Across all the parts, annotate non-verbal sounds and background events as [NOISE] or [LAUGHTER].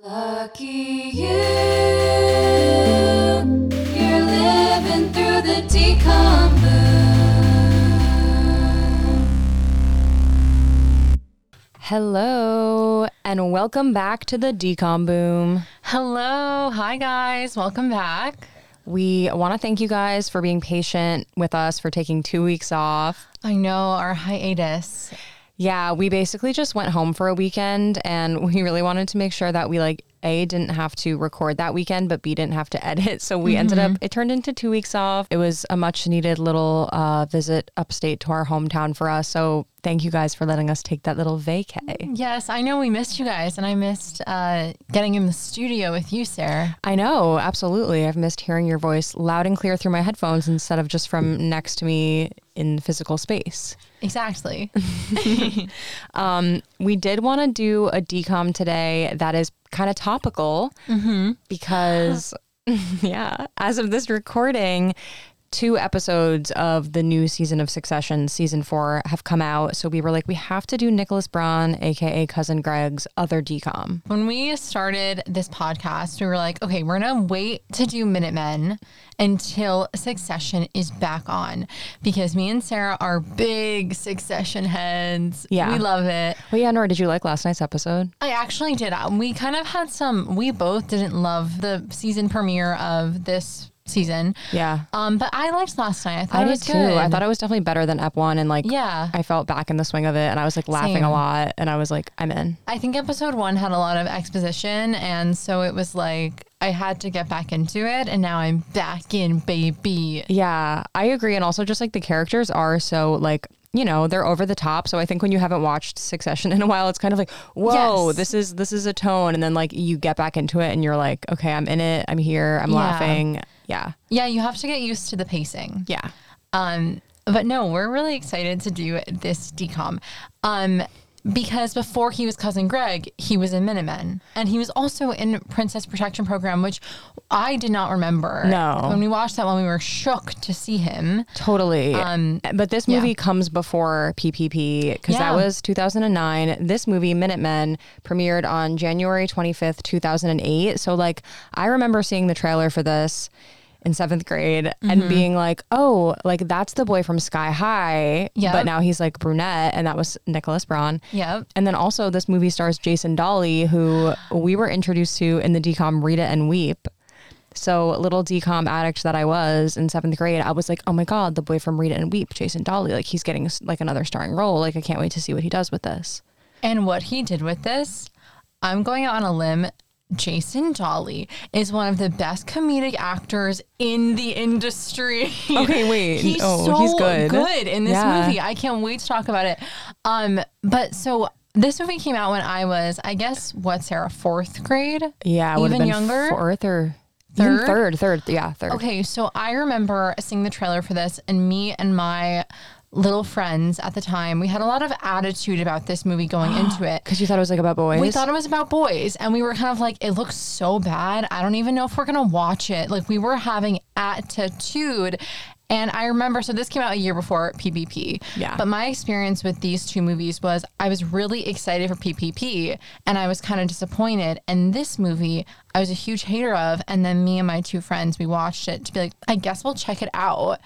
Lucky you, you're living through the DCOM boom. Hello, and welcome back to the DCOM Boom. Hello. Hi, guys. Welcome back. We want to thank you guys for being patient with us for taking two weeks off. I know our hiatus. Yeah, we basically just went home for a weekend and [LAUGHS] we really wanted to make sure that we like A didn't have to record that weekend, but B didn't have to [LAUGHS] edit. So we ended up it turned into two weeks off. It was a much needed little uh, visit upstate to our hometown for us. So thank you guys for letting us take that little vacay. Yes, I know we missed you guys, and I missed uh, getting in the studio with you, Sarah. I know, absolutely. I've missed hearing your voice loud and clear through my headphones instead of just from next to me in physical space. Exactly. [LAUGHS] We did want to do a DCOM today that is kind of topical mm-hmm. because, [LAUGHS] yeah, as of this recording, two episodes of the new season of Succession, season four, have come out. So we were like, we have to do Nicholas Braun, aka Cousin Greg's other DCOM. when we started this podcast, we were like, okay, we're going to wait to do Minutemen until Succession is back on because me and Sarah are big Succession heads. Yeah. We love it. Well, yeah, Nora, did you like last night's episode? I actually did. Uh, We kind of had some, we both didn't love the season premiere of this season. Yeah. Um, but I liked last night. I thought I it did was too. good. I thought it was definitely better than Ep one, and like, Yeah. I felt back in the swing of it, and I was like laughing Same. a lot, and I was like, I'm in. I think episode one had a lot of exposition, and so it was like I had to get back into it, and now I'm back in, baby. Yeah, I agree. And also, just like the characters are so like, you know, they're over the top. So I think when you haven't watched Succession [LAUGHS] in a while, it's kind of like, whoa, Yes. this is this is a tone. And then like you get back into it, and you're like, okay, I'm in it. I'm here. I'm Yeah. laughing. Yeah, Yeah, you have to get used to the pacing. yeah. Um, but no, we're really excited to do this DCOM. Um, because before he was cousin Greg, he was in Minutemen, and he was also in Princess Protection Program, which I did not remember. No. when we watched that one, we were shook to see him. Totally. Um, but this yeah. movie comes before PPP because that was 2009. This movie, Minutemen, premiered on January 25th, 2008. So, like, I remember seeing the trailer for this in seventh grade Mm-hmm. and being like, oh, like that's the boy from Sky High. Yep. But now he's like brunette, and that was Nicholas Braun. Yep. And then also, this movie stars Jason Dolley, who we were introduced to in the DCOM Read It and Weep. So, little DCOM addict that I was in seventh grade, I was like, oh my God, the boy from Read It and Weep, Jason Dolley, like he's getting like another starring role. Like, I can't wait to see what he does with this. And what he did with this, I'm going out on a limb. Jason Dolley is one of the best comedic actors in the industry. Okay, wait. [LAUGHS] he's Oh, so he's good. good in this Yeah. movie. I can't wait to talk about it. Um, but so this movie came out when I was, I guess, what Sarah, fourth grade? Yeah, it would have Even been younger? fourth or even Third? third, third, yeah, third. Okay, so I remember seeing the trailer for this, and me and my little friends at the time, we had a lot of attitude about this movie going [GASPS] into it. Because you thought it was like about boys. We thought it was about boys, and we were kind of like, it looks so bad. I don't even know if we're gonna watch it. Like we were having attitude. And I remember, so this came out a year before PPP. Yeah. But my experience with these two movies was I was really excited for PPP and I was kind of disappointed. And this movie, I was a huge hater of. And then me and my two friends, we watched it to be like, I guess we'll check it out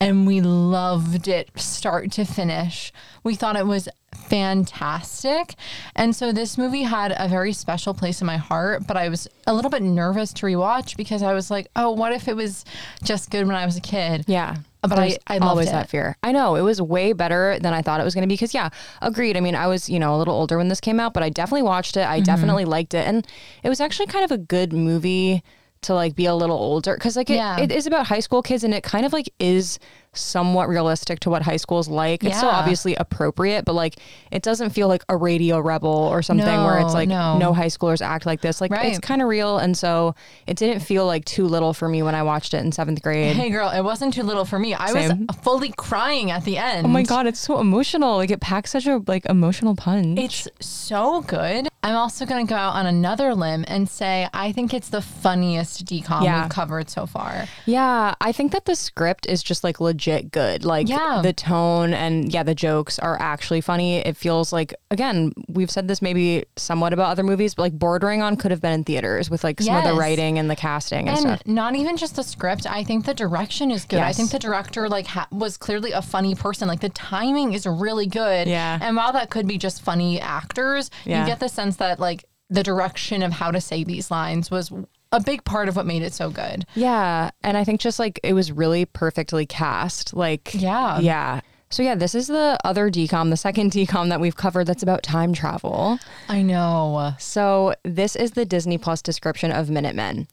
and we loved it start to finish. We thought it was fantastic. And so this movie had a very special place in my heart, but I was a little bit nervous to rewatch because I was like, oh, what if it was just good when I was a kid? Yeah. But I- There's I always it. that fear. I know it was way better than I thought it was going to be. Because yeah, agreed. I mean, I was you know a little older when this came out, but I definitely watched it. Mm-hmm. I definitely liked it, and it was actually kind of a good movie to like be a little older because like it, Yeah. it is about high school kids and it kind of like is somewhat realistic to what high school is like. It's still obviously appropriate, but like it doesn't feel like a radio rebel or something where it's like no. no high schoolers act like this. Like it's kind of real, and so it didn't feel like too little for me when I watched it in seventh grade. Hey girl, it wasn't too little for me. I Same. was fully crying at the end. Oh my god, it's so emotional. Like it packs such a like emotional punch. It's so good. I'm also going to go out on another limb and say I think it's the funniest DCOM Yeah. we've covered so far. yeah, I think that the script is just like legit good. Like Yeah. the tone and yeah, the jokes are actually funny. It feels like again, we've said this maybe somewhat about other movies, but like bordering on could have been in theaters with like some of the writing and the casting and, and stuff. not even just the script i think the direction is good i think the director like ha- was clearly a funny person like the timing is really good Yeah. and while that could be just funny actors Yeah. you get the sense that like the direction of how to say these lines was a big part of what made it so good Yeah. And I think just like it was really perfectly cast. Like, Yeah. Yeah. So, yeah, this is the other DCOM, the second DCOM that we've covered that's about time travel. i know So, this is the Disney Plus description of Minutemen.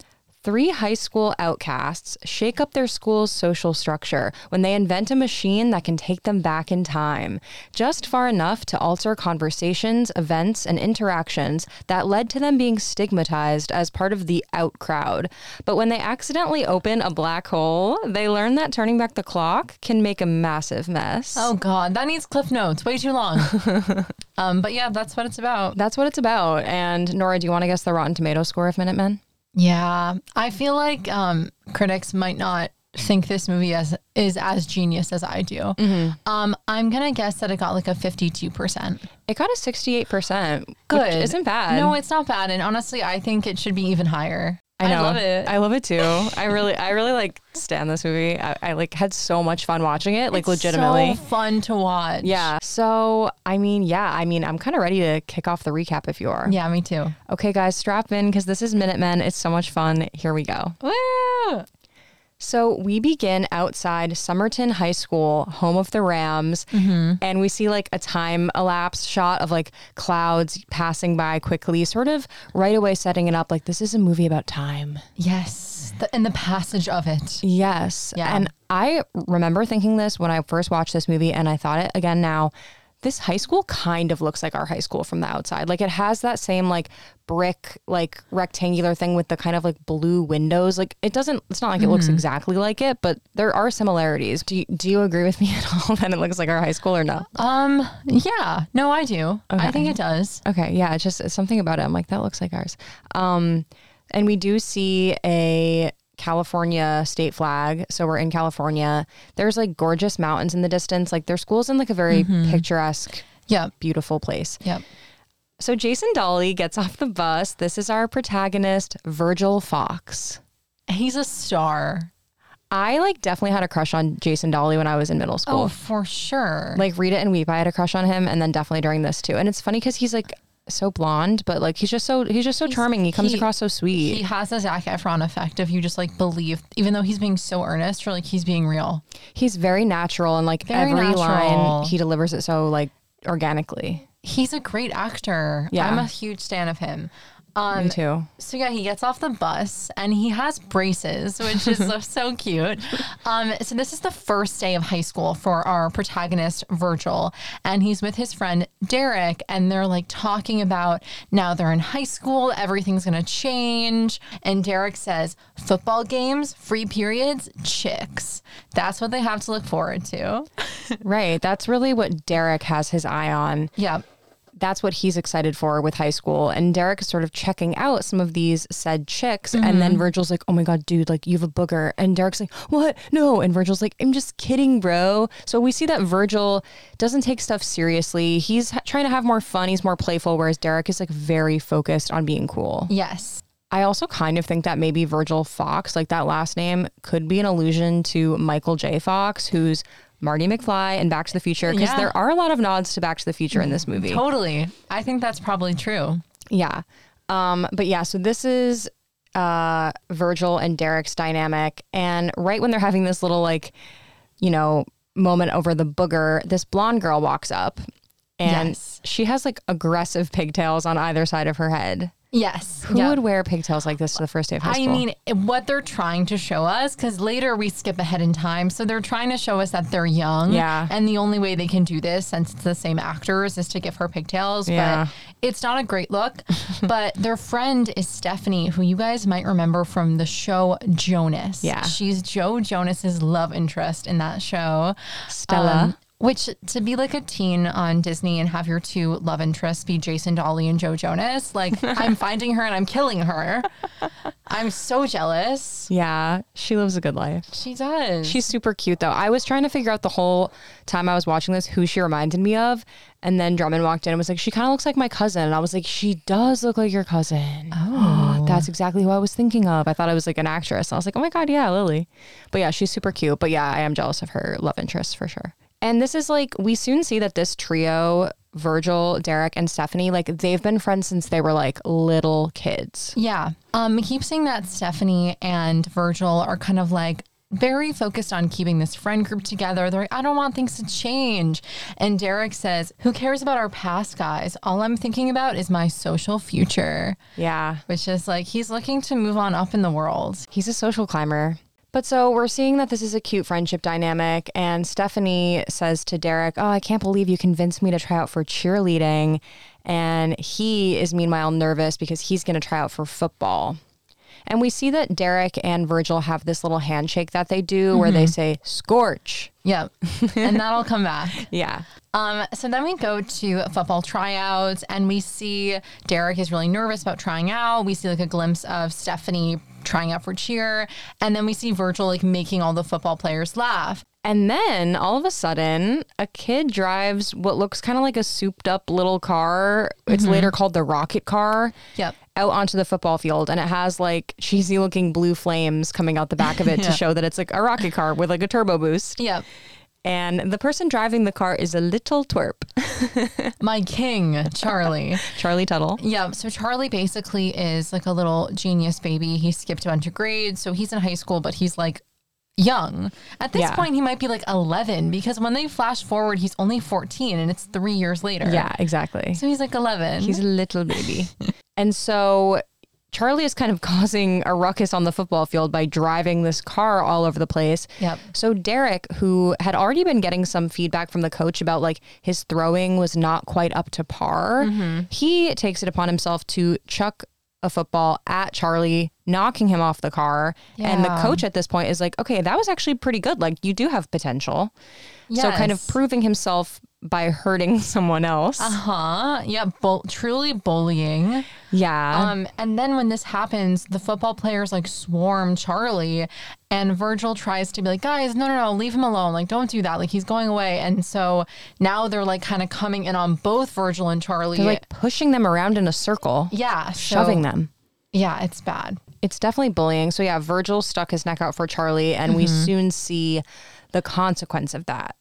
Three high school outcasts shake up their school's social structure when they invent a machine that can take them back in time, just far enough to alter conversations, events, and interactions that led to them being stigmatized as part of the out crowd. But when they accidentally open a black hole, they learn that turning back the clock can make a massive mess. oh god that needs cliff notes way too long [LAUGHS] um but yeah that's what it's about That's what it's about. And Nora, do you want to guess the Rotten Tomato score of Minutemen? Yeah, I feel like um, critics might not think this movie as is as genius as I do. Mm-hmm. Um, I'm gonna guess that it got like a 52 percent. It got a 68%. Good, Which isn't bad. No, it's not bad, and honestly, I think it should be even higher. I know. love it. I love it too. [LAUGHS] I really, I really like stand this movie. I, I like had so much fun watching it, like It's legitimately. so fun to watch. yeah. So, I mean, yeah, I mean, I'm kind of ready to kick off the recap if you are. yeah, me too. Okay, guys, strap in because this is Minutemen. It's so much fun. Here we go. Woo! So we begin outside Summerton High School, home of the Rams, Mm-hmm. and we see like a time elapse shot of like clouds passing by quickly, sort of right away setting it up like this is a movie about time. Yes, the, and the passage of it. Yes. Yeah. And I remember thinking this when I first watched this movie, and I thought it again now. This high school kind of looks like our high school from the outside. Like it has that same like brick, like rectangular thing with the kind of like blue windows. Like it doesn't, it's not like it looks exactly like it, but there are similarities. Do you, do you agree with me [LAUGHS] at all that it looks like our high school or no? Um, yeah, no, I do. I think it does. Okay, yeah, it's just it's something about it. I'm like that looks like ours. Um, and we do see a California state flag. So we're in California. There's like gorgeous mountains in the distance. Like their school's in like a very mm-hmm. picturesque, Yep, beautiful place. yep. So Jason Dolley gets off the bus. This is our protagonist, Virgil Fox. He's a star. I like definitely had a crush on Jason Dolley when I was in middle oh, school. Oh, for sure. Like Read It and Weep, I had a crush on him, and then definitely during this too. And it's funny because he's like so blonde, but like he's just so he's just so charming. He comes he- across so sweet. he has a Zac Efron effect if you just like believe, even though he's being so earnest, or like he's being real. he's very natural, and like Very every natural. line he delivers it so like organically. He's a great actor. Yeah. I'm a huge fan of him. Um, Me too. So yeah, he gets off the bus and he has braces, which is so, [LAUGHS] so cute. Um, so this is the first day of high school for our protagonist Virgil, and he's with his friend Derek, and they're like talking about now they're in high school, everything's gonna change. And Derek says, "Football games, free periods, chicks. That's what they have to look forward to." [LAUGHS] Right. That's really what Derek has his eye on. Yeah. That's what he's excited for with high school. And Derek is sort of checking out some of these said chicks. And Mm-hmm. then Virgil's like, oh my God, dude, like you have a booger. And Derek's like, what? No. And Virgil's like, I'm just kidding, bro. So we see that Virgil doesn't take stuff seriously. He's ha- trying to have more fun. He's more playful, whereas Derek is like very focused on being cool. Yes. I also kind of think that maybe Virgil Fox, like that last name, could be an allusion to Michael J. Fox, who's Marty McFly and Back to the Future, because Yeah. there are a lot of nods to Back to the Future in this movie. Totally. I think that's probably true. Yeah. Um, but yeah, so this is uh, Virgil and Derek's dynamic. And right when they're having this little, like, you know, moment over the booger, this blonde girl walks up and Yes. she has like aggressive pigtails on either side of her head. Yes. Who would wear pigtails like this to the first day of high school? I mean, what they're trying to show us, because later we skip ahead in time. So they're trying to show us that they're young. Yeah. And the only way they can do this, since it's the same actors, is to give her pigtails. Yeah. But it's not a great look. [LAUGHS] but their friend is Stephanie, who you guys might remember from the show Jonas. Yeah. She's Joe Jonas's love interest in that show. Stella. Um, Which to be like a teen on Disney and have your two love interests be Jason Dolley and Joe Jonas, like [LAUGHS] I'm finding her and I'm killing her. I'm so jealous. Yeah, she lives a good life. She does. She's super cute though. I was trying to figure out the whole time I was watching this who she reminded me of. And then Drummond walked in and was like, she kind of looks like my cousin. And I was like, she does look like your cousin. Oh. [GASPS] That's exactly who I was thinking of. I thought I was like an actress. I was like, oh my God, yeah, Lily. But yeah, she's super cute. But yeah, I am jealous of her love interest for sure. And this is like, we soon see that this trio, Virgil, Derek, and Stephanie, like they've been friends since they were like little kids. Yeah. Um, we keep seeing that Stephanie and Virgil are kind of like very focused on keeping this friend group together. They're like, I don't want things to change. And Derek says, Who cares about our past, guys? All I'm thinking about is my social future. Yeah. Which is like he's looking to move on up in the world. He's a social climber. But so we're seeing that this is a cute friendship dynamic. And Stephanie says to Derek, Oh, I can't believe you convinced me to try out for cheerleading. And he is meanwhile nervous because he's going to try out for football. And we see that Derek and Virgil have this little handshake that they do where they say, Scorch. Yep. and that'll come back. [LAUGHS] Yeah. Um, so then we go to football tryouts and we see Derek is really nervous about trying out. We see like a glimpse of Stephanie trying out for cheer. And then we see Virgil like making all the football players laugh. And then all of a sudden, a kid drives what looks kind of like a souped up little car. It's mm-hmm. later called the rocket car. Yep. Out onto the football field, and it has like cheesy looking blue flames coming out the back of it to [LAUGHS] show that it's like a rocket car with like a turbo boost. Yep. And the person driving the car is a little twerp, [LAUGHS] My king, Charlie. [LAUGHS] Charlie Tuttle. Yeah, so Charlie basically is like a little genius baby. He skipped a bunch of grades, so he's in high school, but he's like young. At this Yeah. point, he might be like 11 because when they flash forward, he's only 14 and it's three years later. Yeah, exactly. So he's like 11. He's a little baby. [LAUGHS] and so Charlie is kind of [LAUGHS] causing a ruckus on the football field by driving this car all over the place. Yep. So Derek, who had already been getting some feedback from the coach about like his throwing was not quite up to par, mm-hmm. he takes it upon himself to chuck a football at Charlie, knocking him off the car. And the coach at this point is like, okay, that was actually pretty good. Like you do have potential. So kind of proving himself by hurting [LAUGHS] someone else. Uh huh? Yeah, bull- truly bullying. yeah. Um, and then when this happens, the football players like swarm Charlie, and Virgil tries to be like, guys, no, no, no, leave him alone. Like, don't do that. Like, he's going away. And so now they're like kind of coming in on both Virgil and Charlie. They're like pushing them around in a circle, yeah, so- shoving them. Yeah, it's bad. It's definitely bullying. So yeah, Virgil stuck his neck out for Charlie, and we soon see the consequence of that.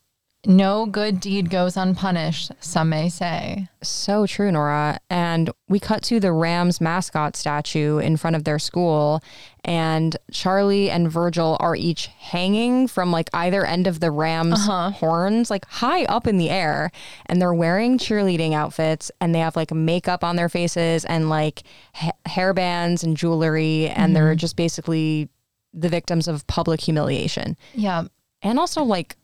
No good deed goes unpunished, some may say. So true, Nora. And we cut to the Rams mascot statue in front of their school, and Charlie and Virgil are each hanging from like either end of the Rams uh-huh. horns, like high up in the air. And they're wearing cheerleading outfits, and they have like makeup on their faces and like ha- hair bands and jewelry, and they're mm-hmm. just basically the victims of public humiliation Yeah. and also like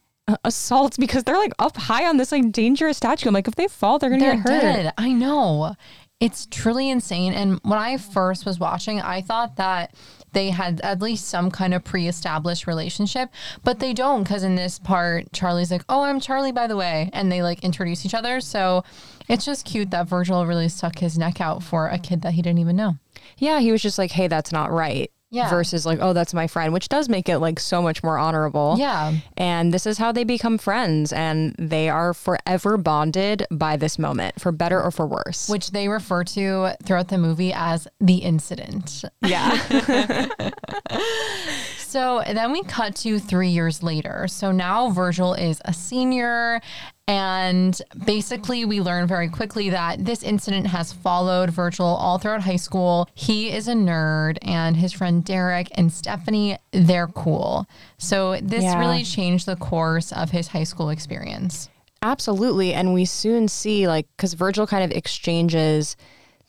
assaults because they're like up high on this like dangerous statue. I'm like, if they fall, they're gonna They're get hurt. dead. I know. It's truly insane. And when I first was watching, I thought that they had at least some kind of pre-established relationship, but they don't because in this part, Charlie's like, "Oh, I'm Charlie, by the way," and they like introduce each other. So it's just cute that Virgil really stuck his neck out for a kid that he didn't even know. Yeah, he was just like, hey, that's not right. Yeah. Versus like, oh, that's my friend, which does make it like so much more honorable. Yeah. And this is how they become friends, and they are forever bonded by this moment, for better or for worse. Which they refer to throughout the movie as the incident. yeah. [LAUGHS] [LAUGHS] So then we cut to three years later. So now Virgil is a senior. And basically, we learn very quickly that this incident has followed Virgil all throughout high school. He is a nerd, and his friend Derek and Stephanie, they're cool. So this Yeah. really changed the course of his high school experience. Absolutely. And we soon see, like, because Virgil kind of exchanges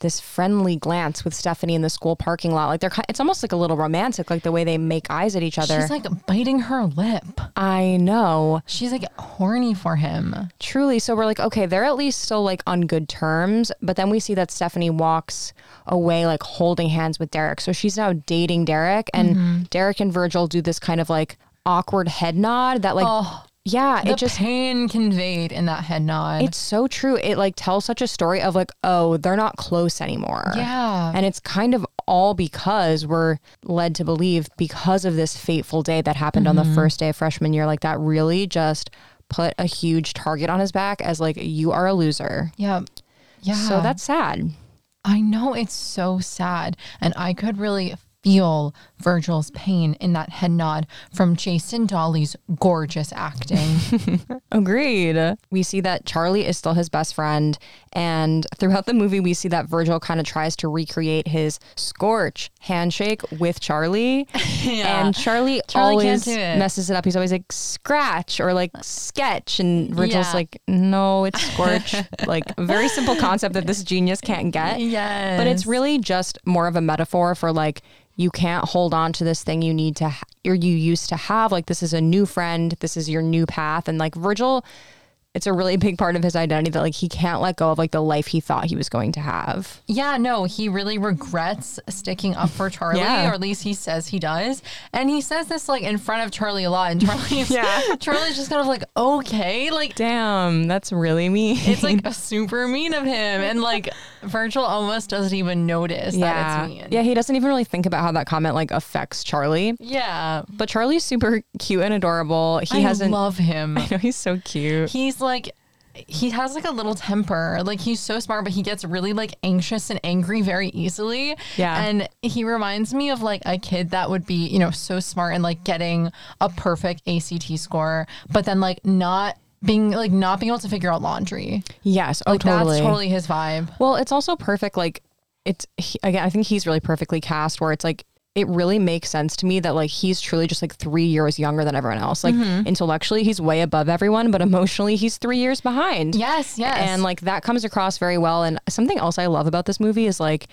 this friendly glance with Stephanie in the school parking lot. Like, they're, it's almost like a little romantic, like the way they make eyes at each other. She's like biting her lip. I know. She's like horny for him. Truly. So we're like, okay, they're at least still like on good terms. But then we see that Stephanie walks away, like holding hands with Derek. So she's now dating Derek. And mm-hmm. Derek and Virgil do this kind of like awkward head nod that like oh. Yeah, The it just pain conveyed in that head nod. it's so true. It like tells such a story of like, oh, they're not close anymore. yeah. And it's kind of all because we're led to believe because of this fateful day that happened on the mm-hmm. first day of freshman year, like that really just put a huge target on his back as like you are a loser. yeah. Yeah. So that's sad. I know it's so sad. And I could really feel Virgil's pain in that head nod from Jason Dolley's gorgeous acting. [LAUGHS] Agreed. We see that Charlie is still his best friend. And throughout the movie, we see that Virgil kind of tries to recreate his scorch handshake with Charlie. [LAUGHS] And Charlie, Charlie always it. messes it up. He's always like scratch or like sketch. And Virgil's Yeah. like, no, it's scorch. [LAUGHS] like a very simple concept that this genius can't get. yes. But it's really just more of a metaphor for like you can't hold on to this thing you need to or you used to have. Like this is a new friend, this is your new path, and like Virgil, it's a really big part of his identity that like he can't let go of like the life he thought he was going to have. Yeah, no, he really regrets sticking up for Charlie, Yeah. or at least he says he does. And he says this like in front of Charlie a lot. And Charlie's [LAUGHS] Yeah. Charlie's just kind of like, okay. Like Damn, that's really mean. it's like a [LAUGHS] super mean of him. And like Virgil almost doesn't even notice yeah, that it's mean. yeah. He doesn't even really think about how that comment like affects Charlie. Yeah. But Charlie's super cute and adorable. He I hasn't. love him. [LAUGHS] I know he's so cute. He's like he has like a little temper. Like he's so smart, but he gets really like anxious and angry very easily. Yeah. And he reminds me of like a kid that would be, you know, so smart and like getting a perfect ACT score, but then like not being like not being able to figure out laundry. yes. Oh, Like totally. that's totally his vibe. Well, it's also perfect. Like, it's he, again, I think he's really perfectly cast. Where it's like, it really makes sense to me that like he's truly just like three years younger than everyone else. Like mm-hmm. intellectually, he's way above everyone, but emotionally, he's three years behind. Yes, yes. And like that comes across very well. And something else I love about this movie is like.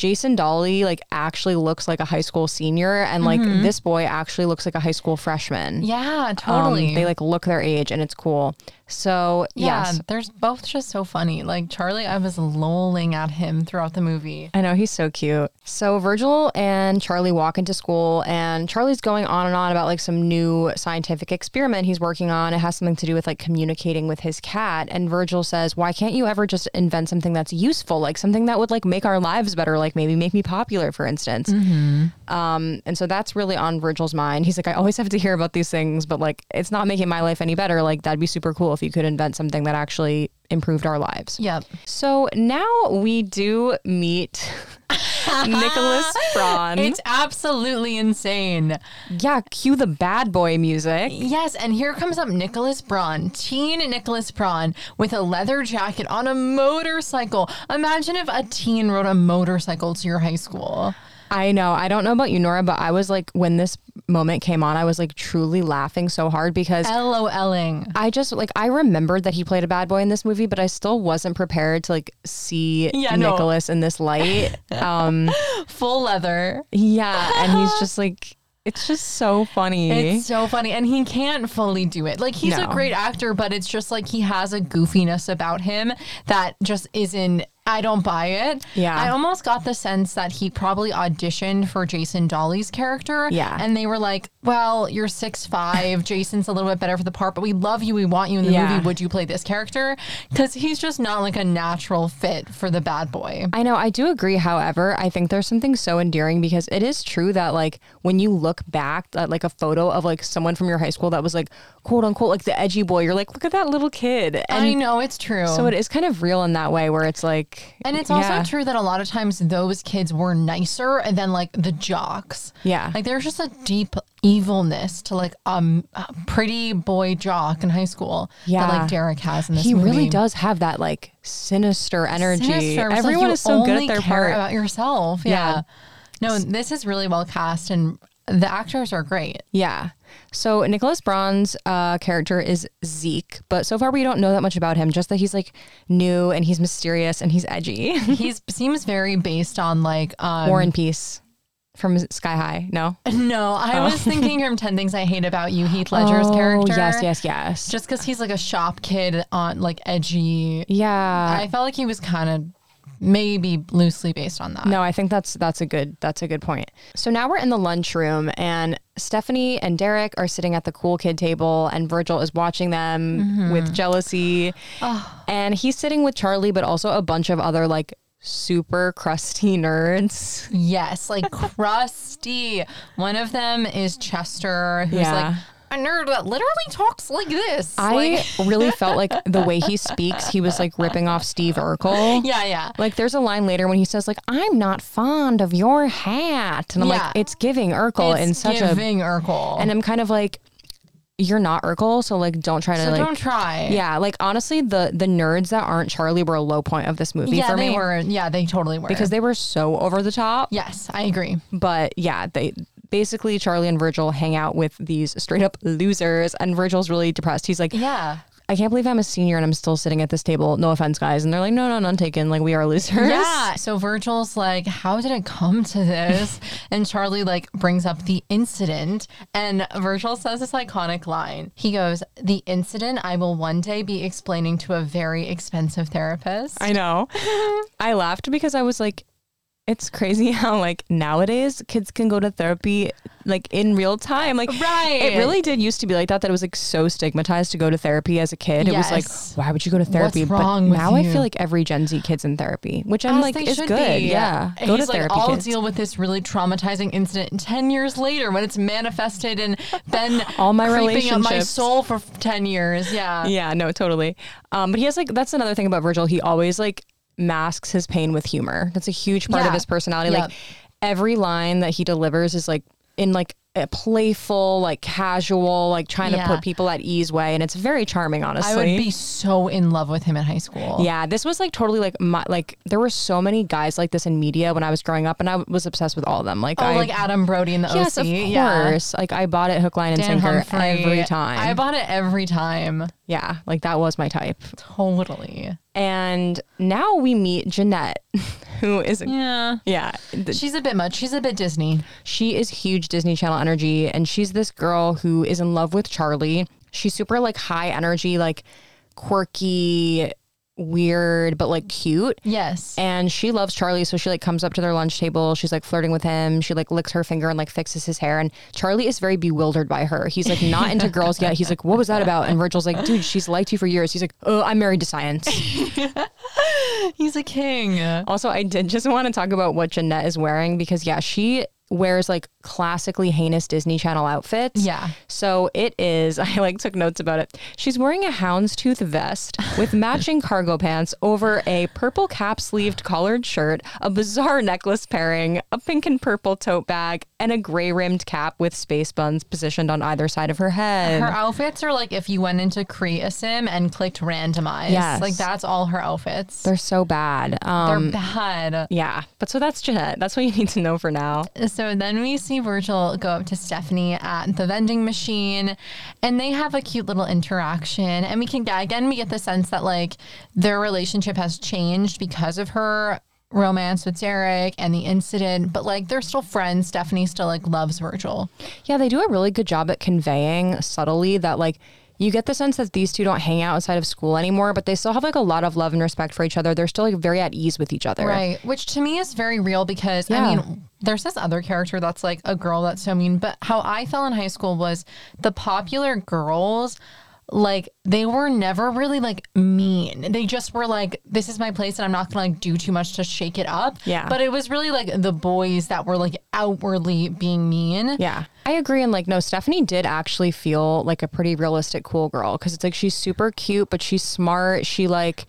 Jason Dolley like actually looks like a high school senior and like this boy actually looks like a high school freshman. yeah, Um, totally. they like look their age and it's cool. So yeah, yes, there's both just so funny. Like Charlie, I was lolling at him throughout the movie. I know he's so cute. So Virgil and Charlie walk into school, and Charlie's going on and on about like some new scientific experiment he's working on. It has something to do with like communicating with his cat. And Virgil says, "Why can't you ever just invent something that's useful, like something that would like make our lives better, like maybe make me popular, for instance?" Um, and so that's really on Virgil's mind. He's like, "I always have to hear about these things, but like it's not making my life any better. Like that'd be super cool if you could invent something that actually improved our lives." Yep. So now we do meet [LAUGHS] [LAUGHS] Nicholas Braun. It's absolutely insane. yeah, cue the bad boy music. Yes, and here comes up Nicholas Braun, teen Nicholas Braun, with a leather jacket on a motorcycle. Imagine if a teen rode a motorcycle to your high school. I know. I don't know about you, Nora, but I was like, when this moment came on, I was like truly laughing so hard because LOLing. I just like I remembered that he played a bad boy in this movie, but I still wasn't prepared to like see Yeah, no. Nicholas in this light. [LAUGHS] Um, Full leather. yeah, and he's just [LAUGHS] like, it's just so funny. It's so funny. And he can't fully do it. Like, he's No. a great actor, but it's just like he has a goofiness about him that just isn't. I don't buy it. Yeah. I almost got the sense that he probably auditioned for Jason Dolley's character. Yeah. And they were like, well, you're six five. [LAUGHS] Jason's a little bit better for the part, but we love you. We want you in the Yeah. movie. Would you play this character? Because he's just not like a natural fit for the bad boy. I know, I do agree. However, I think there's something so endearing because it is true that like when you look back at like a photo of like someone from your high school that was like quote unquote like the edgy boy, you're like, look at that little kid. And I know it's true. so it is kind of real in that way where it's like And it's also yeah. true that a lot of times those kids were nicer than like the jocks. Yeah. Like there's just a deep evilness to like um, a pretty boy jock in high school Yeah. that like Derek has in this movie. he movie. really does have that like sinister energy. Sinister. It's like Everyone is so good at their part. about yourself. Yeah. Yeah. No, this is really well cast and the actors are great. Yeah. So Nicholas Braun's uh, character is Zeke, but so far we don't know that much about him. Just that he's like new and he's mysterious and he's edgy. [LAUGHS] He seems very based on like um, Warren Peace from Sky High. No. [LAUGHS] No, I was thinking from Ten Things I Hate About You, Heath Ledger's character. Oh, yes, yes, yes. Just because he's like a shop kid on like edgy yeah. I felt like he was kind of maybe loosely based on that. No, I think that's that's a good that's a good point. So now we're in the lunchroom and Stephanie and Derek are sitting at the cool kid table and Virgil is watching them mm-hmm. with jealousy. And he's sitting with Charlie but also a bunch of other like super crusty [LAUGHS] nerds. Yes, like [LAUGHS] crusty. One of them is Chester, who's Yeah. like a nerd that literally talks like this. I like, really [LAUGHS] felt like the way he speaks, he was like ripping off Steve Urkel. yeah, yeah. Like there's a line later when he says like I'm not fond of your hat and I'm Yeah. like it's giving Urkel in It's such a giving Urkel. and I'm kind of like you're not Urkel so like don't try to so like don't try. Yeah, like honestly, the the nerds that aren't Charlie were a low point of this movie yeah, for they me were. Yeah, they totally were. because they were so over the top. yes, I agree. But yeah, they basically Charlie and Virgil hang out with these straight up losers, and Virgil's really depressed. He's like, Yeah. I can't believe I'm a senior and I'm still sitting at this table. No offense, guys. And they're like, no, no, none taken. Like we are losers. Yeah. So Virgil's like, how did it come to this? [LAUGHS] and Charlie like brings up the incident. And Virgil says this iconic line. He goes, The incident I will one day be explaining to a very expensive therapist. I know. [LAUGHS] I laughed because I was like, it's crazy [LAUGHS] how like nowadays kids can go to therapy like in real time. Like Right. it really did used to be like that. That it was like so stigmatized to go to therapy as a kid. It was like, why would you go to therapy? wrong but with now I feel like every Gen Z kid's in therapy, which I'm As like is good. be. Yeah, go He's to like, therapy. I'll kids. deal with this really traumatizing incident 10 years later when it's manifested and been [LAUGHS] All my creeping up my soul for 10 years. Yeah. Yeah, no, totally. Um, but he has like that's another thing about Virgil. He always like masks his pain with humor. That's a huge part of his personality. Yep. Like every line that he delivers is like in like a playful, like casual, like trying Yeah. to put people at ease way, and it's very charming. Honestly, I would be so in love with him in high school. Yeah, this was like totally like my like there were so many guys like this in media when I was growing up, and I was obsessed with all of them. Like Oh, I, like Adam Brody in the yes, OC. of Yeah. course. Like I bought it hook, line, and Dan sinker Humphrey. every time. I bought it every time. yeah, like that was my type. Totally. And now we meet Jeanette, [LAUGHS] [LAUGHS] who is Yeah. yeah, th- She's a bit much. She's a bit Disney. she is huge Disney Channel energy, and she's this girl who is in love with Charlie. She's super like high energy, like quirky, weird, but like cute. Yes. And she loves Charlie, so she like comes up to their lunch table. She's like flirting with him. She like licks her finger and like fixes his hair. And Charlie is very bewildered by her. He's like not into [LAUGHS] girls yet. He's like, "What was that about?" And Virgil's like, "Dude, she's liked you for years." He's like, "Oh, I'm married to science." [LAUGHS] He's a king. Also, I did just want to talk about what Jeanette is wearing because, yeah, she wears like classically heinous Disney Channel outfits. Yeah. So it is, [LAUGHS] I like took notes about it. She's wearing a houndstooth vest with matching cargo pants over a purple cap sleeved collared shirt, a bizarre necklace pairing, a pink and purple tote bag, and a gray rimmed cap with space buns positioned on either side of her head. Her outfits are like if you went into Create a Sim and clicked randomize. Yes. Like that's all her outfits. They're so bad. They're Um, bad. yeah. But so that's Jeanette. That's what you need to know for now. So then we see Virgil go up to Stephanie at the vending machine and they have a cute little interaction. And we can, again, we get the sense that like their relationship has changed because of her romance with Derek and the incident, but like they're still friends. Stephanie still like loves Virgil. Yeah, they do a really good job at conveying subtly that like you get the sense that these two don't hang out outside of school anymore, but they still have like a lot of love and respect for each other. They're still like very at ease with each other. Right. Which to me is very real because Yeah. I mean, there's this other character that's like a girl that's so mean, but how I felt in high school was the popular girls like they were never really like mean. They just were like, this is my place and I'm not gonna like do too much to shake it up. Yeah. But it was really like the boys that were like outwardly being mean. Yeah. I agree. And like, no, Stephanie did actually feel like a pretty realistic, cool girl because it's like she's super cute, but she's smart. She like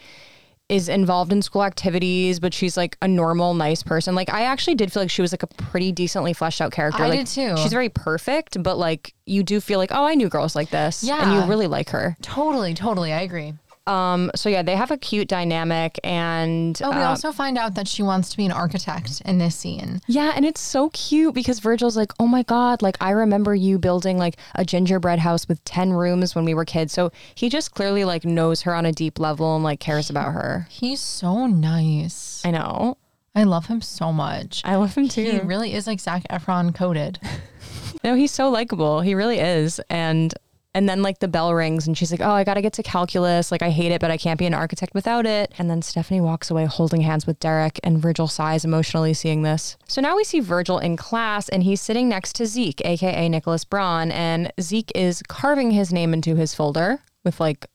is involved in school activities, but she's like a normal, nice person. Like, I actually did feel like she was like a pretty decently fleshed out character. I like, did too. She's very perfect, but like, you do feel like, oh, I knew girls like this. Yeah. And you really like her. Totally, totally. I agree. Um, so yeah, they have a cute dynamic and Oh, we uh, also find out that she wants to be an architect in this scene. yeah, and it's so cute because Virgil's like, "Oh my god, like I remember you building like a gingerbread house with 10 rooms when we were kids." So he just clearly like knows her on a deep level and like cares about her. He's so nice. I know. I love him so much. I love him too. He really is like Zac Efron coded. [LAUGHS] no, he's so likable. He really is. And And then like the bell rings and she's like, "Oh, I got to get to calculus. Like I hate it, but I can't be an architect without it." And then Stephanie walks away holding hands with Derek and Virgil sighs emotionally seeing this. So now we see Virgil in class and he's sitting next to Zeke, aka Nicholas Braun, and Zeke is carving his name into his folder with like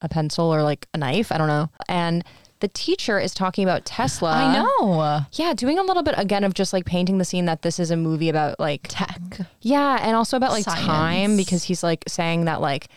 a pencil or like a knife, I don't know. And the teacher is talking about Tesla. I know. Yeah, doing a little bit again of just like painting the scene that this is a movie about like Tech. yeah, and also about like Science. time because he's like saying that like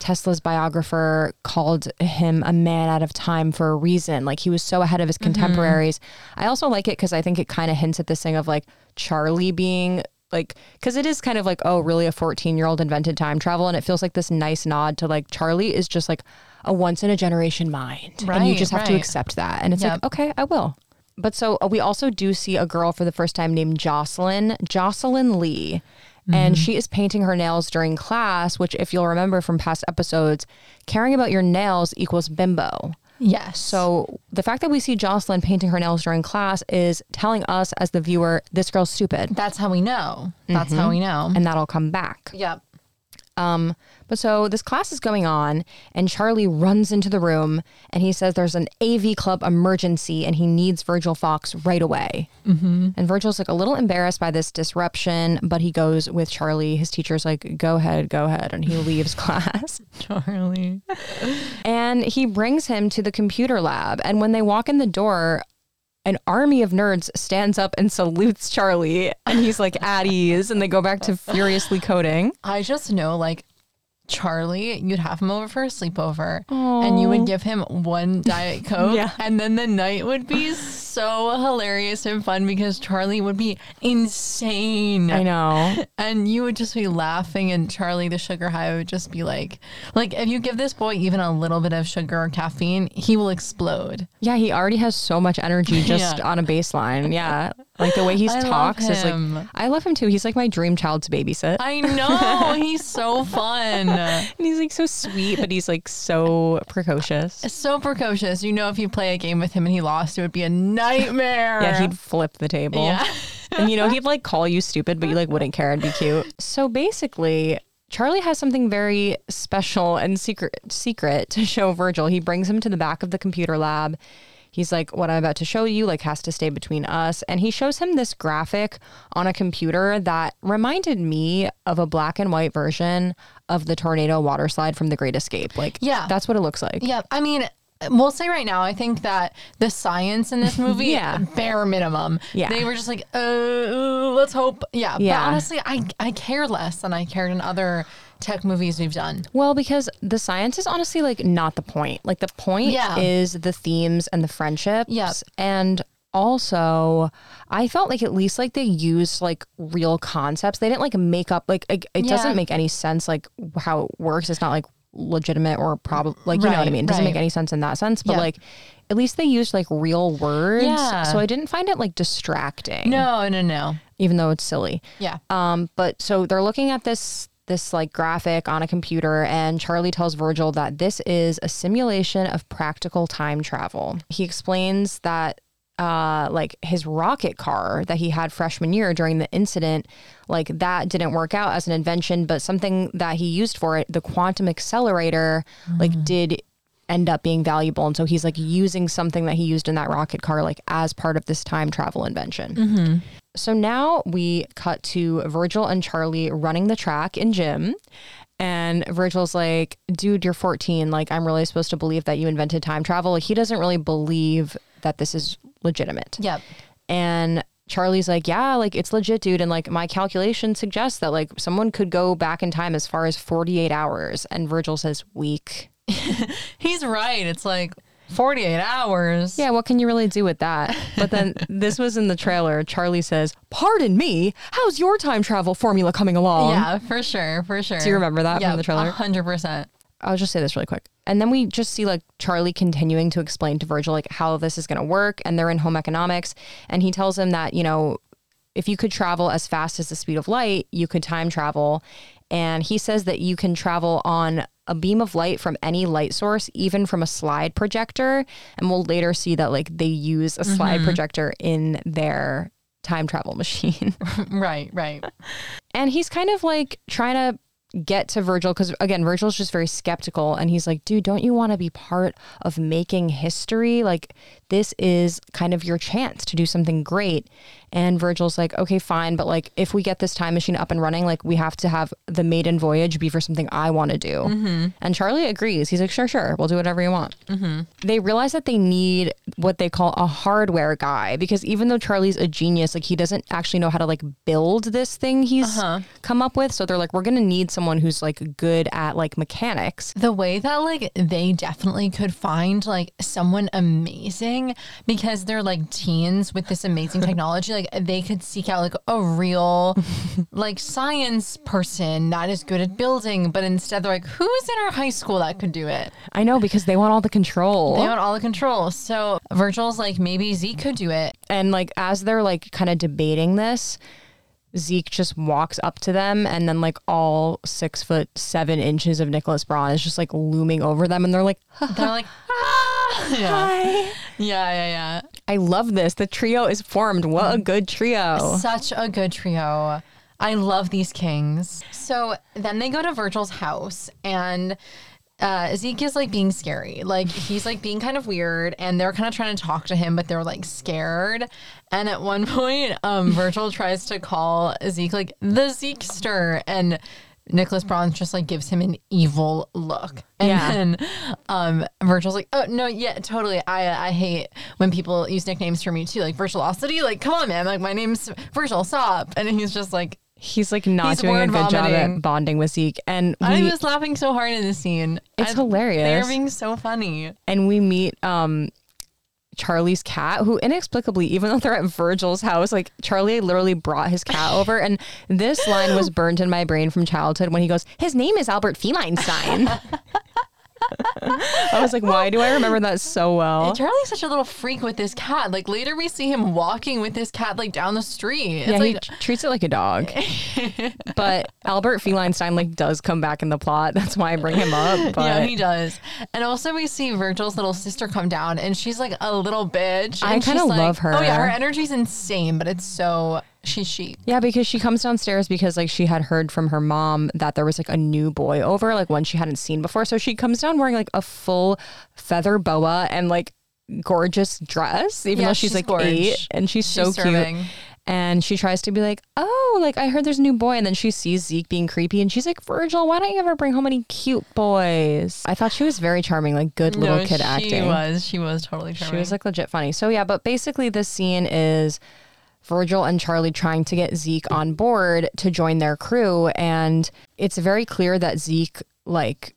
Tesla's biographer called him a man out of time for a reason. Like he was so ahead of his mm-hmm. contemporaries. I also like it because I think it kind of hints at this thing of like Charlie being like because it is kind of like oh really a 14 year old invented time travel and it feels like this nice nod to like charlie is just like a once in a generation mind and you just have to accept that and it's like okay i will but so uh, we also do see a girl for the first time named jocelyn jocelyn lee and she is painting her nails during class which if you'll remember from past episodes caring about your nails equals bimbo Yes. so the fact that we see Jocelyn painting her nails during class is telling us as the viewer, this girl's stupid, that's how we know. That's how we know. and that'll come back. Yep. Um, but so this class is going on, and Charlie runs into the room, and he says there's an AV club emergency, and he needs Virgil Fox right away. Mm-hmm. And Virgil's like a little embarrassed by this disruption, but he goes with Charlie. His teacher's like, "Go ahead, go ahead," and he leaves [LAUGHS] class. Charlie. and he brings him to the computer lab. And when they walk in the door, an army of nerds stands up and salutes Charlie, and he's like at ease, and they go back to furiously coding. I just know like Charlie, you'd have him over for a sleepover and you would give him one Diet Coke. Yeah. And then the night would be so hilarious and fun because Charlie would be insane. I know. [LAUGHS] And you would just be laughing, and Charlie, the sugar high, would just be like, like if you give this boy even a little bit of sugar or caffeine, he will explode. Yeah, he already has so much energy [LAUGHS] just Yeah. on a baseline. Yeah. Like the way he [LAUGHS] talks is like I love him too. He's like my dream child to babysit. I know he's so fun, and he's like so sweet, but he's like so precocious. so precocious. You know, if you play a game with him and he lost, it would be a nightmare. Yeah, he'd flip the table. Yeah. and you know, he'd like call you stupid, but you like wouldn't care. It'd be cute. So basically, Charlie has something very special and secret secret to show Virgil. He brings him to the back of the computer lab. He's like, what I'm about to show you, like, has to stay between us. And he shows him this graphic on a computer that reminded me of a black and white version of the tornado water slide from The Great Escape. Like, Yeah. that's what it looks like. Yeah, I mean, we'll say right now, I think that the science in this [LAUGHS] movie, Yeah. bare minimum. Yeah. They were just like, uh, let's hope. Yeah. Yeah. But honestly, I, I care less than I cared in other tech movies we've done. Well, because the science is honestly like not the point. Like the point Yeah. is the themes and the friendships. Yes. And also, I felt like at least like they used like real concepts. They didn't like make up like it, it Yeah. doesn't make any sense like how it works. It's not like legitimate or probably like you know what I mean. It doesn't make any sense in that sense. But Yep. like at least they used like real words. Yeah. So I didn't find it like distracting. No, no, no. Even though it's silly. Yeah. Um, but so they're looking at this this like graphic on a computer and Charlie tells Virgil that this is a simulation of practical time travel. He explains that uh like his rocket car that he had freshman year during the incident like that didn't work out as an invention but something that he used for it the quantum accelerator like did end up being valuable and so he's like using something that he used in that rocket car like as part of this time travel invention so now we cut to Virgil and Charlie running the track in gym. And Virgil's like, dude, you're 14. Like, I'm really supposed to believe that you invented time travel. He doesn't really believe that this is legitimate. Yep. And Charlie's like, yeah, like it's legit, dude. And like my calculation suggests that like someone could go back in time as far as 48 hours. And Virgil says, weak. [LAUGHS] He's right. It's like 48 hours. Yeah, what can you really do with that? But then [LAUGHS] this was in the trailer. Charlie says, Pardon me, how's your time travel formula coming along? Yeah, for sure. For sure. Do you remember that from the trailer? 100%. I'll just say this really quick. And then we just see like Charlie continuing to explain to Virgil like how this is going to work and they're in home economics and he tells him that, you know, if you could travel as fast as the speed of light, you could time travel. And he says that you can travel on a beam of light from any light source, even from a slide projector. And we'll later see that like they use a slide mm-hmm. projector in their time travel [LAUGHS] machine. [LAUGHS] Right, right. and he's kind of like trying to get to Virgil because again, Virgil's just very skeptical and he's like, dude, don't you want to be part of making history? Like, this is kind of your chance to do something great. And Virgil's like, okay, fine, but like, if we get this time machine up and running, like, we have to have the maiden voyage be for something I want to do. Mm-hmm. And Charlie agrees. He's like, sure, sure, we'll do whatever you want. Mm-hmm. They realize that they need what they call a hardware guy because even though Charlie's a genius, like, he doesn't actually know how to like build this thing he's uh-huh. come up with. So they're like, we're gonna need someone who's like good at like mechanics. the way that like they definitely could find like someone amazing because they're like teens with this amazing technology like they could seek out like a real [LAUGHS] like science person that is good at building but instead they're like who's in our high school that could do it I know because they want all the control. they want all the control so virgil's like maybe zeke could do it and like as they're like kind of debating this, Zeke just walks up to them and then like all six foot seven inches of Nicholas Braun is just like looming over them and they're like, [LAUGHS] they're like ah! [LAUGHS] yeah. Hi. yeah yeah yeah I love this. The trio is formed. What a good trio. Such a good trio. I love these kings. So then they go to Virgil's house and uh, Zeke is like being scary. Like he's like being kind of weird and they're kind of trying to talk to him, but they're like scared. And at one [LAUGHS] point, um, Virgil tries to call Zeke like the Zekester and Nicholas Braun just like gives him an evil look. And Yeah. then um, Virgil's like, oh no, yeah, totally. I I hate when people use nicknames for me too, like Virtuosity. Like, come on, man. Like my name's Virgil. Stop. And he's just like, He's like not He's doing a good job at bonding with Zeke. And we, I was laughing so hard in this scene. It's I- hilarious. They're being so funny. and we meet um Charlie's cat, who inexplicably, even though they're at Virgil's house, like Charlie literally brought his cat [LAUGHS] over. And this line was burned in my brain from childhood when he goes, His name is Albert Feleinstein. [LAUGHS] I was like, why do I remember that so well? Charlie's such a little freak with this cat. Like later we see him walking with this cat like down the street. It's yeah, he like t- treats it like a dog. [LAUGHS] but Albert Feleinstein like does come back in the plot. [LAUGHS] That's why I bring him up. But [LAUGHS] yeah, he does. And also, we see Virgil's little sister come down, and she's like a little bitch. I kinda like- love her. Oh yeah, her energy's insane, but it's so she's chic. Yeah, because she comes downstairs because like she had heard from her mom that there was like a new boy over, like one she hadn't seen before. So she comes down wearing like a full feather boa and like gorgeous dress, even Yeah, though she's, she's like gorge. eight and she's, so serving. cute. And she tries to be like, oh, like I heard there's a new boy. And then she sees Zeke being creepy and she's like, Virgil, why don't you ever bring home any cute boys? I thought she was very charming, like good little No, kid she acting. She was. She was totally charming. She was like legit funny. So yeah, but basically this scene is Virgil and Charlie trying to get Zeke on board to join their crew. And it's very clear that Zeke like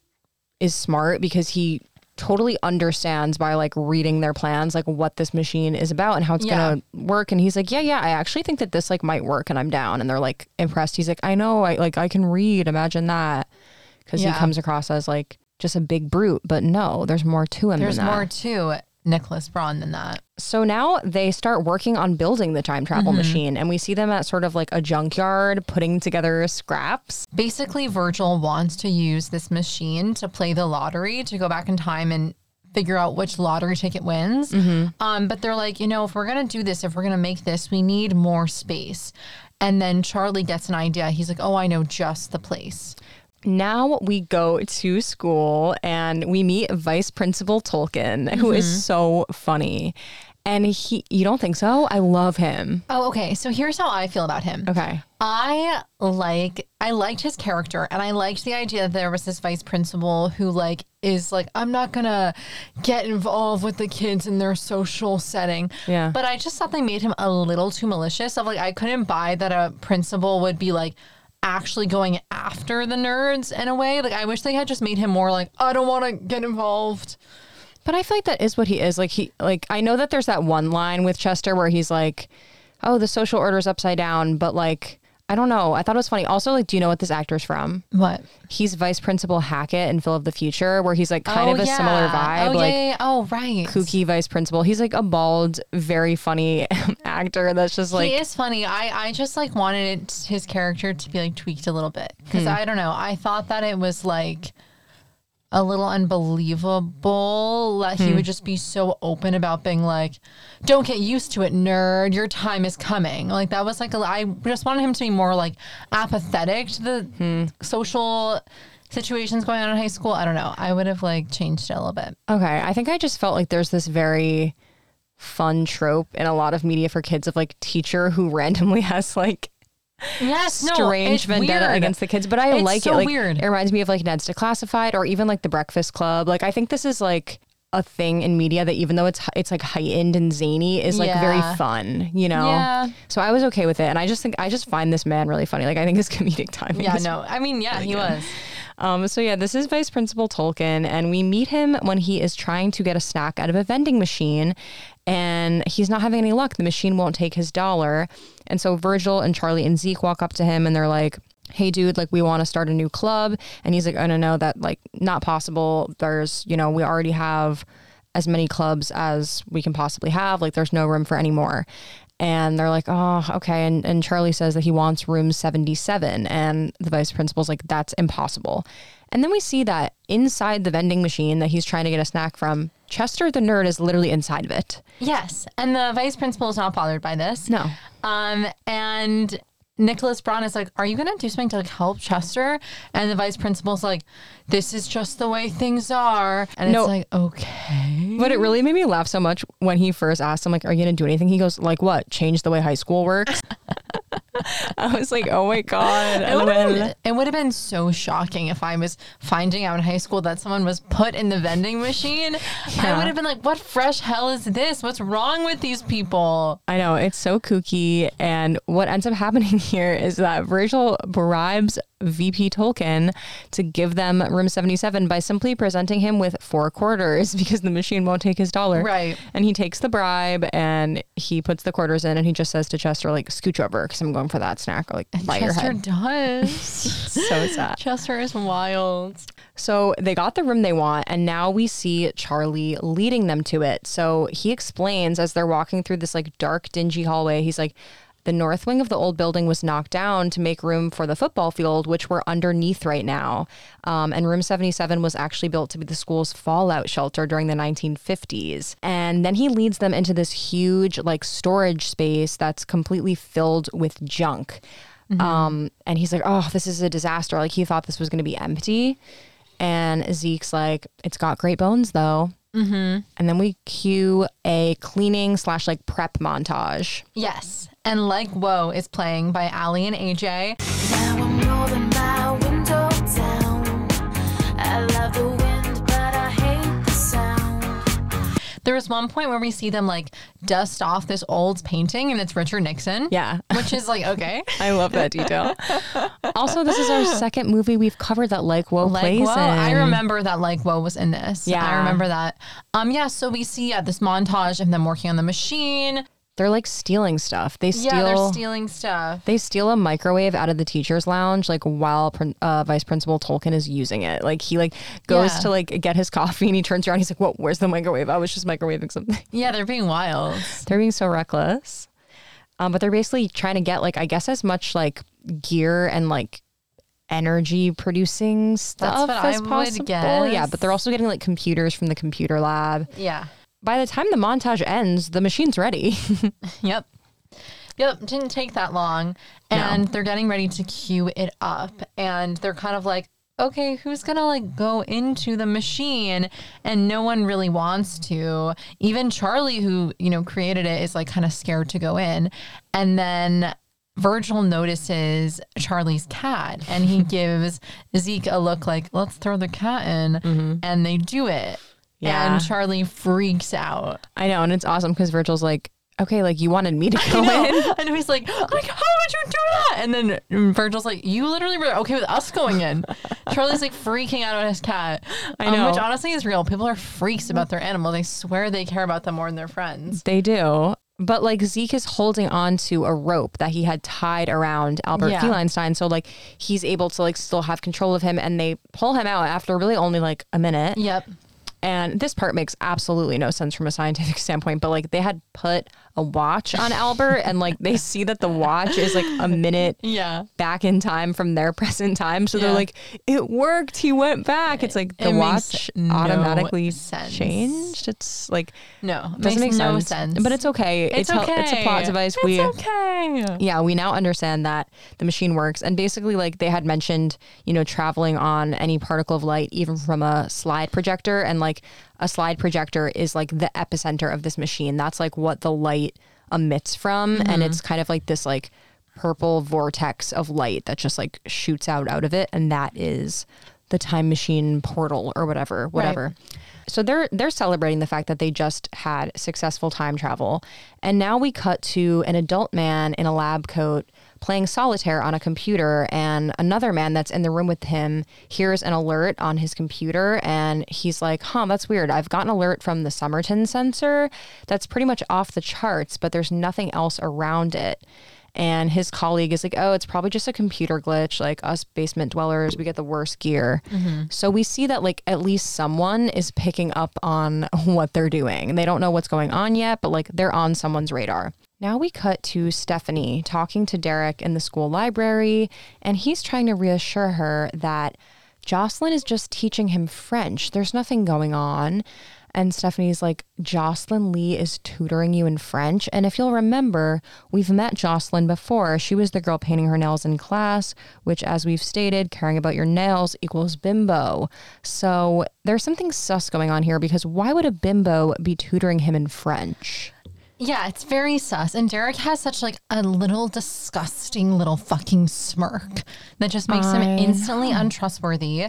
is smart because he totally understands by like reading their plans like what this machine is about and how it's Yeah. going to work. And he's like yeah yeah I actually think that this like might work and I'm down. And they're like impressed. He's like I know I like I can read. Imagine that. Cuz Yeah. he comes across as like just a big brute. But no there's more to him There's than that. more to Nicholas Braun than that. So now they start working on building the time travel Mm-hmm. machine, and we see them at sort of like a junkyard putting together scraps. Basically, Virgil wants to use this machine to play the lottery to go back in time and figure out which lottery ticket wins. Um, but they're like, you know, if we're gonna do this, if we're gonna make this, we need more space. And then Charlie gets an idea. He's like, oh, I know just the place. Now we go to school and we meet Vice Principal Tolkien, who Mm-hmm. is so funny. And he, you don't think so? I love him. Oh, okay. So here's how I feel about him. Okay. I like I liked his character and I liked the idea that there was this vice principal who like is like I'm not going to get involved with the kids in their social setting. Yeah. But I just thought they made him a little too malicious. Of like I couldn't buy that a principal would be like actually going after the nerds in a way. Like I wish they had just made him more like I don't want to get involved. But I feel like that is what he is. Like he like I know that there's that one line with Chester where he's like, "Oh, the social order's upside down," but like I don't know. I thought it was funny. Also, like, do you know what this actor's from? What? He's Vice Principal Hackett in Phil of the Future, where he's like kind of a similar vibe, Oh, like yeah, yeah. Oh, right. kooky Vice Principal. He's like a bald, very funny [LAUGHS] actor that's just like he is funny. I, I just like wanted it, his character to be like tweaked a little bit because Hmm. I don't know. I thought that it was like a little unbelievable that he would just be so open about being like, "Don't get used to it, nerd. Your time is coming." Like that was like a, I just wanted him to be more like apathetic to the social situations going on in high school. I don't know. I would have like changed it a little bit. Okay. I think I just felt like there's this very fun trope in a lot of media for kids of like teacher who randomly [LAUGHS] has like Yes, strange vendetta against the kids, but I It's like so it. Like weird. it reminds me of like Ned's Declassified or even like The Breakfast Club. Like I think this is like a thing in media that even though it's it's like heightened and zany is like Yeah. very fun, you know. Yeah. So I was okay with it, and I just think I just find this man really funny. Like I think his [LAUGHS] comedic timing. Yeah, no. I mean, yeah, he was. um, so yeah, this is Vice Principal Tolkien, and we meet him when he is trying to get a snack out of a vending machine, and he's not having any luck. The machine won't take his dollar, and so Virgil and Charlie and Zeke walk up to him, and they're like. Hey dude, like we want to start a new club. And he's like, oh no, no, that like not possible. There's, you know, we already have as many clubs as we can possibly have. Like there's no room for any more. And they're like, oh, okay. And, and Charlie says that he wants room 77. And the vice principal's like, that's impossible. And then we see that inside the vending machine that he's trying to get a snack from, Chester the nerd is literally inside of it. Yes, and the vice principal is not bothered by this. No. Um, and Nicholas Braun is like, "Are you gonna do something to like help Chester?" And the vice principal's like, "This is just the way things are." And No. it's like, okay, But it really made me laugh so much when he first asked him, like, are you going to do anything? He goes, like, what? Change the way high school works? [LAUGHS] [LAUGHS] I was like, oh my God. It would, have been, it would have been so shocking if I was finding out in high school that someone was put in the vending machine. I would have been like, what fresh hell is this? What's wrong with these people? I know it's so kooky. And what ends up happening [LAUGHS] here is that Virgil bribes VP Tolkien to give them room 77 by simply presenting him with four quarters [LAUGHS] because the machine won't take his dollar. Right. And he takes the bribe and he puts the quarters in and he just says to Chester, like, scooch over because I'm going for that snack or like your Chester head. does. [LAUGHS] so sad. Chester is wild. So they got the room they want, and now we see Charlie leading them to it. So he explains as they're walking through this like dark, dingy hallway, he's like, the north wing of the old building was knocked down to make room for the football field, which we're underneath right now. Um, and room 77 was actually built to be the school's fallout shelter during the 1950s. And then he leads them into this huge, like, storage space that's completely filled with junk. Um, and he's like, oh, this is a disaster. Like, he thought this was going to be empty. And Zeke's like, it's got great bones though. Mm-hmm. And then we cue a cleaning slash like prep montage. Yes. And like Whoa is playing by Aly and AJ. There was one point where we see them like dust off this old painting and it's Richard Nixon. Yeah. Which is like, okay. [LAUGHS] I love that detail. also, this is our [LAUGHS] second movie we've covered that Like Whoa Like plays Whoa. in. I remember that like Whoa was in this. Yeah. I remember that. Um yeah, so we see yeah, this montage of them working on the machine. They're like stealing stuff. They steal. Yeah, they're stealing stuff. they steal a microwave out of the teacher's lounge, like while uh, Vice Principal Tolkien is using it. Like he like goes Yeah. to like get his coffee and he turns around. He's like, "What? Where's the microwave? I was just microwaving something." [LAUGHS] Yeah, they're being wild. They're being so reckless. Um, but they're basically trying to get like I guess as much like gear and like energy producing stuff what I as would possible. Yeah, but they're also getting like computers from the computer lab. Yeah. By the time the montage ends, the machine's ready. [LAUGHS] Yep. Yep, didn't take that long. And they're getting ready to queue it up. And they're kind of like, okay, who's gonna like go into the machine? And no one really wants to. Even Charlie, who, you know, created it, is like kind of scared to go in. And then Virgil notices Charlie's cat and he [LAUGHS] gives Zeke a look like, let's throw the cat in. Mm-hmm. And they do it. Yeah. And Charlie freaks out. I know, and it's awesome because Virgil's like, "Okay, like you wanted me to [LAUGHS] go I know. in." [LAUGHS] And he's like, like, how would you do that? And then Virgil's like, you literally were okay with us going in. [LAUGHS] Charlie's like freaking out about his cat. I um, know. which honestly is real. People are freaks about their animal. They swear they care about them more than their friends. They do. But like Zeke is holding on to a rope that he had tied around Albert Yeah. So like he's able to like still have control of him and they pull him out after really only like a minute. Yep. And this part makes absolutely no sense from a scientific [LAUGHS] standpoint, but like they had put a watch on Albert and like they see that the watch is like a minute [LAUGHS] Yeah. back in time from their [LAUGHS] present time. So Yeah. they're like, it worked. He went back. It's like the It watch automatically changed. It's like, No. it doesn't make makes no sense. sense. But it's okay. It's hel- okay. it's a plot device. It's we okay. yeah, we now understand that the machine works. And basically, like they had mentioned, you know, traveling on any particle of light, even from a slide projector. And like a slide projector is like the epicenter of this machine. That's like what the light emits from. And mm-hmm. it's kind of like this like purple vortex of light that just like shoots out out of it. And that is the time machine portal or whatever, whatever. So they're they're celebrating the fact that they just had successful time travel. And now we cut to an adult man in a lab coat playing solitaire on a computer and another man that's in the room with him hears an alert on his computer and he's like, "Huh, that's weird. I've got an alert from the Somerton sensor that's pretty much off the charts, but there's nothing else around it." And his colleague is like, oh, it's probably just a computer glitch. Like us basement dwellers, we get the worst gear. Mm-hmm. So we see that, like, at least someone is picking up on [LAUGHS] what they're doing. And they don't know what's going on yet, but like they're on someone's radar. Now we cut to Stephanie talking to Derek in the school library, and he's trying to reassure her that Jocelyn is just teaching him French. There's nothing going on. And Stephanie's like, Jocelyn Lee is tutoring you in French. And if you'll remember, we've met Jocelyn before. She was the girl painting her nails in class, which, as we've stated, caring about your nails equals bimbo. So there's something sus going on here because why would a bimbo be tutoring him in French? Yeah, it's very sus. And Derek has such like a little disgusting little fucking smirk that just makes him I instantly untrustworthy.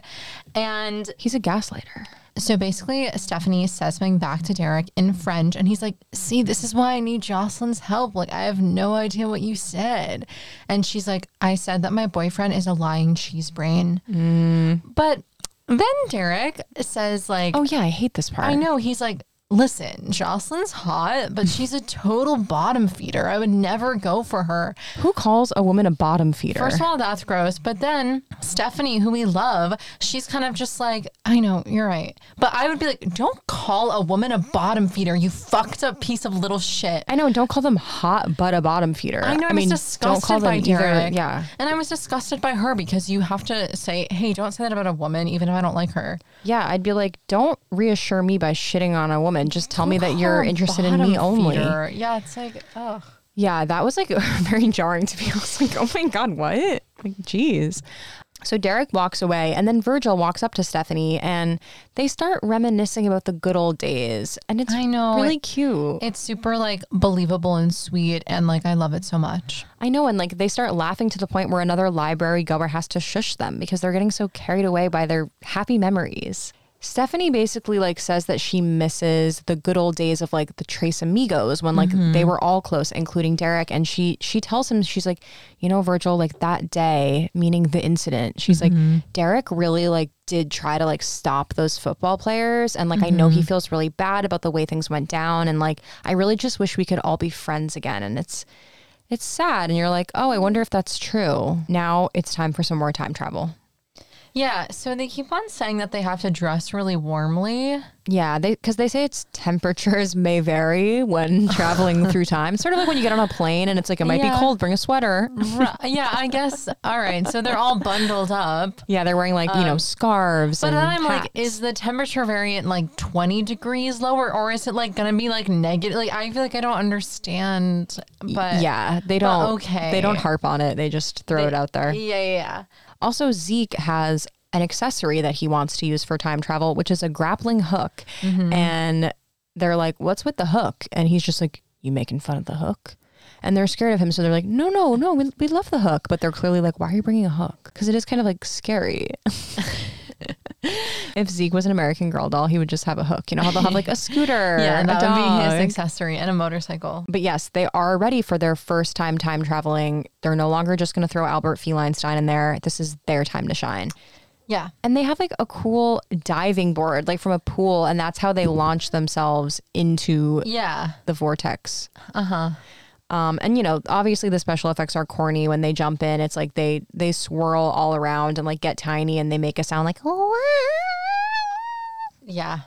And He's a gaslighter. so basically, Stephanie says something back to Derek in French, and he's like, See, this is why I need Jocelyn's help. Like, I have no idea what you said. And she's like, I said that my boyfriend is a lying cheese brain. Mm. But then Derek says, like, Oh, yeah, I hate this part. I know. He's like, listen, Jocelyn's hot, but she's a total bottom feeder. I would never go for her. Who calls a woman a bottom feeder? First of all, that's gross. But then Stephanie, who we love, she's kind of just like, I know, you're right. But I would be like, don't call a woman a bottom feeder, you fucked up piece of little shit. I know, don't call them hot but a bottom feeder. I know I, mean, was disgusted don't call by them either. Yeah. And I was disgusted by her because you have to say, hey, don't say that about a woman, even if I don't like her. Yeah, I'd be like, don't reassure me by shitting on a woman. And just tell me that you're interested in me bottom only. feeder. Yeah, it's like, ugh. Yeah, that was like [LAUGHS] very jarring to me. I was like, oh my God, what? Like, geez. So Derek walks away, and then Virgil walks up to Stephanie, and they start reminiscing about the good old days. And it's I know. really cute. It's super like believable and sweet, and like I love it so much. I know, and like they start laughing to the point where another library goer has to shush them because they're getting so carried away by their happy memories. Stephanie basically like says that she misses the good old days of like the Tres Amigos when like they mm-hmm. were all close, including Derek. And she she tells him she's like, you know, Virgil, like that day, meaning the incident. She's like, mm-hmm. Derek really like did try to like stop those football players, and like I know he mm-hmm. feels really bad about the way things went down, and like I really just wish we could all be friends again. And it's it's sad and you're like oh i wonder if that's true now it's time for some more time travel Yeah, so they keep on saying that they have to dress really warmly. yeah they because they say it's temperatures may vary when [LAUGHS] traveling through time sort of like when you get on a plane and it's like it might Yeah. be cold bring a sweater yeah, I guess. All right, so they're all bundled up. yeah they're wearing like you know um, scarves But and then I'm like, is the temperature variant like 20 degrees lower, or is it like gonna be like negative? Like, I feel like I don't understand. But yeah they don't okay. they don't harp on it they just throw it out there yeah, yeah, yeah. Also, Zeke has an accessory that he wants to use for time travel, which is a grappling hook. Mm-hmm. And they're like, What's with the hook? And he's just like, You making fun of the hook? And they're scared of him. So they're like, No, no, no, we, we love the hook. But they're clearly like, Why are you bringing a hook? Because it is kind of like scary. [LAUGHS] if Zeke was an American Girl doll, he would just have a hook. You know how they'll have like a [LAUGHS] scooter, Yeah, and that would be his accessory and a motorcycle. But yes, they are ready for their first time time traveling. They're no longer just going to throw Albert Feinstein in there. This is their time to shine. Yeah. And they have like a cool diving board, like from a pool, and that's how they launch themselves into Yeah. the vortex. Uh huh. Um, and you know, obviously the special effects are corny when they jump in. It's like they they swirl all around and like get tiny, and they make a sound like. [LAUGHS] Yeah.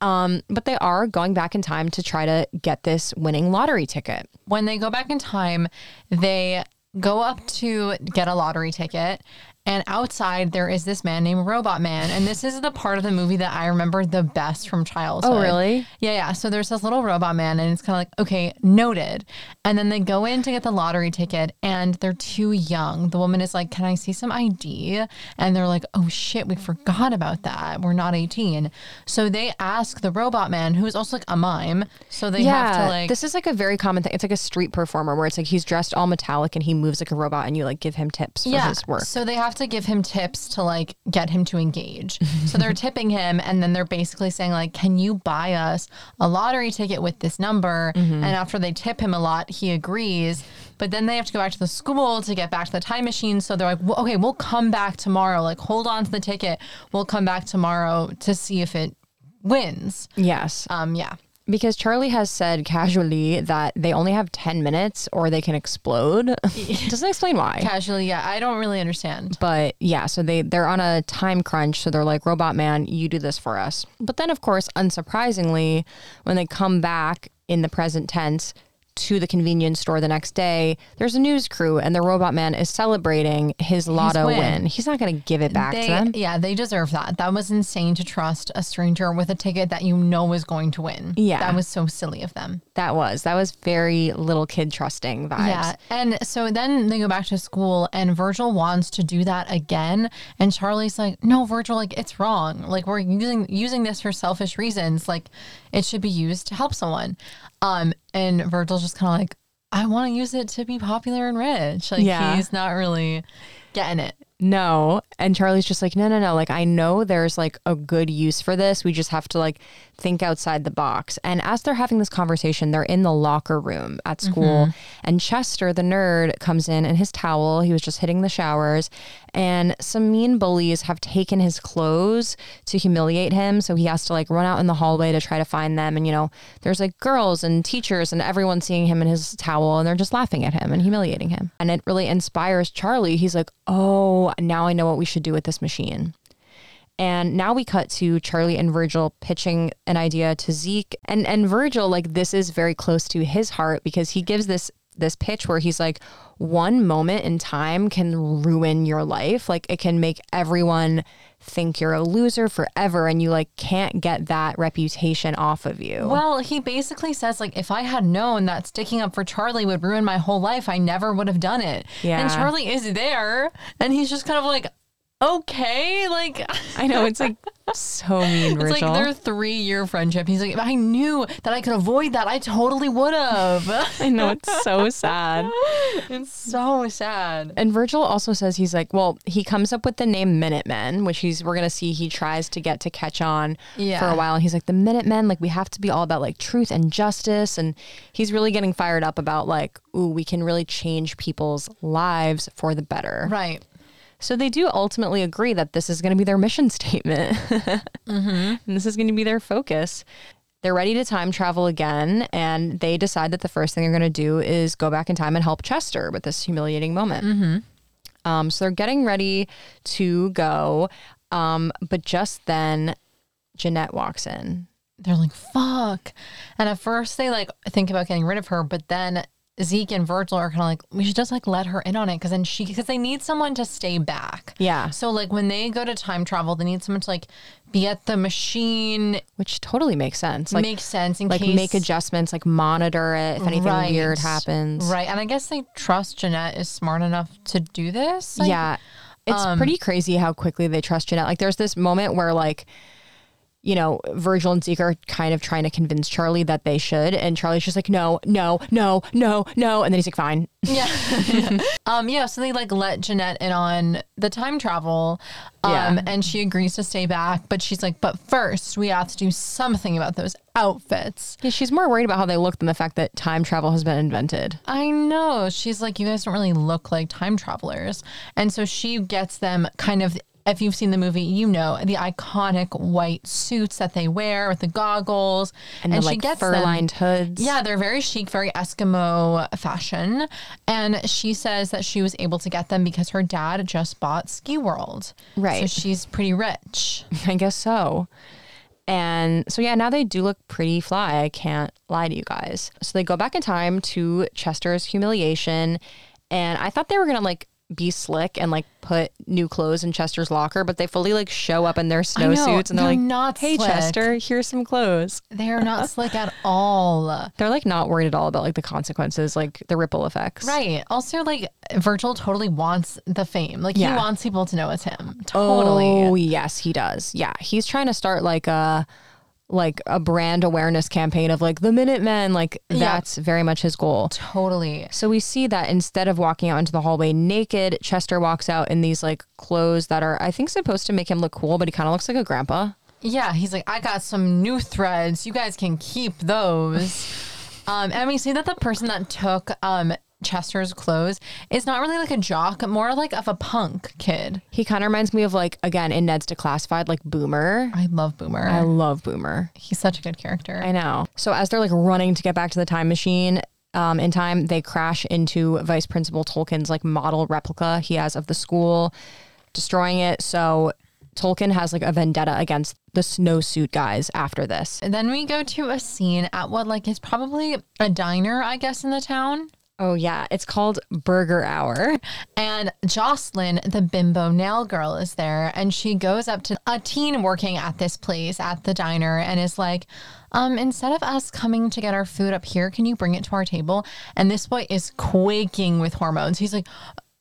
Um, but they are going back in time to try to get this winning lottery ticket. when they go back in time, they go up to get a lottery ticket. And outside, there is this man named Robot Man. And this is the part of the movie that I remember the best from childhood. Oh, really? Yeah, yeah. So there's this little robot man, and it's kind of like, okay, noted. And then they go in to get the lottery ticket, and they're too young. The woman is like, Can I see some ID? And they're like, Oh shit, we forgot about that. We're not 18. So they ask the robot man, who's also like a mime. So they have to like. this is like a very common thing. It's like a street performer where it's like he's dressed all metallic and he moves like a robot, and you like give him tips for his work. So they have to give him tips to like get him to engage. so they're [LAUGHS] tipping him and then they're basically saying like, "Can you buy us a lottery ticket with this number?" Mm-hmm. And after they tip him a lot, he agrees. But then they have to go back to the school to get back to the time machine. So they're like, well, "Okay, we'll come back tomorrow. Like, hold on to the ticket. We'll come back tomorrow to see if it wins." Yes, Um, yeah. Because Charlie has said casually that they only have ten minutes or they can explode. [LAUGHS] [LAUGHS] Doesn't explain why. Casually, yeah. I don't really understand. But yeah, so they they're on a time crunch, so they're like, "Robot Man, you do this for us." But then, of course, unsurprisingly, when they come back in the present tense to the convenience store the next day, there's a news crew, and the Robot Man is celebrating his lotto win. win. He's not going to give it back They, to them. yeah, they deserve that. That was insane to trust a stranger with a ticket that you know is going to win. Yeah. That was so silly of them. That was that was very little kid trusting vibes. Yeah. And so then they go back to school and Virgil wants to do that again. And Charlie's like, no, Virgil, like it's wrong. Like we're using using this for selfish reasons. Like it should be used to help someone. Um, and Virgil's just kind of like, I want to use it to be popular and rich. Like Yeah. he's not really getting it. No. And Charlie's just like, no, no, no. Like, I know there's like a good use for this. We just have to like think outside the box. And as they're having this conversation, they're in the locker room at school. Mm-hmm. And Chester, the nerd, comes in in his towel. He was just hitting the showers. And some mean bullies have taken his clothes to humiliate him. So he has to like run out in the hallway to try to find them. And, you know, there's like girls and teachers and everyone seeing him in his towel and they're just laughing at him and humiliating him. And it really inspires Charlie. He's like, oh, now I know what we should do with this machine. And now we cut to Charlie and Virgil pitching an idea to Zeke. And and Virgil, like this is very close to his heart because he gives this this pitch where he's like, one moment in time can ruin your life. Like it can make everyone think you're a loser forever and you like can't get that reputation off of you. Well, he basically says like if I had known that sticking up for Charlie would ruin my whole life, I never would have done it. Yeah. And Charlie is there and he's just kind of like okay, like I know it's like [LAUGHS] so mean, it's Virgil. like their 3-year friendship. He's like if I knew that I could avoid that, I totally would have. I know it's so sad. [LAUGHS] it's so sad. And Virgil also says he's like, well, he comes up with the name Minutemen, which he's we're gonna see he tries to get to catch on for a while. And he's like, the Minutemen, like we have to be all about like truth and justice. And he's really getting fired up about like, ooh, we can really change people's lives for the better. Right. So they do ultimately agree that this is gonna be their mission [LAUGHS] statement. And this is gonna be their focus. They're ready to time travel again, and they decide that the first thing they're going to do is go back in time and help Chester with this humiliating moment. Um, so they're getting ready to go, um, but just then Jeanette walks in. They're like, fuck. And at first they like think about getting rid of her, but then Zeke and Virgil are kind of like, we should just like let her in on it because then she, because they need someone to stay back. Yeah. So like when they go to time travel, they need someone to like be at the machine. Which totally makes sense. Like, makes sense in like case make adjustments, like monitor it if anything Right. weird happens. Right. And I guess they trust Jeanette is smart enough to do this. Like, yeah. It's um, pretty crazy how quickly they trust Jeanette. Like there's this moment where like, you know, Virgil and Zeke are kind of trying to convince Charlie that they should. And Charlie's just like, no, no, no, no, no. And then he's like, fine. Yeah. [LAUGHS] [LAUGHS] um, yeah. So they like let Jeanette in on the time travel. Um, Yeah. and she agrees to stay back, but she's like, but first we have to do something about those outfits. Yeah, she's more worried about how they look than the fact that time travel has been invented. I know. She's like, you guys don't really look like time travelers. And so she gets them kind of, if you've seen the movie, you know, the iconic white suits that they wear with the goggles. And, the like fur them- lined hoods. Yeah, they're very chic, very Eskimo fashion. And she says that she was able to get them because her dad just bought Ski World. Right. So she's pretty rich. [LAUGHS] I guess so. And so, yeah, now they do look pretty fly. I can't lie to you guys. So they go back in time to Chester's humiliation. And I thought they were going to like be slick and like put new clothes in Chester's locker, but they fully like show up in their snowsuits and they're, they're like, not hey, slick." Chester, here's some clothes. They're not [LAUGHS] slick at all. They're like not worried at all about like the consequences, like the ripple effects. Right. Also, like Virgil totally wants the fame. Like Yeah. he wants people to know it's him. Oh, totally. Oh, yes, he does. Yeah. He's trying to start like a like a brand awareness campaign of like the Minutemen. Like that's very much his goal. Totally. So we see that instead of walking out into the hallway naked, Chester walks out in these like clothes that are I think supposed to make him look cool, but he kind of looks like a grandpa. Yeah, he's like, I got some new threads. You guys can keep those. [LAUGHS] um, and we see that the person that took um Chester's clothes is not really like a jock, more like of a punk kid. He kind of reminds me of like again in Ned's Declassified, like Boomer. I love Boomer. I love Boomer. he's such a good character. I know. So as they're like running to get back to the time machine, um, in time, they crash into Vice Principal Tolkien's like model replica he has of the school, destroying it. So Tolkien has like a vendetta against the snowsuit guys after this. And then we go to a scene at what like is probably a diner, I guess, in the town. Oh yeah, it's called Burger Hour. And Jocelyn, the bimbo nail girl, is there. And she goes up to a teen working at this place at the diner and is like, um, instead of us coming to get our food up here, can you bring it to our table? And this boy is quaking with hormones. He's like,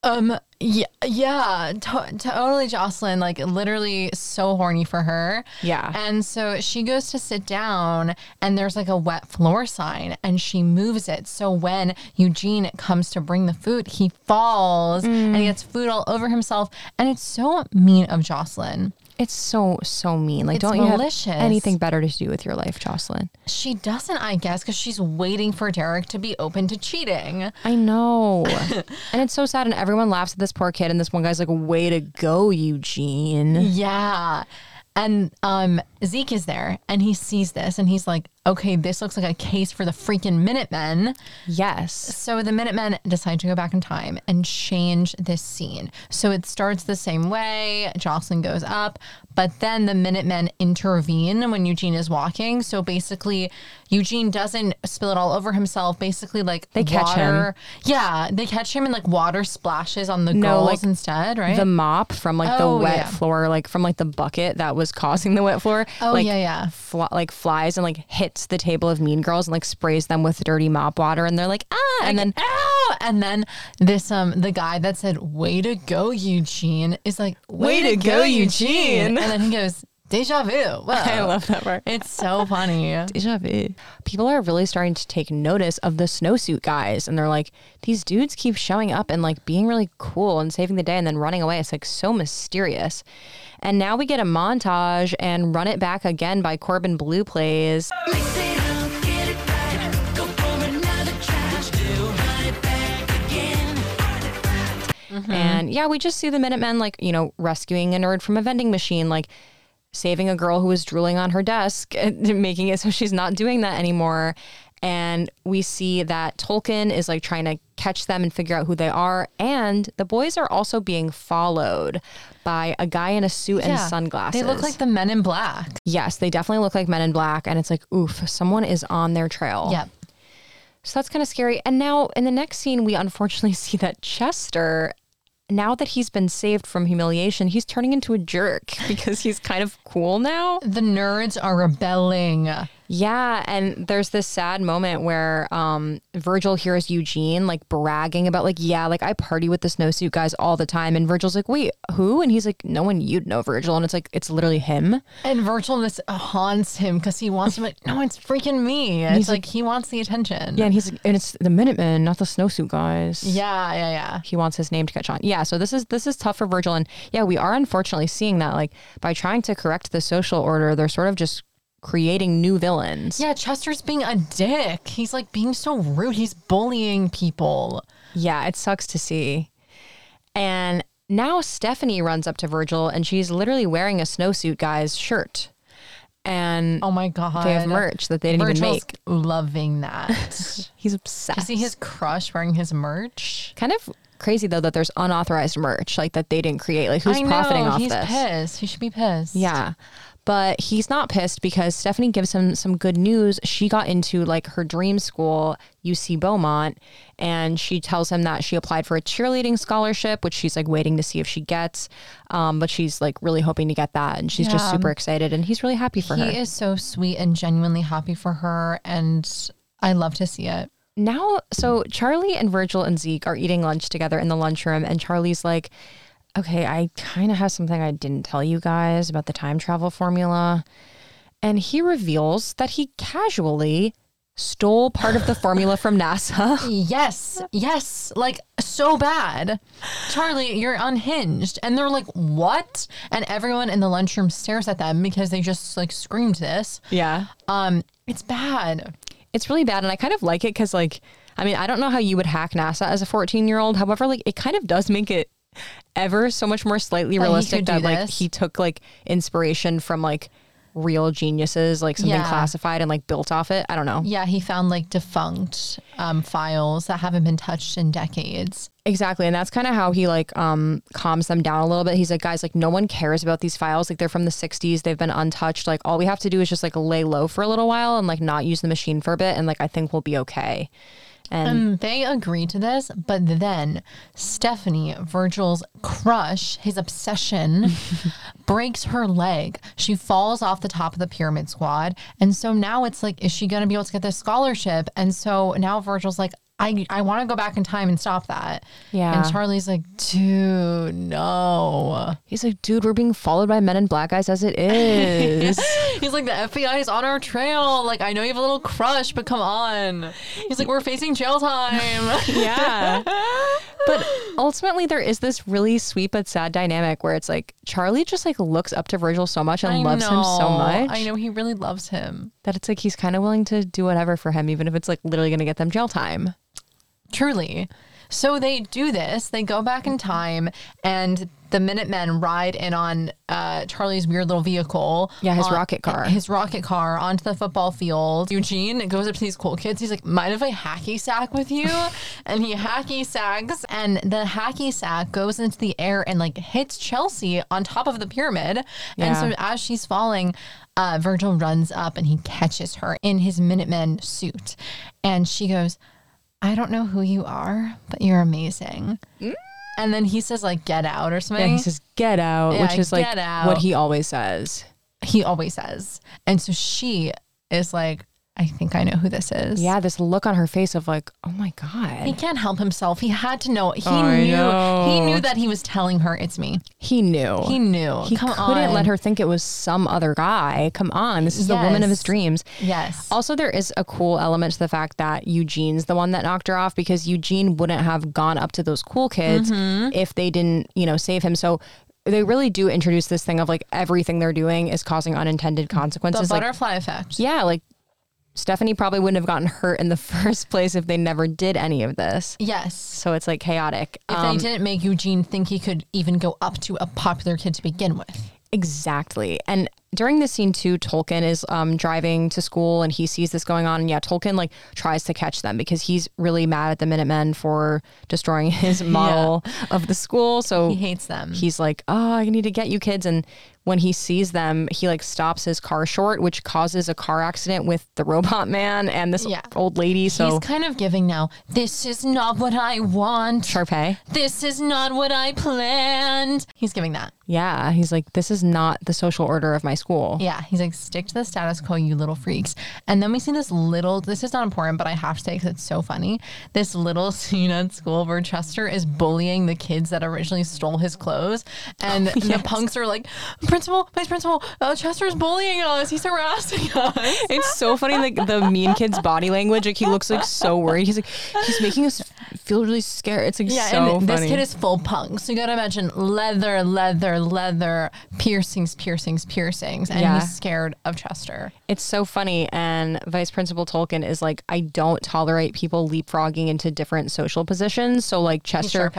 um, yeah, yeah, to- totally, Jocelyn. Like, literally so horny for her. Yeah. And so she goes to sit down, and there's like a wet floor sign, and she moves it. So when Eugene comes to bring the food, he falls and he gets food all over himself. And it's so mean of Jocelyn. It's so so mean. Like, It's don't you have anything better to do with your life, Jocelyn? She doesn't, I guess, because she's waiting for Derek to be open to cheating. I know, [LAUGHS] and it's so sad. And everyone laughs at this poor kid. And this one guy's like, "Way to go, Eugene." Yeah. And um, Zeke is there and he sees this and he's like, okay, this looks like a case for the freaking Minutemen. Yes. So the Minutemen decide to go back in time and change this scene. So it starts the same way. Jocelyn goes up, but then the Minutemen intervene when Eugene is walking. So basically, Eugene doesn't spill it all over himself. Basically, like They catch him. Yeah, they catch him and like water splashes on the No, girls like, instead, right? the mop from like the Oh, wet yeah. floor, like from like the bucket that was causing the wet floor. Oh, like, yeah, yeah. Fl- like flies and like hits the table of Mean Girls and like sprays them with dirty mop water, and they're like ah, and then Ow! And then this um the guy that said "Way to go, Eugene" is like "Way, to, go, Eugene," and then he goes "Deja vu." Whoa. [LAUGHS] I love that part. It's so funny. [LAUGHS] Deja vu. People are really starting to take notice of the snowsuit guys, and they're like, these dudes keep showing up and like being really cool and saving the day, and then running away. It's like so mysterious. And now we get a montage and run it back again by Corbin Bleu plays. Mix it up, get it right. Go for another try. Do run it back again. Mm-hmm. And yeah, we just see the Minutemen like, you know, rescuing a nerd from a vending machine, like saving a girl who was drooling on her desk, and [LAUGHS] making it so she's not doing that anymore. And we see that Tolkien is like trying to catch them and figure out who they are. And the boys are also being followed by a guy in a suit and sunglasses. They look like the Men in Black. Yes, they definitely look like men in black. And it's like, oof, someone is on their trail. Yep. So that's kind of scary. And now in the next scene, we unfortunately [LAUGHS] see that Chester, now that he's been saved from humiliation, he's turning into a jerk [LAUGHS] because he's kind of cool now. The nerds are rebelling. Yeah. And there's this sad moment where um, Virgil hears Eugene like bragging about, like, yeah, like I party with the snowsuit guys all the time. And Virgil's like, wait, who? And he's like, no one you'd know, Virgil. And it's like, it's literally him. And Virgil just haunts him because he wants to be like, no, it's freaking me. It's like, he wants the attention. Yeah. And he's like, and it's the Minutemen, not the snowsuit guys. Yeah, yeah, yeah. he wants his name to catch on. Yeah, so this is this is tough for Virgil, and yeah, we are unfortunately seeing that like by trying to correct the social order, they're sort of just creating new villains. Yeah, Chester's being a dick. He's like being so rude. He's bullying people. Yeah, it sucks to see. And now Stephanie runs up to Virgil, and she's literally wearing a snowsuit guy's shirt, and Oh my god. they have merch that they didn't even make. loving that. [LAUGHS] He's obsessed. See his crush wearing his merch? kind of crazy though that there's unauthorized merch like that they didn't create. Like who's know, profiting off he's this? He's pissed. He should be pissed. Yeah. But he's not pissed because Stephanie gives him some good news. She got into like her dream school, UC Beaumont, and she tells him that she applied for a cheerleading scholarship, which she's like waiting to see if she gets. Um, but she's like really hoping to get that, and she's just super excited, and he's really happy for He her. He is so sweet and genuinely happy for her, and I love to see it. now so Charlie and Virgil and Zeke are eating lunch together in the lunchroom and Charlie's like, "Okay, I kind of have something I didn't tell you guys about the time travel formula." And he reveals that he casually stole part of the [LAUGHS] formula from NASA. Yes, yes, like so bad. Charlie, you're unhinged. And they're like, what? And everyone in the lunchroom stares at them because they just like screamed this. Yeah. Um, it's bad. It's really bad and I kind of like it cuz like I mean, I don't know how you would hack NASA as a 14-year-old. However, like it kind of does make it ever so much more slightly That realistic that like this. he took like inspiration from like real geniuses, like something Yeah. classified and like built off it. I don't know. Yeah, he found like defunct um, files that haven't been touched in decades. Exactly. And that's kind of how he like um calms them down a little bit. He's like, guys, like no one cares about these files. Like they're from the 60s. They've been untouched. Like all we have to do is just like lay low for a little while and like not use the machine for a bit. And like I think we'll be okay. And They agree to this, but then Stephanie, Virgil's crush, his obsession, [LAUGHS] breaks her leg. She falls off the top of the pyramid squad. And so now it's like, is she going to be able to get this scholarship? And so now Virgil's like, I, I want to go back in time and stop that. Yeah. And Charlie's like, dude, no. he's like, dude, we're being followed by men in black guys as it [LAUGHS] is. He's like, the FBI is on our trail. Like, I know you have a little crush, but come on. He's like, we're facing jail time. [LAUGHS] yeah. But ultimately there is this really sweet but sad dynamic where it's like Charlie just like looks up to Virgil so much and I loves him so much I know he really loves him. that it's like he's kind of willing to do whatever for him, even if it's like literally going to get them jail time. Truly. So they do this. They go back in time, and the Minutemen ride in on uh, Charlie's weird little vehicle. Yeah, his on- rocket car. His rocket car onto the football field. Eugene goes up to these cool kids. He's like, "Mind if I hacky sack with you?" [LAUGHS] and he hacky sacks, and the hacky sack goes into the air and like hits Chelsea on top of the pyramid. Yeah. And so as she's falling, uh, Virgil runs up and he catches her in his Minutemen suit, and she goes. I don't know who you are, but you're amazing. Mm. And then he says like get out or something. Yeah, he says, get out, Yeah, which is like out. what he always says. he always says. And so she is like, I think I know who this is. Yeah, this look on her face of like, oh my God. He can't help himself. He had to know. He I knew know. he knew that he was telling her it's me. He knew. He knew. He Come couldn't on. let her think it was some other guy. Come on. This is the woman of his dreams. Yes. Also, there is a cool element to the fact that Eugene's the one that knocked her off because Eugene wouldn't have gone up to those cool kids Mm-hmm. if they didn't, you know, save him. So they really do introduce this thing of like everything they're doing is causing unintended the consequences. Like, butterfly effect. yeah, like Stephanie probably wouldn't have gotten hurt in the [LAUGHS] first place if they never did any of this. Yes. So it's like chaotic. If Um, they didn't make Eugene think he could even go up to a popular kid to begin with. Exactly. And during this scene too, Tolkien is um, driving to school and he sees this going on. And yeah, Tolkien like tries to catch them because he's really mad at the Minutemen for destroying [LAUGHS] his model of the school. So He hates them. he's like, "Oh, I need to get you kids." And when he sees them, he like stops his car short, which causes a car accident with the robot man and this Yeah. old lady. So He's kind of giving now. This is not what I want. Sharpay. This is not what I planned. He's giving that. Yeah, he's like, "This is not the social order of my school." Yeah, he's like, stick to the status quo, you little freaks. And then we see this little, this is not important, but I have to say because it's so funny. This little [LAUGHS] scene at school where Chester is bullying the kids that originally stole his clothes. And [LAUGHS] oh, the punks are like, Principal, Vice Principal, uh, Chester's bullying us. He's harassing us. It's so funny, like the mean kid's body language. Like he looks like so worried. He's like, he's making us feel really scared. It's like Yeah, so and funny. this kid is full punk. So you gotta imagine leather, leather, leather, piercings, piercings, piercings. And Yeah. he's scared of Chester. it's so funny. And Vice Principal Tolkien is like, I don't tolerate people leapfrogging into different social positions. So like Chester.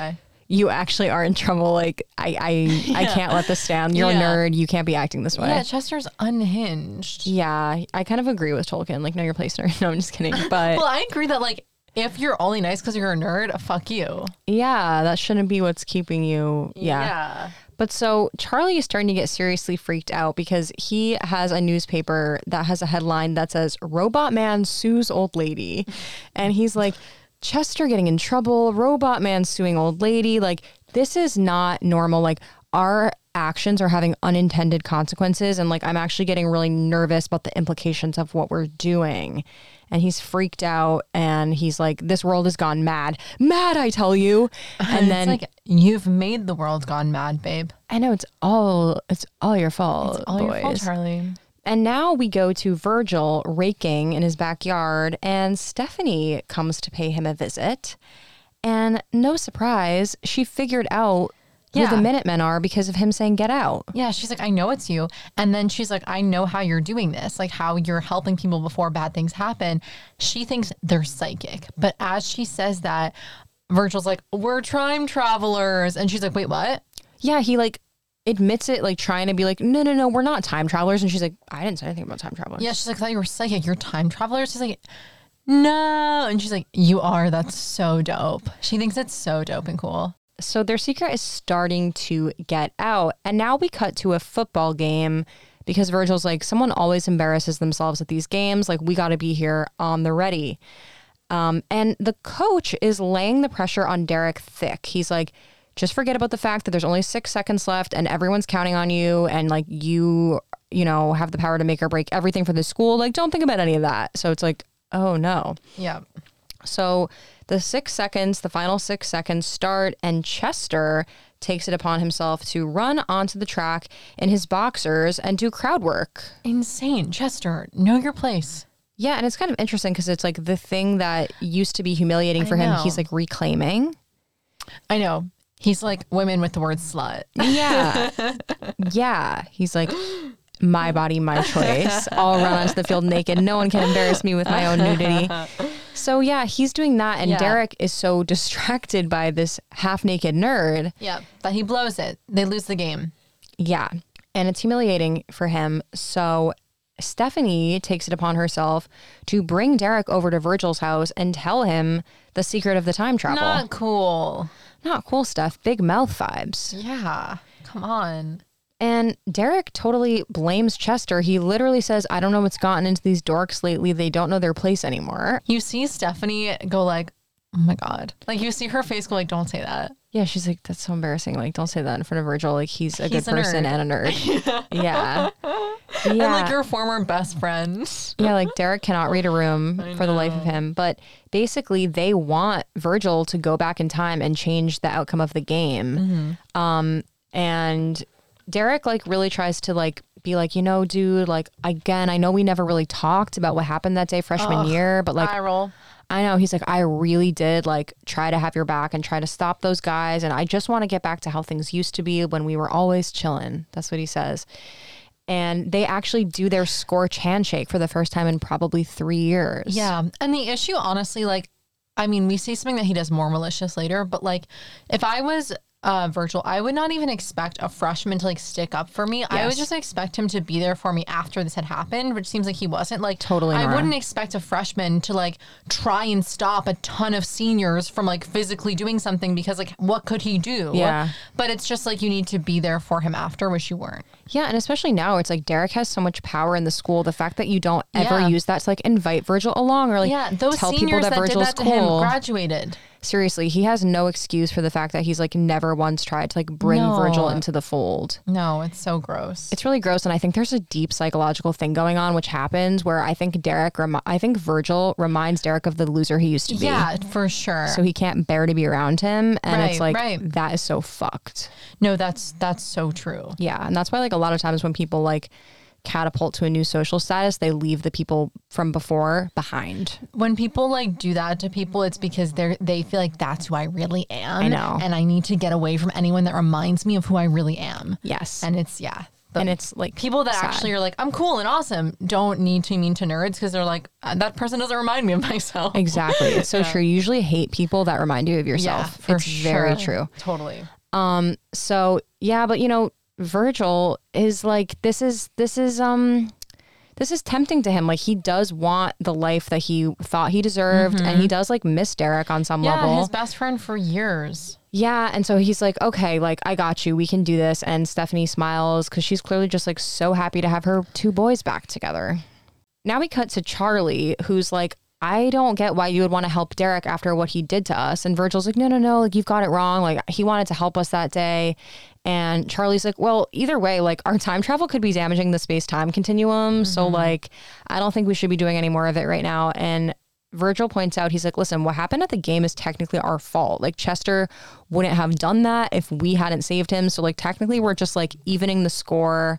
You actually are in trouble. Like I, I, [LAUGHS] I can't let this stand. You're Yeah. a nerd. You can't be acting this way. Yeah, Chester's unhinged. Yeah, I kind of agree with Tolkien. Like, know your place, nerd. [LAUGHS] No, I'm just kidding. [LAUGHS] But Well, I agree that like if you're only nice because you're a nerd, fuck you. yeah, that shouldn't be what's keeping you. Yeah. Yeah. But so Charlie is starting to get seriously freaked out because he has a newspaper that has a headline that says Robot Man sues old lady. And he's like, Chester getting in trouble, Robot Man suing old lady. Like, this is not normal. Like, our actions are having unintended consequences. And like, I'm actually getting really nervous about the implications of what we're doing. And he's freaked out and he's like, this world has gone mad. Mad, I tell you. [LAUGHS] And then it's like you've made the world gone mad, babe. I know it's all it's all your fault, It's all boys. your fault, Charlie. And now we go to Virgil raking in his backyard, and Stephanie comes to pay him a visit. And no surprise, she figured out who Yeah. the Minutemen are because of him saying "Get out." Yeah, she's like, I know it's you. And then she's like, I know how you're doing this, like how you're helping people before bad things happen. She thinks they're psychic. But as she says that, Virgil's like, We're time travelers. And she's like, Wait, what? Yeah, he like admits it, like trying to be like, "No, no, no, we're not time travelers." And she's like, "I didn't say anything about time travelers." Yeah, she's like, I thought you were psychic. You're time travelers. She's like, No. And she's like, You are. That's so dope. She thinks it's so dope and cool. So their secret is starting to get out. And now we cut to a football game because Virgil's like, someone always embarrasses themselves at these games. Like, we got to be here on the ready. Um, and the coach is laying the pressure on Derek thick. He's like, just forget about the fact that there's only six seconds left and everyone's counting on you and like you, you know, have the power to make or break everything for the school. Like, don't think about any of that. So it's like, oh no. Yeah. So the six seconds, the final six seconds start, and Chester takes it upon himself to run onto the track in his boxers and do crowd work. Insane. Chester, know your place. Yeah, and it's kind of interesting because it's like the thing that used to be humiliating for him, he's like reclaiming. I know. He's like women with the word slut. Yeah. [LAUGHS] yeah. He's like, my body, my choice. I'll run onto the field naked. No one can embarrass me with my own nudity. So, yeah, he's doing that. And Yeah. Derek is so [LAUGHS] distracted by this half naked nerd. Yeah. But he blows it. They lose the game. Yeah. And it's humiliating for him. So Stephanie takes it upon herself to bring Derek over to Virgil's house and tell him the secret of the time travel. Not, Not cool. stuff, big mouth vibes. Yeah. Come on. And Derek totally blames Chester. He literally says, I don't know what's gotten into these dorks lately. They don't know their place anymore. You see Stephanie go like, oh my God. Like you see her face go like, don't say that. Yeah, she's like, that's so embarrassing. Like, don't say that in front of Virgil. Like, he's a He's good a person nerd. and a nerd. [LAUGHS] yeah. And like your former best friend. Yeah, like Derek cannot read a room for the life of him. But basically, they want Virgil to go back in time and change the outcome of the game. Um, and Derek like really tries to like be like, you know, dude, like again, I know we never really talked about what happened that day freshman year, but like Eye roll. I know he's like, I really did like try to have your back and try to stop those guys. And I just want to get back to how things used to be when we were always chilling. That's what he says. And they actually do their scorch handshake for the first time in probably three years. Yeah. And the issue, honestly, like, I mean, we see something that he does more malicious later, but like, if I was uh, Virgil, I would not even expect a freshman to like stick up for me. I would just expect him to be there for me after this had happened, which seems like he wasn't. Like, Totally, I Nora. wouldn't expect a freshman to like try and stop a ton of seniors from like physically doing something because like, what could he do? Yeah. But it's just like you need to be there for him after, which you weren't. Yeah. And especially now, it's like Derek has so much power in the school. The fact that you don't ever Yeah. use that to like invite Virgil along or like Yeah, those tell people that, that, Virgil's that to cool. him graduated. Seriously, he has no excuse for the fact that he's like never once tried to like bring No. Virgil into the fold. No, it's so gross. It's really gross, and I think there's a deep psychological thing going on, which happens where I think Derek, I think Virgil reminds Derek of the loser he used to be. yeah, for sure. So he can't bear to be around him, and it's like right. that is so fucked. No, that's that's so true. Yeah, and that's why like a lot of times when people like catapult to a new social status, they leave the people from before behind. When people like do that to people, it's because they're they feel like that's who I really am. I know. and I need to get away from anyone that reminds me of who I really am. Yes, And it's yeah, the- and it's like people that sad. actually are like I'm cool and awesome don't need to mean to nerds because they're like "Uh, that person doesn't remind me of [LAUGHS] myself. Exactly. It's so [LAUGHS] true. You usually hate people that remind you of yourself. Yeah, for it's very true. Totally. Um so yeah, but you know, Virgil is like this is this is um this is tempting to him. Like he does want the life that he thought he deserved, and he does like miss Derek on some Mm-hmm. Yeah, level. his best friend for years. Yeah, and so he's like, okay, like I got you. We can do this. And Stephanie smiles because she's clearly just like so happy to have her two boys back together. Now we cut to Charlie, who's like, I don't get why you would want to help Derek after what he did to us. And Virgil's like, no, no, no, like you've got it wrong. Like he wanted to help us that day. And Charlie's like, well, either way, like our time travel could be damaging the space time continuum. So, like, I don't think we should be doing any more of it right now. And Virgil points out, he's like, listen, what happened at the game is technically our fault. Like, Chester wouldn't have done that if we hadn't saved him. So, like, technically, we're just like evening the score.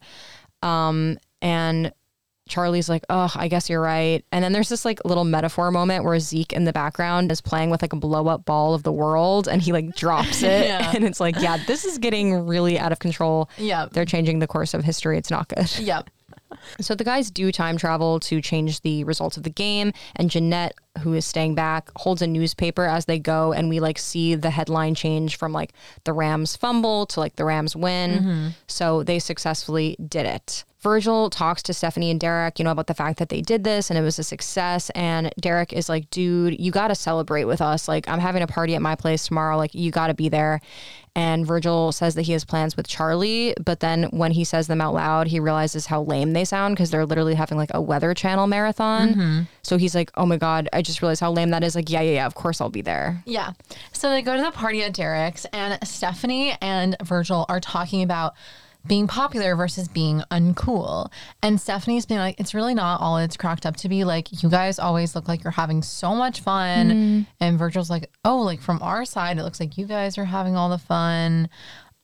Um, and Charlie's like, oh, I guess you're right. And then there's this like little metaphor moment where Zeke in the background is playing with like a blow up ball of the world and he like drops [LAUGHS] it. Yeah. And it's like, yeah, this is getting really out of control. Yeah. They're changing the course of history. It's not good. [LAUGHS] Yep. So the guys do time travel to change the results of the game, and Jeanette, who is staying back, holds a newspaper as they go, and we like see the headline change from like the Rams fumble to like the Rams win. Mm-hmm. So they successfully did it. Virgil talks to Stephanie and Derek, you know, about the fact that they did this and it was a success. And Derek is like, dude, you got to celebrate with us. Like, I'm having a party at my place tomorrow. Like, you got to be there. And Virgil says that he has plans with Charlie, but then when he says them out loud, he realizes how lame they sound because they're literally having like a Weather Channel marathon. Mm-hmm. So he's like, oh my God, I just realized how lame that is. Like, yeah, yeah, yeah, of course I'll be there. Yeah. So they go to the party at Derek's, and Stephanie and Virgil are talking about being popular versus being uncool. And Stephanie's being like, it's really not all it's cracked up to be. Like, you guys always look like you're having so much fun. And Virgil's like, oh, like from our side, it looks like you guys are having all the fun.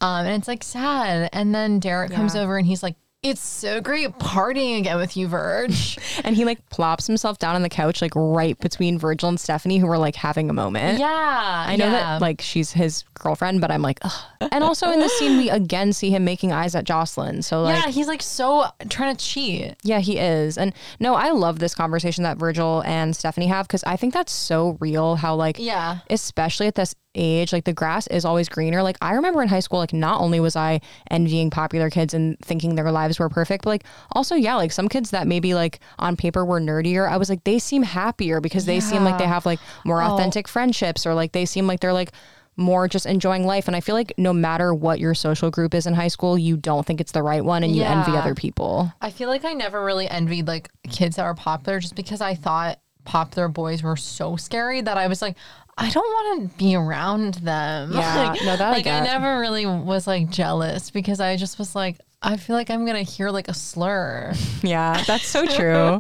Um, and it's like sad. And then Derek comes over and he's like, it's so great partying again with you, Virg. [LAUGHS] And he like plops himself down on the couch, like right between Virgil and Stephanie, who were like having a moment. yeah. I know yeah. that like she's his girlfriend, but I'm like, Ugh. and also in this scene, we again see him making eyes at Jocelyn. So like, yeah, he's like so trying to cheat. Yeah, he is. And no, I love this conversation that Virgil and Stephanie have because I think that's so real how, like, Yeah. especially at this age, like, the grass is always greener. Like, I remember in high school, like, not only was I envying popular kids and thinking their lives were perfect, but like, also, yeah, like, some kids that maybe, like, on paper were nerdier, I was like, they seem happier because they seem like they have, like, more Oh. authentic friendships or, like, they seem like they're, like, more just enjoying life. And I feel like no matter what your social group is in high school, you don't think it's the right one and you envy other people. I feel like I never really envied like kids that were popular just because I thought popular boys were so scary that I was like, I don't want to be around them. Yeah, [LAUGHS] like, no, that I like I get. never really was like jealous because I just was like, I feel like I'm gonna hear like a slur. [LAUGHS] Yeah, that's so [LAUGHS] true.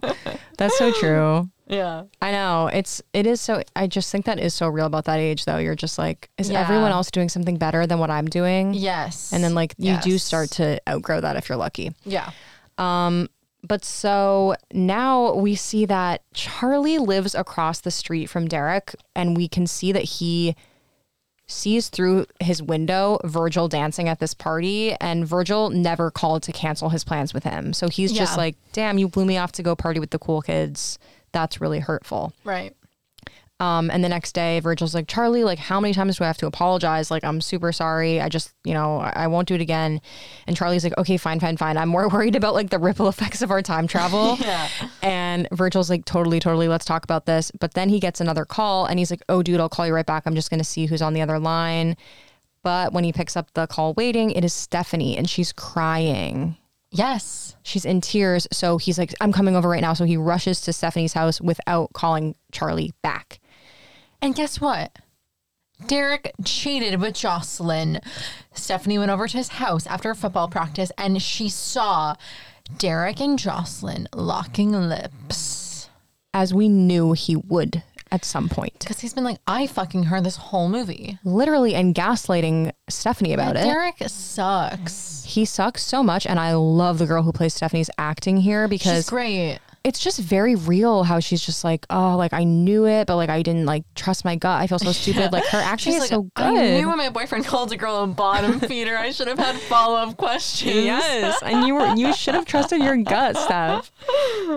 that's so true. Yeah. I know. It's it is so I just think that is so real about that age though. You're just like, is Yeah. everyone else doing something better than what I'm doing? Yes. And then like you do start to outgrow that if you're lucky. Yeah. Um, But so now we see that Charlie lives across the street from Derek and we can see that he sees through his window Virgil dancing at this party and Virgil never called to cancel his plans with him. So he's just like, "Damn, you blew me off to go party with the cool kids." That's really hurtful. Right. Um, and the next day, Virgil's like, Charlie, like, how many times do I have to apologize? Like, I'm super sorry. I just, you know, I I won't do it again. And Charlie's like, okay, fine, fine, fine. I'm more [LAUGHS] worried about like the ripple effects of our time travel. [LAUGHS] Yeah. And Virgil's like, totally, totally, let's talk about this. But then he gets another call and he's like, oh, dude, I'll call you right back. I'm just going to see who's on the other line. But when he picks up the call waiting, it is Stephanie and she's crying. Yes. She's in tears. So he's like, I'm coming over right now. So he rushes to Stephanie's house without calling Charlie back. And guess what? Derek cheated with Jocelyn. Stephanie went over to his house after football practice and she saw Derek and Jocelyn locking lips. as we knew he would at some point. Because he's been like, I fucking heard this whole movie. Literally, and gaslighting Stephanie about it. Derek sucks. He sucks so much, and I love the girl who plays Stephanie's acting here because. She's great. It's just very real how she's just like, oh, like I knew it, but like I didn't like trust my gut. I feel so stupid. Like her acting She's is like, so good. I knew when my boyfriend [LAUGHS] called a girl a bottom [LAUGHS] feeder, I should have had follow up questions. Yes, and you were you should have trusted your gut, Steph.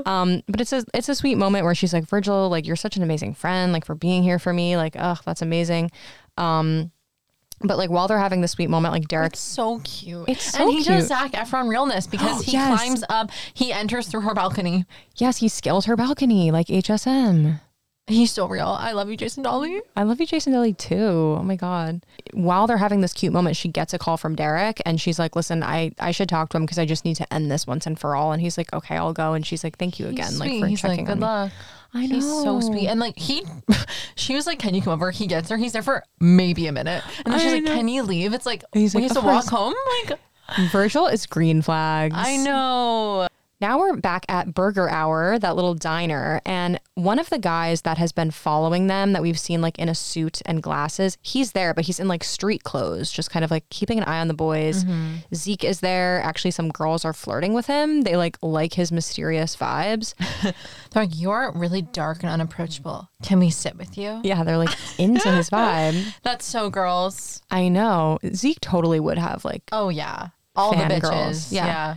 Um, but it's a it's a sweet moment where she's like, Virgil, like you're such an amazing friend, like for being here for me, like oh, that's amazing. Um, But like while they're having this sweet moment, like Derek, It's so cute. It's so and he cute. does Zac Efron realness because [GASPS] he Yes. climbs up, he enters through her balcony. yes, he scales her balcony like HSM. He's so real. I love you, Jason Dolley. I love you, Jason Dilly, too. Oh my God. While they're having this cute moment, she gets a call from Derek and she's like, listen, I, I should talk to him because I just need to end this once and for all. And he's like, okay, I'll go. And she's like, thank you again, He's like sweet. for He's checking like, good on me. I He's so sweet. And like he, [LAUGHS] she was like, "Can you come over?" He gets her. He's there for maybe a minute, and then she's I like, know. "Can you leave?" It's like He's we like, have to "Of walk home. Like Virgil is green flags. I know. Now we're back at Burger Hour, that little diner, and one of the guys that has been following them that we've seen like in a suit and glasses, he's there, but he's in like street clothes, just kind of like keeping an eye on the boys. Mm-hmm. Zeke is there. Actually, some girls are flirting with him. They like like his mysterious vibes. [LAUGHS] They're like, "You're really dark and unapproachable. Can we sit with you?" Yeah, they're like into his [LAUGHS] vibe. That's so girls. I know. Zeke totally would have like Oh yeah, all the bitches. yeah. yeah.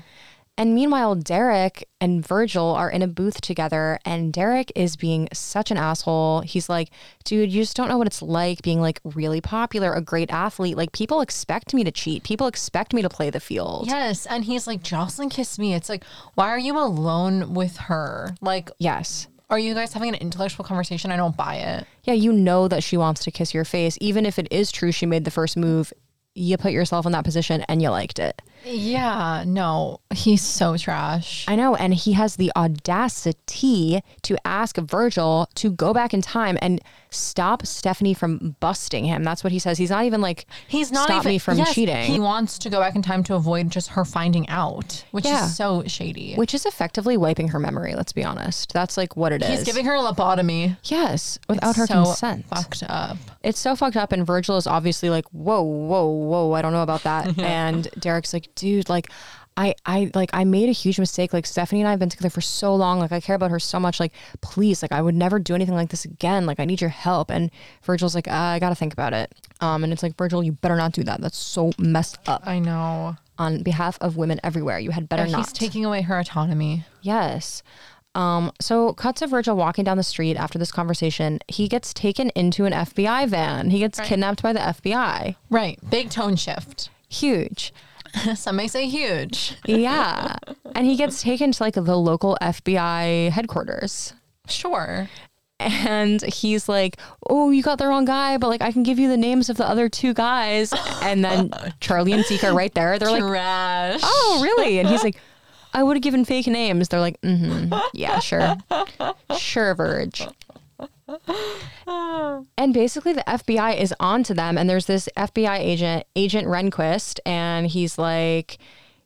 And meanwhile, Derek and Virgil are in a booth together, and Derek is being such an asshole. He's like, dude, you just don't know what it's like being like really popular, a great athlete. Like, people expect me to cheat, people expect me to play the field. Yes, and he's like, Jocelyn kissed me. It's like, why are you alone with her? Like, Yes. are you guys having an intellectual conversation? I don't buy it. Yeah, you know that she wants to kiss your face. Even if it is true she made the first move, you put yourself in that position and you liked it. Yeah, no, he's so trash. I know. And he has the audacity to ask Virgil to go back in time and stop Stephanie from busting him. That's what he says. He's not even like, He's not stop even, me from yes, cheating. He wants to go back in time to avoid just her finding out, which Yeah. is so shady. which is effectively wiping her memory. Let's be honest. That's like what it is. He's giving her a lobotomy. yes, without her so consent. Fucked up. It's so fucked up. And Virgil is obviously like, whoa, whoa, whoa, I don't know about that. [LAUGHS] And Derek's like, dude, like, I, I like I made a huge mistake. Like Stephanie and I have been together for so long. Like I care about her so much. Like please, like I would never do anything like this again. Like I need your help. And Virgil's like, uh, I gotta think about it. Um, and it's like Virgil, you better not do that. That's so messed up. I know. On behalf of women everywhere, you had better not. He's taking away her autonomy. Yes. Um, so cuts to Virgil walking down the street after this conversation. He gets taken into an FBI van. He gets kidnapped by the FBI. Right. Big tone shift. Huge. Some may say huge. Yeah. and he gets taken to like the local FBI headquarters. Sure. And he's like, Oh, you got the wrong guy, but like I can give you the names of the other two guys. And then [LAUGHS] Charlie and Zeke are right there. They're like, Oh, really? And he's like, I would have given fake names. They're like, mm-hmm. Yeah, sure. [LAUGHS] Sure, Verge. [LAUGHS] And basically, the FBI is onto them, and there's this FBI agent, Agent Renquist, and he's like,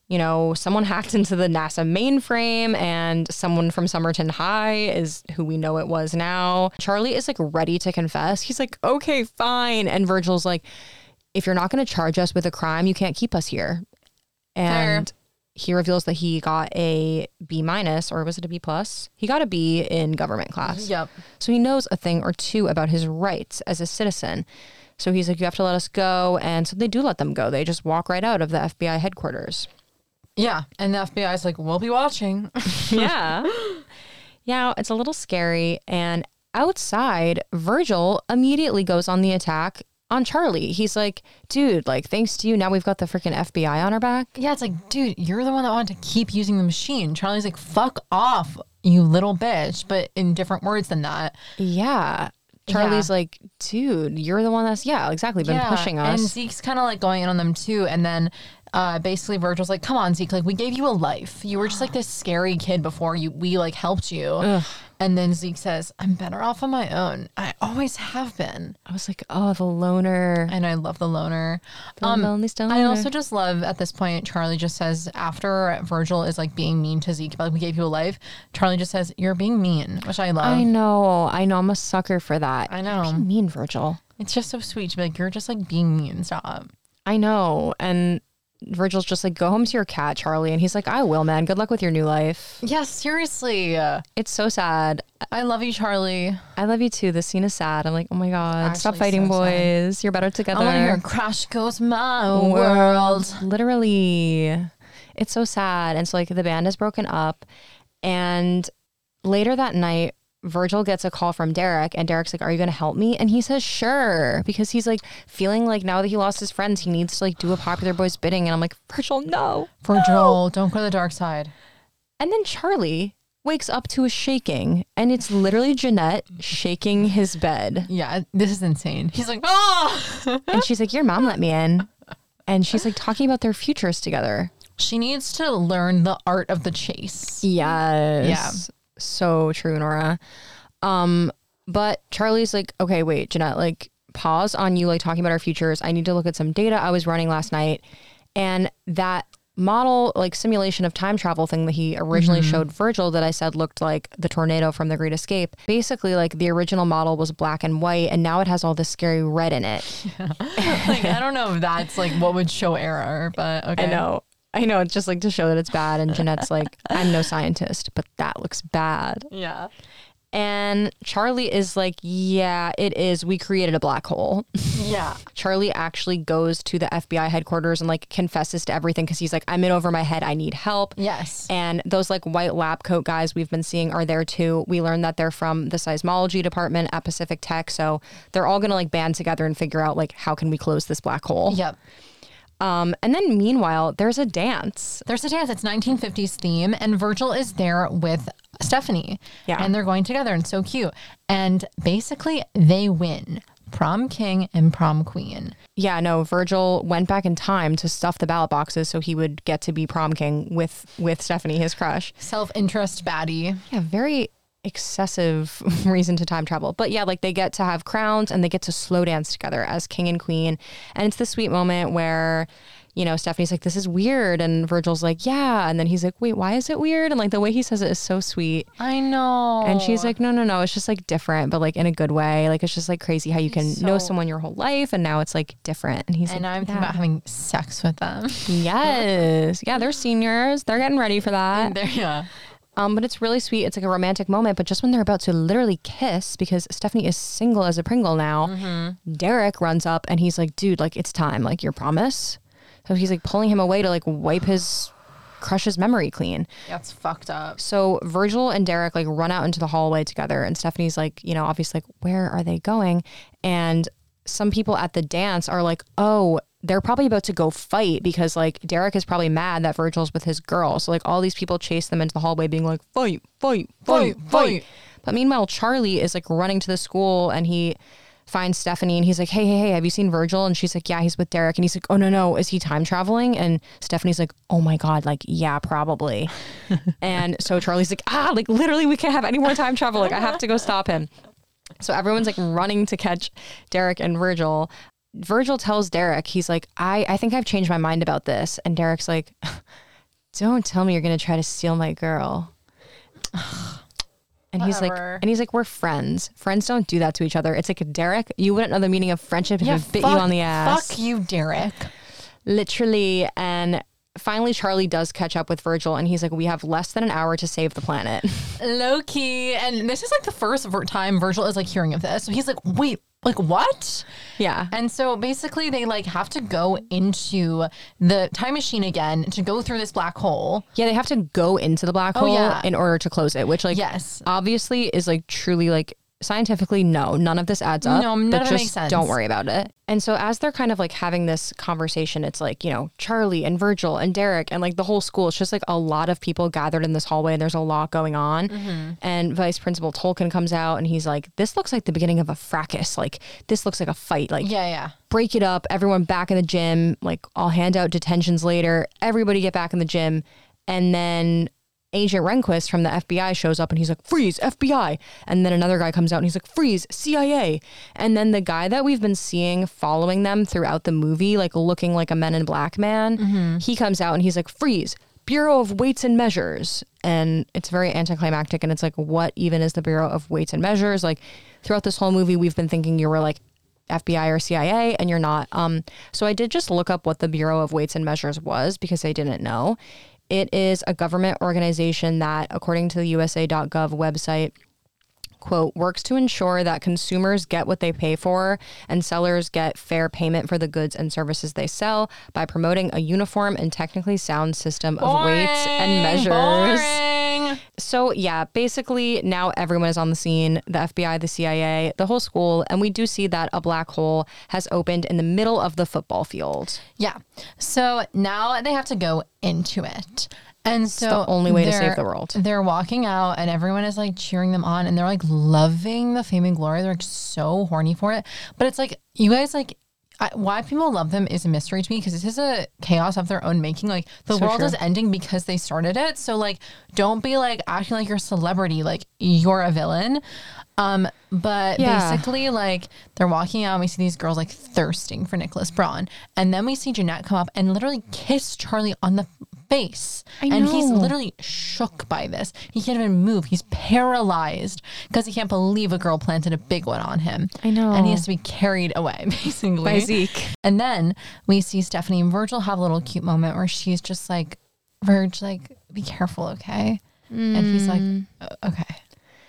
you know, someone hacked into the NASA mainframe, and someone from Somerton High is who we know it was now. Charlie is like ready to confess. He's like, okay, fine. And Virgil's like, if you're not going to charge us with a crime, you can't keep us here. And he reveals that he got a B minus, or was it a B plus? He got a B in government class. Yep. So he knows a thing or two about his rights as a citizen. So he's like, you have to let us go. And so they do let them go. They just walk right out of the FBI headquarters. Yeah. And the FBI is like, we'll be watching. [LAUGHS] Yeah. yeah, it's a little scary. And outside, Virgil immediately goes on the attack on Charlie. He's like, dude, like, thanks to you, now we've got the freaking FBI on our back. yeah. It's like, dude, you're the one that wanted to keep using the machine. Charlie's like, fuck off, you little bitch. But in different words than that. Yeah. Charlie's like, dude, you're the one that's, yeah, exactly, been pushing us. And Zeke's kind of like going in on them too. And then uh, basically Virgil's like, come on, Zeke, like we gave you a life. You were just like this scary kid before you we like helped you. And then Zeke says, I'm better off on my own. I always have been. I was like, oh, the loner. And I love the loner. Um, The lonely stoner. I also just love at this point, Charlie just says, after Virgil is like being mean to Zeke, like we gave you a life, Charlie just says, You're being mean, which I love. I know. I know. I'm a sucker for that. I know. Be mean, Virgil. It's just so sweet to be like, You're just like being mean. Stop. I know. And Virgil's just like, go home to your cat, Charlie. And he's like, I will, man. Good luck with your new life. Yeah, seriously. It's so sad. I love you, Charlie. I love you too. The scene is sad. I'm like, oh my God. stop fighting, so sad. boys. You're better together. I want to hear crash goes my world. Literally. It's so sad. And so, like, the band is broken up. And later that night, Virgil gets a call from Derek, and Derek's like, Are you going to help me? And he says, Sure. Because he's like feeling like now that he lost his friends, he needs to like do a popular boy's bidding. And I'm like, Virgil, no. Virgil, don't go to the dark side. And then Charlie wakes up to a shaking, and it's literally Jeanette shaking his bed. Yeah, this is insane. He's like, oh. And she's like, Your mom let me in. And she's like talking about their futures together. she needs to learn the art of the chase. Yes. So true, Nora. Um, but Charlie's like, okay, wait, Jeanette, like pause on you like talking about our futures. I need to look at some data I was running last night. And that model like simulation of time travel thing that he originally showed Virgil that I said looked like the tornado from the Great Escape. Basically, like the original model was black and white, and now it has all this scary red in it. [LAUGHS] like, I don't know if that's like what would show error, but [LAUGHS] okay. I know. I know. It's just like to show that it's bad. And Jeanette's like, I'm no scientist, but that looks bad. Yeah. And Charlie is like, Yeah, it is. We created a black hole. Yeah. [LAUGHS] Charlie actually goes to the FBI headquarters and like confesses to everything because he's like, I'm in over my head. I need help. Yes. And those like white lab coat guys we've been seeing are there too. We learned that they're from the seismology department at Pacific Tech. So they're all going to like band together and figure out like, how can we close this black hole? Yep. Um, and then meanwhile, there's a dance. There's a dance. It's 1950s theme, and Virgil is there with Stephanie. Yeah. And they're going together, and so cute. And basically, they win prom king and prom queen. Yeah, no, Virgil went back in time to stuff the ballot boxes so he would get to be prom king with with Stephanie, his crush. Self interest baddie. Yeah, very excessive [LAUGHS] reason to time travel. But yeah, like they get to have crowns and they get to slow dance together as king and queen. And it's the sweet moment where, you know, Stephanie's like, this is weird. And Virgil's like, yeah. And then he's like, wait, why is it weird? And like the way he says it is so sweet. I know. And she's like, no, no, no. It's just like different, but like in a good way. Like it's just like crazy how you can know someone your whole life and now it's like different. And he's like and like, I'm thinking "Yeah." about having sex with them. Yes. Yeah, they're seniors. They're getting ready for that. [LAUGHS] Yeah. Um, but it's really sweet. It's like a romantic moment. But just when they're about to literally kiss, because Stephanie is single as a Pringle now, Derek runs up and he's like, dude, like it's time. Like your promise. So he's like pulling him away to like wipe his crush's memory clean. That's fucked up. So Virgil and Derek like run out into the hallway together, and Stephanie's like, you know, obviously like, where are they going? And some people at the dance are like, oh, they're probably about to go fight because like Derek is probably mad that Virgil's with his girl. So like all these people chase them into the hallway, being like, fight, fight, fight, Fight. But meanwhile, Charlie is like running to the school and he finds Stephanie and he's like, hey, hey, hey, have you seen Virgil? And she's like, yeah, he's with Derek. And he's like, oh, no, no, is he time traveling? And Stephanie's like, oh my God, like, yeah, probably. [LAUGHS] and so Charlie's like, ah, like literally we can't have any more time travel. Like, I have to go stop him. So everyone's like running to catch Derek and Virgil. Virgil tells Derek, he's like, I, I think I've changed my mind about this. And Derek's like, [LAUGHS] don't tell me you're going to try to steal my girl. [SIGHS] And he's like, Whatever. and he's like, we're friends. Friends don't do that to each other. It's like Derek, you wouldn't know the meaning of friendship if it bit you on the ass. Fuck you, Derek. Literally. And finally, Charlie does catch up with Virgil, and he's like, we have less than an hour to save the planet. [LAUGHS] Low key. And this is like the first ver- time Virgil is like hearing of this. So he's like, wait, like what? yeah. And so basically, they like have to go into the time machine again to go through this black hole. Yeah, they have to go into the black oh, hole Oh, yeah. in order to close it, which like Yes. obviously is like truly like scientifically no, none of this adds up. No, none of it just makes sense. Don't worry about it. And so as they're kind of like having this conversation, it's like, you know, Charlie and Virgil and Derek and like the whole school. It's just like a lot of people gathered in this hallway and there's a lot going on. Mm-hmm. And Vice Principal Tolkien comes out and he's like, This looks like the beginning of a fracas. Like this looks like a fight. Like Yeah, yeah. break it up, everyone back in the gym, like I'll hand out detentions later, everybody get back in the gym. And then Agent Rehnquist from the FBI shows up and he's like, freeze, FBI. And then another guy comes out and he's like, freeze, CIA. And then the guy that we've been seeing following them throughout the movie, like looking like a men in black man, he comes out and he's like, freeze, Bureau of Weights and Measures. And it's very anticlimactic. And it's like, what even is the Bureau of Weights and Measures? Like throughout this whole movie, we've been thinking you were like FBI or CIA and you're not. Um, so I did just look up what the Bureau of Weights and Measures was because I didn't know. It is a government organization that, according to the USA.gov website, quote, works to ensure that consumers get what they pay for and sellers get fair payment for the goods and services they sell by promoting a uniform and technically sound system of weights and measures. Boring. So, yeah, basically now everyone is on the scene the FBI, the CIA, the whole school. And we do see that a black hole has opened in the middle of the football field. Yeah. So now they have to go into it. And so the only way to save the world. They're walking out and everyone is like cheering them on and they're like loving the fame and glory. They're like so horny for it. But it's like you guys like I, why people love them is a mystery to me because this is a chaos of their own making. Like the So world true. is ending because they started it. So like don't be like acting like you're a celebrity, like you're a villain. Um, but Yeah. basically like they're walking out and we see these girls like thirsting for Nicholas Braun. And then we see Jeanette come up and literally kiss Charlie on the face. And he's literally shook by this. He can't even move. He's paralyzed because he can't believe a girl planted a big one on him. I know. And he has to be carried away, [LAUGHS] basically. By Zeke. And then we see Stephanie and Virgil have a little cute moment where she's just like, Virg, like, be careful, okay? And he's like, Mm. "Uh, okay.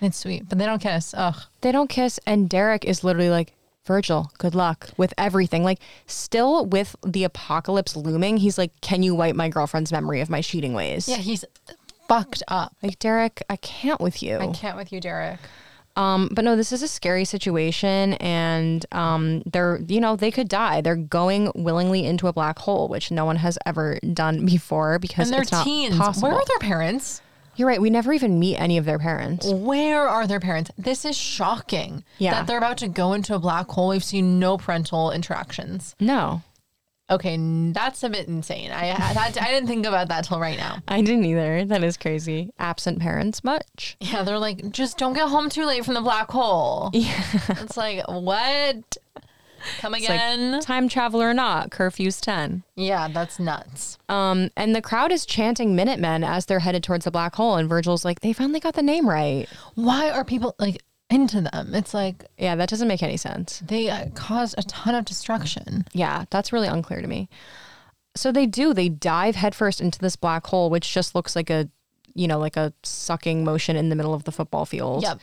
It's sweet, but they don't kiss. Ugh. They don't kiss, and Derek is literally like, Virgil, good luck with everything. Like, still with the apocalypse looming, he's like, Can you wipe my girlfriend's memory of my cheating ways? Yeah, he's fucked up. Like, Derek, I can't with you. I can't with you, Derek. Um, but no, this is a scary situation, and um, they're you know they could die. They're going willingly into a black hole, which no one has ever done before because And they're it's not teens. possible. Where are their parents? You're right. We never even meet any of their parents. Where are their parents? This is shocking. Yeah. That they're about to go into a black hole. We've seen no parental interactions. No, Okay, that's a bit insane. I that, I didn't think about that till right now. [LAUGHS] I didn't either. That is crazy. Absent parents, much. Yeah, they're like, just don't get home too late from the black hole. [LAUGHS] Yeah. It's like, what? Come It's like, again? time travel or not, curfew's ten. yeah, that's nuts. Um, and the crowd is chanting Minutemen as they're headed towards the black hole, and Virgil's like, they finally got the name right. Why are people like into them? It's like Yeah, that doesn't make any sense. they uh, caused a ton of destruction. Yeah, that's really unclear to me. So they do, they dive headfirst into this black hole, which just looks like a, you know, like a sucking motion in the middle of the football field. Yep.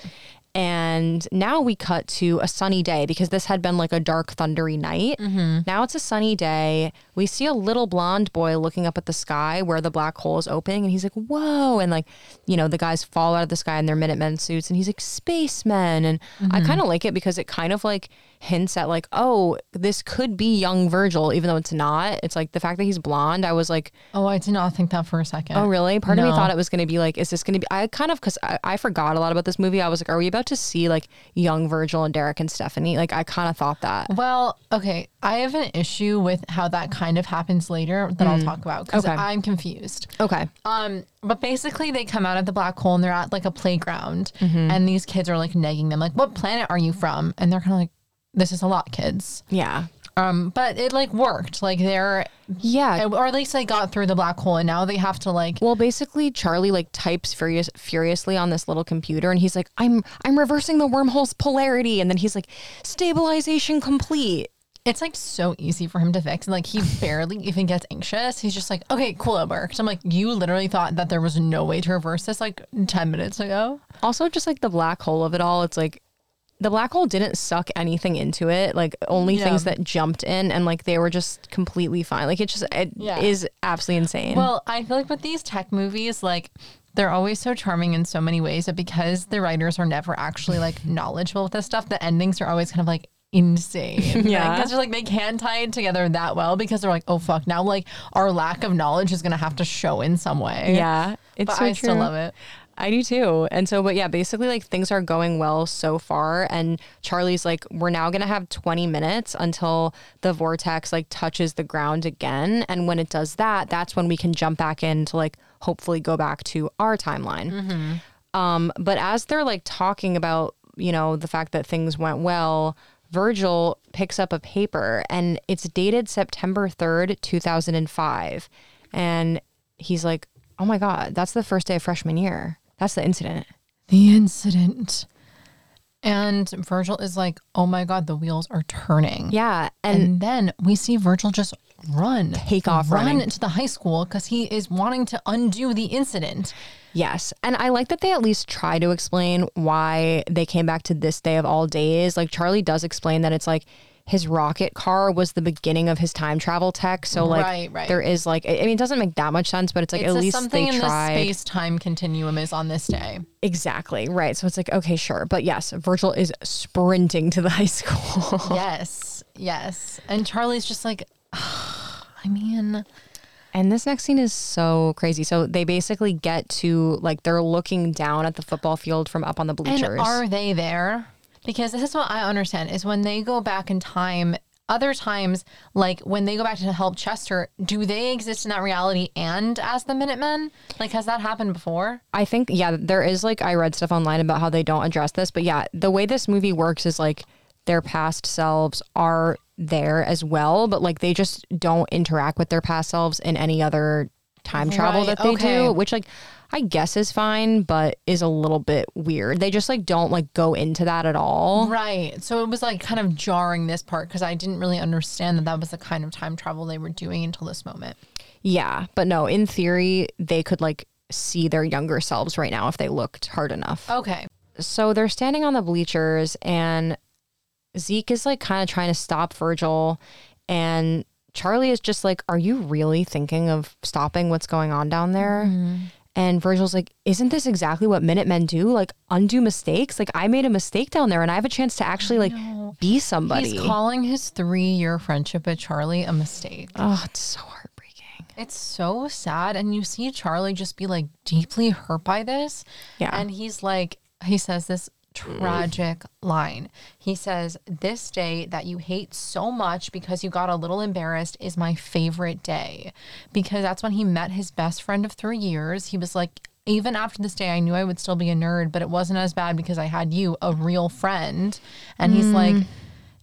And now we cut to a sunny day because this had been like a dark, thundery night. Mm-hmm. Now it's a sunny day. We see a little blonde boy looking up at the sky where the black hole is opening, and he's like, Whoa. And like, you know, the guys fall out of the sky in their Minutemen suits, and he's like, Spacemen. And I mm-hmm. kind of like it because it kind of like hints at like, Oh, this could be young Virgil, even though it's not. It's like the fact that he's blonde, I was like, Oh, I did not think that for a second. Oh, really? Part of me thought it was going to be like, is this going to be? I kind of, because I, I forgot a lot about this movie. I was like, are we about to see like young Virgil and Derek and Stephanie? Like, I kind of thought that. Well, okay. I have an issue with how that kind of happens later that I'll talk about because Okay. I'm confused. Okay. Um, but basically, they come out of the black hole and they're at like a playground, Mm-hmm. and these kids are like negging them, like, "What planet are you from?" And they're kind of like, "This is a lot, kids." Yeah. Um, but it like worked. Like they're, Yeah. or at least they got through the black hole, and now they have to like. Well, basically, Charlie like types furious furiously on this little computer, and he's like, "I'm I'm reversing the wormhole's polarity," and then he's like, "Stabilization complete." It's like so easy for him to fix, and like he [LAUGHS] barely even gets anxious. He's just like, "Okay, cool, it worked." I'm like, "You literally thought that there was no way to reverse this like ten minutes ago." Also, just like the black hole of it all, it's like the black hole didn't suck anything into it. Like only Yeah. things that jumped in, and like they were just completely fine. Like it just it is Yeah. absolutely insane. Well, I feel like with these tech movies, like they're always so charming in so many ways, but because the writers are never actually like [LAUGHS] knowledgeable with this stuff, the endings are always kind of like insane. [LAUGHS] Yeah. Because they're like they can't tie it together that well because they're like, oh fuck, now like our lack of knowledge is gonna have to show in some way. yeah, it's But so I still love it. I do too. And so, but yeah, basically, like things are going well so far. And Charlie's like, we're now going to have 20 minutes until the vortex like touches the ground again. And when it does that, that's when we can jump back in to like hopefully go back to our timeline. Um, but as they're like talking about, you know, the fact that things went well, Virgil picks up a paper and it's dated September 3rd, 2005. And he's like, oh my God, that's the first day of freshman year. That's the incident. The incident. And Virgil is like, oh my God, the wheels are turning. Yeah. And, And then we see Virgil just run, Take off run running. to the high school because he is wanting to undo the incident. yes. And I like that they at least try to explain why they came back to this day of all days. Like Charlie does explain that it's like his rocket car was the beginning of his time travel tech. So like Right, right. there is like I mean it doesn't make that much sense, but it's like It's at least something they in tried. the space time continuum is on this day. Exactly. Right. So it's like, okay, sure. But yes, Virgil is sprinting to the [LAUGHS] high school. yes, yes. And Charlie's just like, [SIGHS] I mean, And this next scene is so crazy. So they basically get to like they're looking down at the football field from up on the bleachers. And are they there? Because this is what I understand is when they go back in time, other times, like when they go back to help Chester, do they exist in that reality and as the Minutemen? Like, has that happened before? I think yeah, there is like I read stuff online about how they don't address this, but yeah, the way this movie works is like their past selves are there as well, but like they just don't interact with their past selves in any other time travel Right, that they okay. do, which like I guess is fine, but is a little bit weird. They just like don't like go into that at all. Right. So it was like kind of jarring this part because I didn't really understand that that was the kind of time travel they were doing until this moment. Yeah, but no, in theory, they could like see their younger selves right now if they looked hard enough. Okay. So they're standing on the bleachers, and Zeke is like kind of trying to stop Virgil, and Charlie is just like, Are you really thinking of stopping what's going on down there? Mm-hmm. And Virgil's like, Isn't this exactly what Minutemen do? Like, undo mistakes? Like, I made a mistake down there, and I have a chance to actually like be somebody. He's calling his three year friendship with Charlie a mistake. oh, it's so heartbreaking. It's so sad. And you see Charlie just be like deeply hurt by this. Yeah. And he's like, he says this Mm. tragic line. He says, This day that you hate so much because you got a little embarrassed is my favorite day. Because that's when he met his best friend of three years. He was like, even after this day, I knew I would still be a nerd, but it wasn't as bad because I had you, a real friend. And he's mm. like,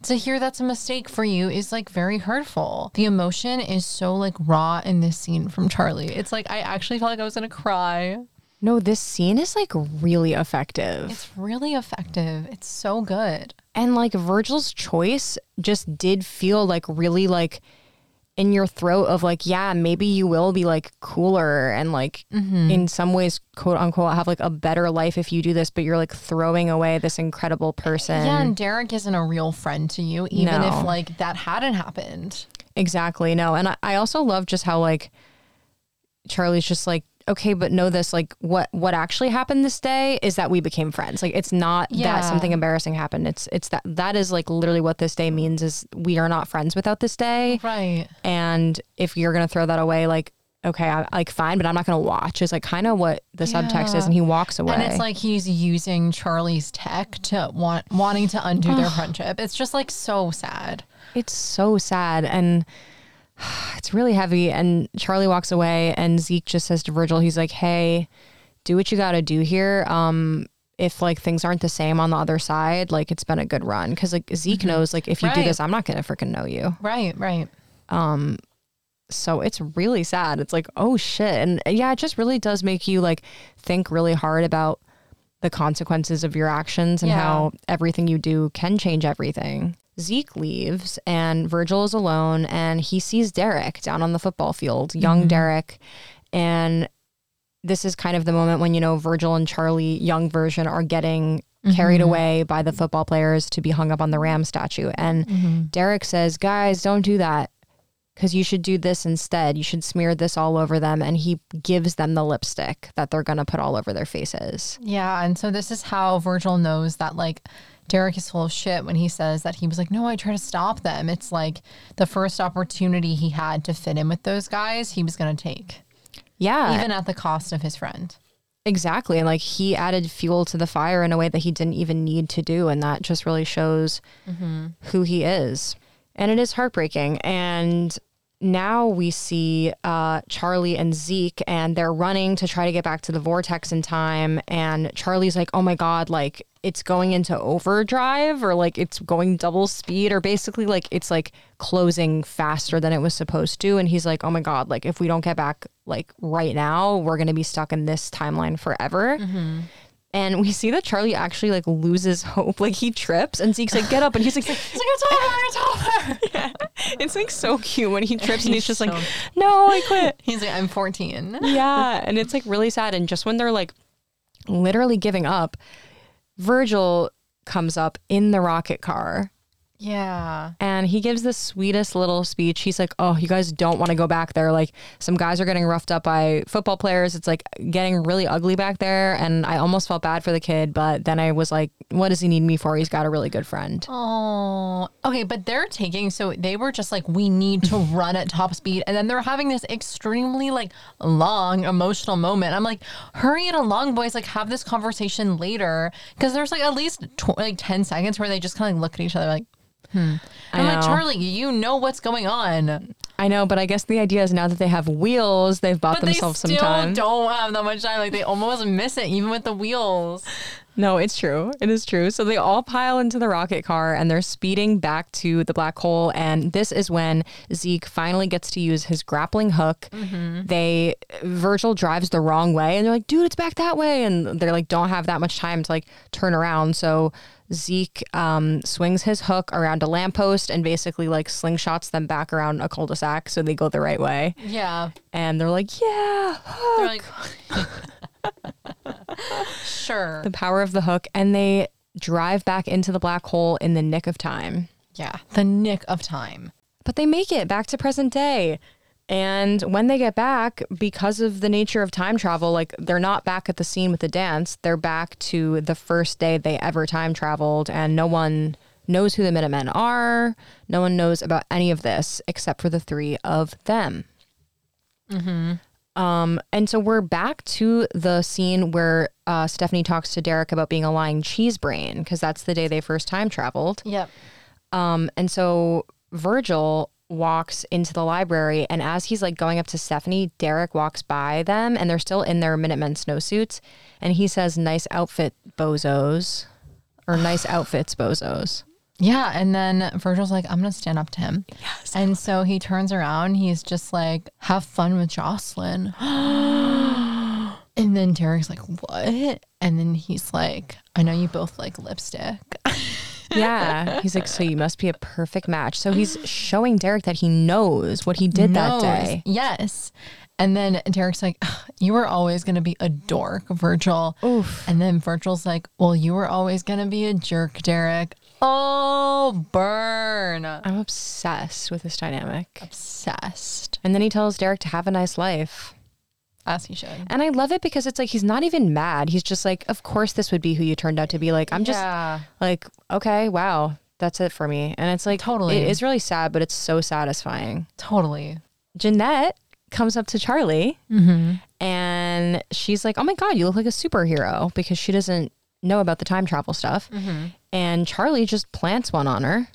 to hear that's a mistake for you is like very hurtful. The emotion is so like raw in this scene from Charlie. It's like I actually felt like I was gonna cry. No, this scene is like really effective. It's really effective. It's so good. And like Virgil's choice just did feel like really like in your throat of like, yeah, maybe you will be like cooler and like mm-hmm. in some ways, quote unquote, have like a better life if you do this, but you're like throwing away this incredible person. yeah, and Derek isn't a real friend to you, even No. if like that hadn't happened. Exactly. No. And I, I also love just how like Charlie's just like, okay, but know this, like what what actually happened this day is that we became friends. Like it's not Yeah. that something embarrassing happened. It's it's that that is like literally what this day means is we are not friends without this day. Right. And if you're gonna throw that away, like, okay, I like fine, but I'm not gonna watch is like kind of what the subtext is, and he walks away. And it's like he's using Charlie's tech to want wanting to undo their friendship. It's just like so sad. It's so sad and [SIGHS] it's really heavy. And Charlie walks away and Zeke just says to Virgil, he's like, Hey, do what you gotta do here. Um, if like things aren't the same on the other side, like it's been a good run. Cause like Zeke knows like if you do this, I'm not gonna freaking know you. Right, right. Um, So it's really sad. It's like, oh shit. And yeah, it just really does make you like think really hard about the consequences of your actions and Yeah. how everything you do can change everything. Zeke leaves and Virgil is alone and he sees Derek down on the football field, young mm-hmm. Derek. And this is kind of the moment when, you know, Virgil and Charlie, young version, are getting carried mm-hmm. away by the football players to be hung up on the Ram statue. And mm-hmm. Derek says, guys, don't do that because you should do this instead. You should smear this all over them. And he gives them the lipstick that they're going to put all over their faces. Yeah, and so this is how Virgil knows that like Derek is full of shit when he says that he was like, "No, I try to stop them." It's like the first opportunity he had to fit in with those guys, he was going to take, Yeah, even at the cost of his friend. exactly. And like he added fuel to the fire in a way that he didn't even need to do. And that just really shows mm-hmm. who he is. And it is heartbreaking. And now we see uh, Charlie and Zeke, and they're running to try to get back to the vortex in time. And Charlie's like, oh my God, like it's going into overdrive or like it's going double speed or basically like it's like closing faster than it was supposed to. And he's like, oh my God, like if we don't get back like right now, we're going to be stuck in this timeline forever. And we see that Charlie actually like loses hope. Like he trips and Zeke's like, get up. And he's like, it's over, it's over. [LAUGHS] it's like so cute when he trips and he's just like, no, I quit. [LAUGHS] He's like, I'm 14. [LAUGHS] yeah. And it's like really sad. And just when they're like literally giving up, Virgil comes up in the rocket car Yeah. and he gives the sweetest little speech. He's like, Oh, you guys don't want to go back there. Like, some guys are getting roughed up by football players. It's like getting really ugly back there. And I almost felt bad for the kid, but then I was like, What does he need me for? He's got a really good friend. Oh, okay. But they're taking, so they were just like, we need to [LAUGHS] run at top speed. And then they're having this extremely like long emotional moment. I'm like, hurry it along, boys. Like, have this conversation later. Cause there's like at least tw- like 10 seconds where they just kind of look at each other like, hmm. I'm like. Charlie, you know what's going on. I know, but I guess the idea is now that they have wheels, they've bought But themselves they some time. don't have that much time. Like, they almost miss it, even with the wheels. No, it's true. It is true. So they all pile into the rocket car and they're speeding back to the black hole. And this is when Zeke finally gets to use his grappling hook. They Virgil drives the wrong way and they're like, dude, it's back that way. And they're like, don't have that much time to like turn around. So Zeke um, swings his hook around a lamppost and basically like slingshots them back around a cul-de-sac so they go the right way. Yeah. And they're like, yeah, They're like, sure. the power of the hook. And they drive back into the black hole in the nick of time. Yeah. The nick of time. but they make it back to present day. And when they get back, because of the nature of time travel, like they're not back at the scene with the dance. They're back to the first day they ever time traveled, and no one knows who the Minutemen are. No one knows about any of this except for the three of them. Um, and so we're back to the scene where uh, Stephanie talks to Derek about being a lying cheese brain because that's the day they first time traveled. Yep. Um, and so Virgil walks into the library, and as he's like going up to Stephanie, Derek walks by them, and they're still in their Minutemen snowsuits, and he says, "Nice outfit, bozos," or [SIGHS] "Nice outfits, bozos." Yeah, and then Virgil's like, I'm gonna stand up to him. Yes. And so he turns around, he's just like, have fun with Jocelyn. [GASPS] and then Derek's like, What? And then he's like, I know you both like lipstick. [LAUGHS] Yeah, he's like, "So you must be a perfect match." So he's [GASPS] showing Derek that he knows what he did that Knows. day. Yes. And then Derek's like, "Ugh, You were always gonna be a dork, Virgil. Oof. And then Virgil's like, Well, you were always gonna be a jerk, Derek. Oh, burn. I'm obsessed with this dynamic. Obsessed. And then he tells Derek to have a nice life. As he should. And I love it because it's like he's not even mad. He's just like, of course this would be who you turned out to be. Like, I'm just Yeah. like, okay, wow, that's it for me. And it's like, Totally. it is really sad, but it's so satisfying. Totally. Jeanette comes up to Charlie mm-hmm. and she's like, oh my God, you look like a superhero because she doesn't know about the time travel stuff. Mm-hmm. And Charlie just plants one on her.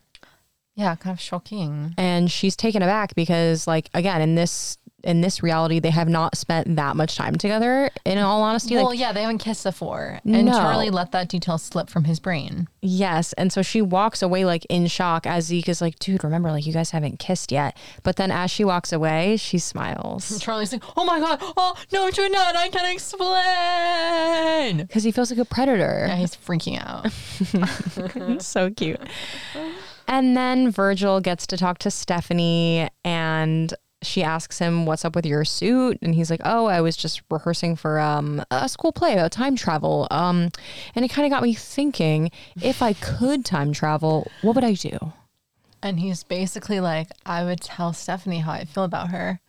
Yeah, kind of shocking. and she's taken aback because like again in this in this reality they have not spent that much time together in all honesty Well, like yeah, they haven't kissed before. And No. Charlie let that detail slip from his brain. yes and so she walks away like in shock as zeke is like dude remember like you guys haven't kissed yet but then as she walks away she smiles [LAUGHS] Charlie's like, oh my God, oh, no, not I can't explain. because he feels like a predator Yeah, he's freaking out. [LAUGHS] [LAUGHS] So cute and then virgil gets to talk to stephanie and she asks him what's up with your suit? And he's like oh i was just rehearsing for um, a school play about time travel. Um, and it kind of got me thinking if i could time travel what would i do? And he's basically like, I would tell Stephanie how I feel about her.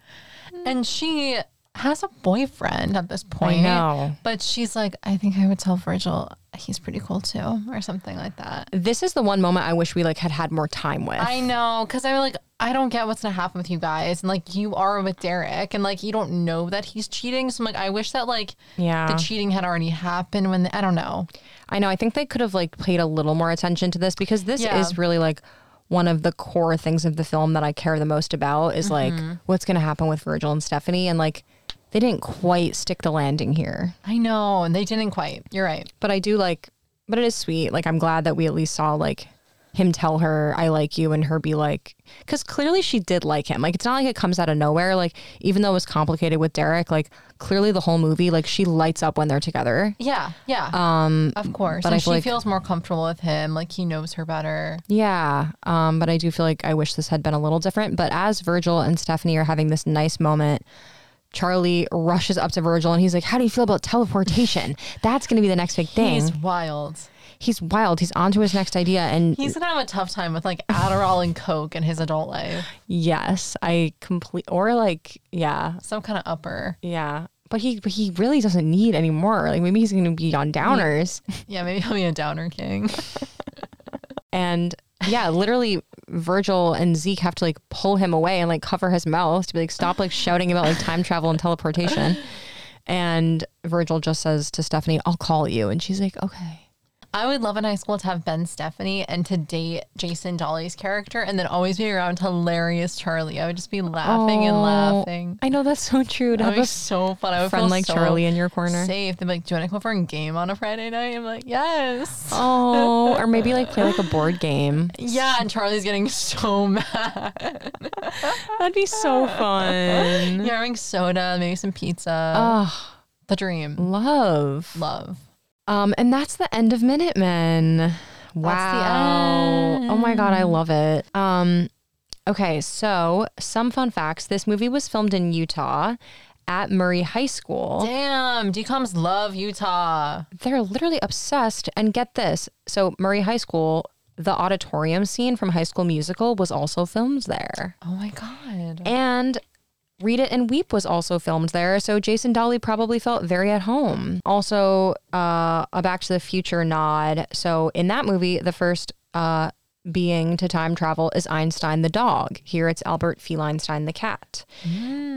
And she has a boyfriend at this point. know. But she's like, I think I would tell Virgil he's pretty cool too, or something like that. this is the one moment i wish we like had had more time with I know, because I'm like, I don't get what's gonna happen with you guys, and like you are with Derek, and like you don't know that he's cheating. So I'm like, I wish that like Yeah. the cheating had already happened when the, I don't know. I know. I think they could have like paid a little more attention to this because this Yeah. is really like one of the core things of the film that I care the most about is like mm-hmm. what's going to happen with Virgil and Stephanie and like they didn't quite stick the landing here. I know, and they didn't quite. You're right. But I do like but it is sweet. Like I'm glad that we at least saw like him tell her I like you and her be like cuz clearly she did like him. Like it's not like it comes out of nowhere like even though it was complicated with Derek, like clearly the whole movie like she lights up when they're together. Yeah, yeah. Um, of course. but and I she like- feels more comfortable with him. Like he knows her better. Yeah, um, but I do feel like I wish this had been a little different. But as Virgil and Stephanie are having this nice moment, Charlie rushes up to Virgil and he's like, "How do you feel about teleportation? That's going to be the next big thing." He's wild. He's, wild. He's on to his next idea, and He's gonna have a tough time with like Adderall and Coke in his adult life. yes, I complete or like, yeah, Some kind of upper. yeah. But he, but he really doesn't need any more. Like maybe he's going to be on downers. Yeah, maybe he'll be a downer king. [LAUGHS] And yeah, literally Virgil and Zeke have to like pull him away and like cover his mouth to be like, stop like shouting about like time travel and teleportation. And Virgil just says to Stephanie, I'll call you. And she's like, okay. I would love in high school to have Ben Stephanie and to date Jason Dolley's character and then always be around hilarious Charlie. I would just be laughing and Oh, laughing. I know that's so true That would be so fun. I would friend feel like so Charlie in your corner. Safe. They'd be like, "Do you want to go for a game on a Friday night?" I'm like, "Yes." Oh, or maybe like play like a board [LAUGHS] game. Yeah, and Charlie's getting so [LAUGHS] mad. That'd be so fun. You're having soda, maybe some pizza. Oh, the dream. love. Love. Um, and that's the end of Minutemen. Wow. Oh my god, I love it. Um, okay, so some fun facts. This movie was filmed in Utah at Murray High School. Damn, DComs love Utah. They're literally obsessed. And get this. So Murray High School, the auditorium scene from High School Musical was also filmed there. Oh my god. And Read It and Weep was also filmed there, so Jason Dolley probably felt very at home. Also, uh, a Back to the Future nod. So in that movie, the first uh, being to time travel is Einstein the dog. Here it's Albert Feinstein the cat.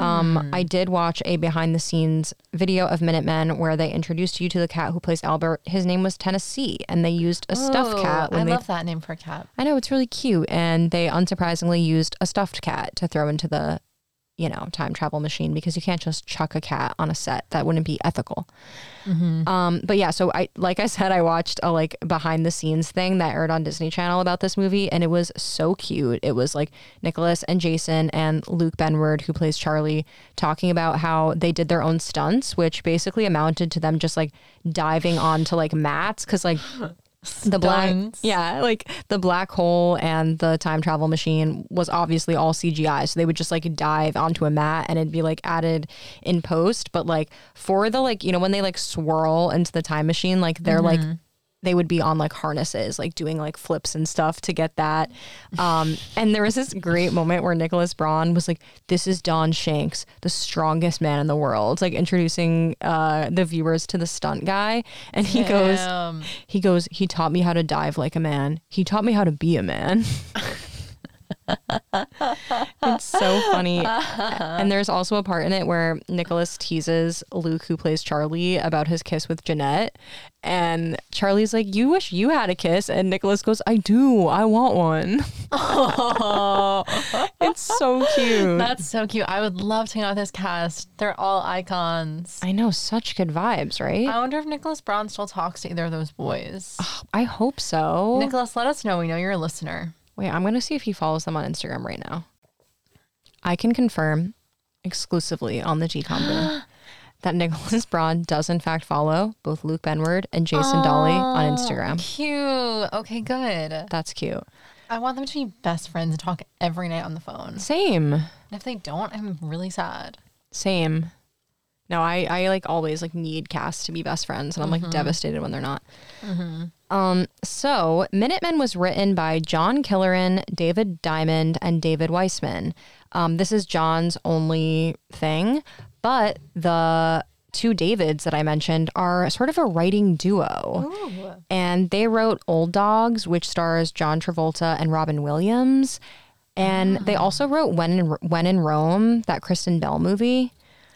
Um, I did watch a behind the scenes video of Minutemen where they introduced you to the cat who plays Albert. His name was Tennessee, and they used a stuffed Oh, cat I they love that name for a cat. I know it's really cute, and they unsurprisingly used a stuffed cat to throw into the, you know, time travel machine because you can't just chuck a cat on a set. That wouldn't be ethical. Um, but yeah, so I like I said, I watched a like behind the scenes thing that aired on Disney Channel about this movie, and it was so cute. It was like Nicholas and Jason and Luke Benward, who plays Charlie, talking about how they did their own stunts, which basically amounted to them just like diving onto like mats because like the black yeah like the black hole and the time travel machine was obviously all cgi so they would just like dive onto a mat and it'd be like added in post but like for the like you know when they like swirl into the time machine like they're like mm-hmm. They would be on like harnesses like doing like flips and stuff to get that um [LAUGHS] and there was this great moment where nicholas braun was like this is don shanks the strongest man in the world like introducing uh the viewers to the stunt guy and he goes Damn. he goes, he taught me how to dive like a man. He taught me how to be a man. [LAUGHS] [LAUGHS] it's so funny. And there's also a part in it where Nicholas teases Luke, who plays Charlie, about his kiss with Jeanette. And Charlie's like, You wish you had a kiss. And Nicholas goes, I do. I want one. [LAUGHS] [LAUGHS] it's so cute. That's so cute. I would love to hang out with this cast. They're all icons. I know, such good vibes, right? I wonder if Nicholas Braun still talks to either of those boys. [SIGHS] I hope so. Nicholas, let us know. We know you're a listener. Wait, I'm going to see if he follows them on Instagram right now. I can confirm exclusively on the DCOM Boom [GASPS] that Nicholas Braun does in fact follow both Luke Benward and Jason Dolley on Instagram. Cute. Okay, good. That's cute. I want them to be best friends and talk every night on the phone. Same. And if they don't, I'm really sad. Same. No, I, I like always like need casts to be best friends and I'm like mm-hmm. devastated when they're not. Mm-hmm. Um, so Minutemen was written by John Killoran, David Diamond, and David Weissman. Um, this is John's only thing, but the two Davids that I mentioned are sort of a writing duo. And they wrote Old Dogs, which stars John Travolta and Robin Williams. And they also wrote When in, when in Rome, that Kristen Bell movie.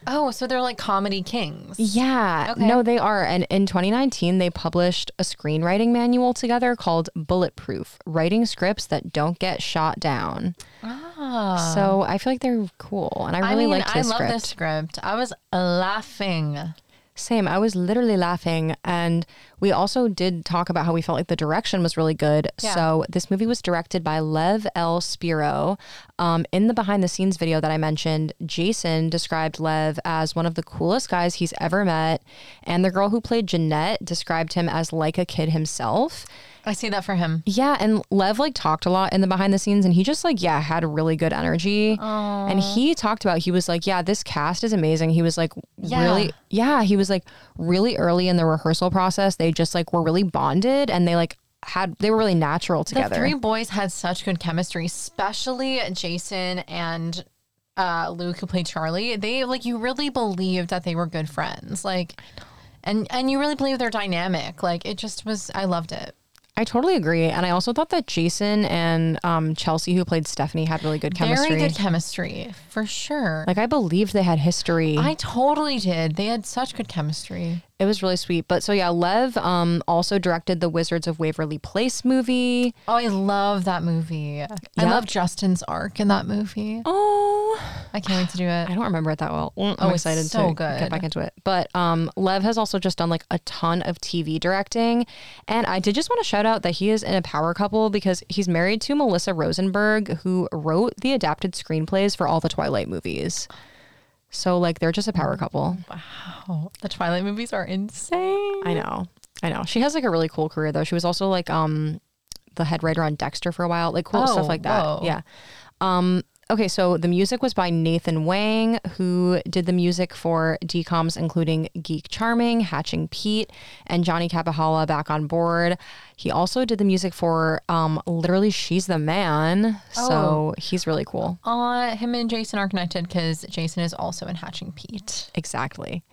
Oh, so they're like comedy kings. Yeah, Okay. no, they are. And in 2019, they published a screenwriting manual together called Bulletproof Writing Scripts That Don't Get Shot Down. Ah. So I feel like they're cool. And I I really mean, liked I love script. this script. I was laughing. Same. I was literally laughing. And we also did talk about how we felt like the direction was really good. Yeah. So this movie was directed by Lev L. Spiro. Um, in the behind the scenes video that I mentioned, Jason described Lev as one of the coolest guys he's ever met. And the girl who played Jeanette described him as like a kid himself. I see that for him. Yeah, and Lev like talked a lot in the behind the scenes and he just like yeah, had really good energy. And he talked about he was like, yeah, this cast is amazing. He was like Yeah. really yeah, he was like really early in the rehearsal process. They just like were really bonded and they like had they were really natural together. The three boys had such good chemistry, especially Jason and uh, Luke, who played Charlie. They like you really believed that they were good friends, like, and and you really believed their dynamic. Like it just was. I loved it. I totally agree. And I also thought that Jason and um, Chelsea, who played Stephanie, had really good chemistry. Very good chemistry for sure. like I believed they had history. I totally did. They had such good chemistry. It was really sweet. But so yeah, Lev um, also directed the Wizards of Waverly Place movie. Oh, I love that movie. I love Justin's arc in that movie. Oh, I can't wait to do it. I don't remember it that well. Mm, I'm Oh, excited so to good. get back into it. But um, Lev has also just done like a ton of TV directing, and I did just want to shout out that he is in a power couple because he's married to Melissa Rosenberg, who wrote the adapted screenplays for all the Twilight movies. So like they're just a power couple. Oh, the Twilight movies are insane. I know. I know. She has like a really cool career though. She was also like um the head writer on Dexter for a while. Like cool Oh, stuff like that. whoa. Yeah. Um okay, so the music was by Nathan Wang, who did the music for DComs including Geek Charming, Hatching Pete, and Johnny Kapahala back on board. He also did the music for um literally She's the Man. Oh. So he's really cool. Uh, him and Jason are connected because Jason is also in Hatching Pete. Exactly.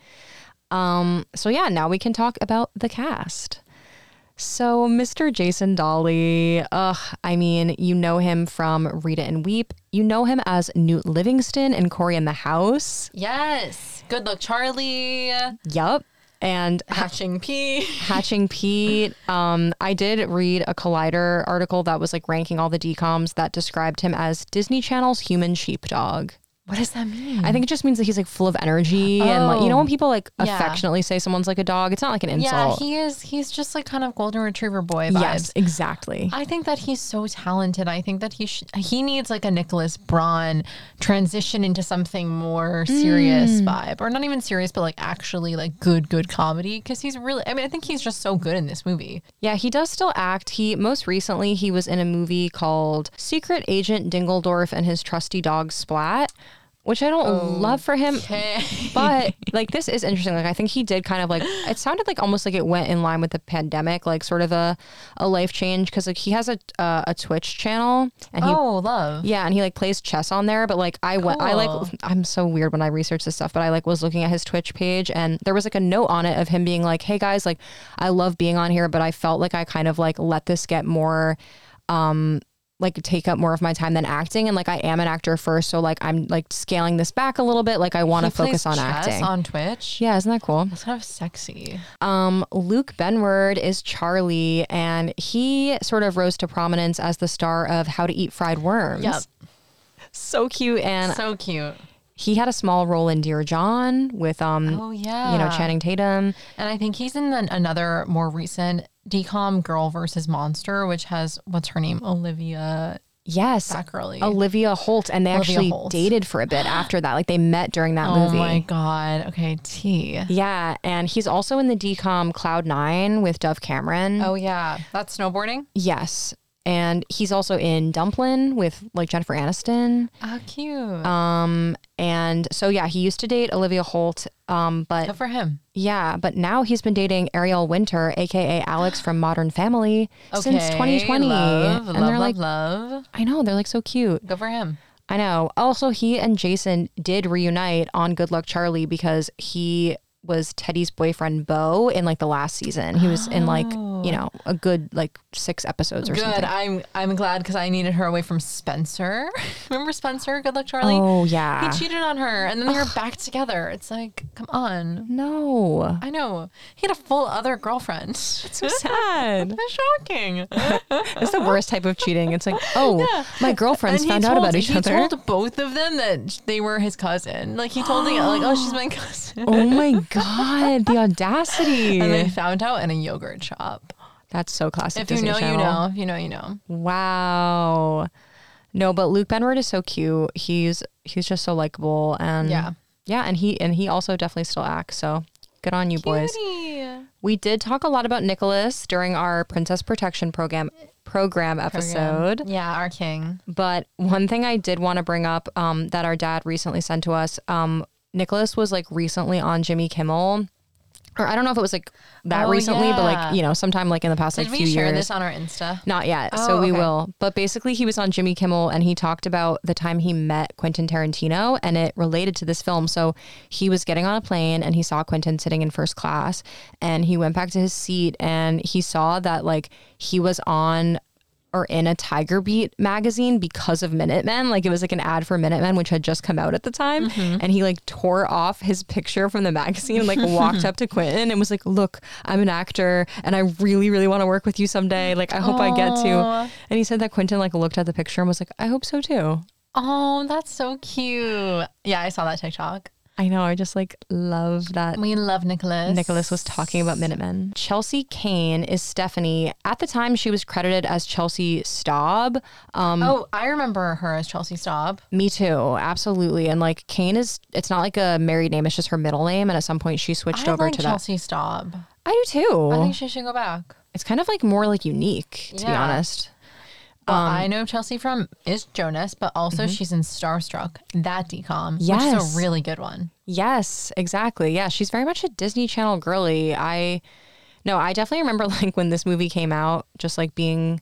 Um, so yeah, now we can talk about the cast. So Mr. Jason Dolley, ugh, I mean, you know him from Read It and Weep. You know him as Newt Livingston in Corey in the House. Yes. Good luck, Charlie. Yup. And Hatching Pete. [LAUGHS] Hatching Pete. Um, I did read a Collider article that was like ranking all the DComs that described him as Disney Channel's human sheepdog. What does that mean? I think it just means that he's like full of energy and like you know Oh. when people like Yeah. affectionately say someone's like a dog, it's not like an insult. yeah, he is. He's just like kind of golden retriever boy vibes. yes, exactly. I think that he's so talented. I think that he sh- he needs like a Nicholas Braun transition into something more serious mm. vibe, or not even serious, but like actually like good good comedy. Because he's really, I mean, I think he's just so good in this movie. Yeah, he does still act. He most recently he was in a movie called Secret Agent Dingledorf and His Trusty Dog Splat, which I don't love for him. But [LAUGHS] like this is interesting. Like I think he did kind of like it sounded like almost like it went in line with the pandemic, like sort of a a life change because like he has a uh, a Twitch channel and he oh, love. Yeah, and he like plays chess on there. But like I went, I like I'm so weird when I research this stuff. But I like was looking at his Twitch page, and there was like a note on it of him being like, "Hey guys, like I love being on here, but I felt like I kind of like let this get more." um like take up more of my time than acting and like I am an actor first so like I'm like scaling this back a little bit like I want to focus on acting. on Twitch. yeah, isn't that cool? That's kind of sexy. Um, Luke Benward is Charlie, and he sort of rose to prominence as the star of How to Eat Fried Worms. Yep. So cute, and So cute. he had a small role in Dear John with um, Oh yeah. you know, Channing Tatum. And I think he's in the, another more recent DCOM Girl versus Monster, which has what's her name, Olivia Yes, girly. Olivia Holt, and they Olivia actually Holt. dated for a bit after that. Like they met during that [GASPS] oh movie. Oh my god. Okay, T. Yeah, and he's also in the DCOM Cloud Nine with Dove Cameron. Oh yeah, that's snowboarding. yes, and he's also in Dumplin with like Jennifer Aniston. Oh, cute. Um, and so yeah, he used to date Olivia Holt. Um, but Good for him. yeah, but now he's been dating Ariel Winter, aka Alex from Modern Family, since 2020. Love, and love, they're like, love, love. I know they're like so cute. Good for him. I know. Also, he and Jason did reunite on Good Luck Charlie because he was Teddy's boyfriend Bo in like the last season. He was in like you oh. know, a good like six episodes or Good. something. I'm I'm glad because I needed her away from Spencer. [LAUGHS] Remember Spencer? Good luck, Charlie. Oh, yeah. He cheated on her, and then they were back together. It's like, come on. no. I know. He had a full other girlfriend. It's So sad. [LAUGHS] shocking. [LAUGHS] it's the worst type of cheating. It's like, oh, my girlfriends And he found out about each he other. told both of them that they were his cousin. Like he told the like, oh, she's my [GASPS] cousin. oh my god, the audacity! [LAUGHS] And they found out in a yogurt shop. That's so classic. If you Disney know, you know. If you know, you know. Wow. No, but Luke Benward is so cute. He's he's just so likable and Yeah. yeah, and he and he also definitely still acts. So good on you, boys. We did talk a lot about Nicholas during our Princess Protection program program episode. Yeah, our king. But one thing I did want to bring up um, that our dad recently sent to us, um, Nicholas was like recently on Jimmy Kimmel. Or I don't know if it was like that Oh, recently, but like, you know, sometime like in the past Did like we few share years. this on our Insta? Not yet, Oh, so we okay. will. But basically, he was on Jimmy Kimmel and he talked about the time he met Quentin Tarantino and it related to this film. So he was getting on a plane and he saw Quentin sitting in first class and he went back to his seat and he saw that like he was on or in a Tiger Beat magazine because of Minutemen. Like it was like an ad for Minutemen, which had just come out at the time. Mm-hmm. And he like tore off his picture from the magazine and like walked [LAUGHS] up to Quentin and was like, Look, I'm an actor and I really, really want to work with you someday. Like I hope I get to. And he said that Quentin like looked at the picture and was like, I hope so too. Oh, that's so cute. Yeah, I saw that TikTok. I know. I just like love that We love Nicholas. Nicholas was talking about Minutemen. Chelsea Kane is Stephanie. At the time, she was credited as Chelsea Staub. Um, Oh, I remember her as Chelsea Staub. Me too, absolutely. And like Kane is, it's not like a married name; it's just her middle name. And at some point, she switched I over like to Chelsea Staub. I do too. I think she should go back. it's kind of like more like unique, to be honest. Um, I know Chelsea from is Jonas, but also she's in Starstruck, that DCOM, which Mm-hmm. Yes. is a really good one. Yes, exactly. Yeah, she's very much a Disney Channel girly. I no, I definitely remember [LAUGHS] like when this movie came out, just like being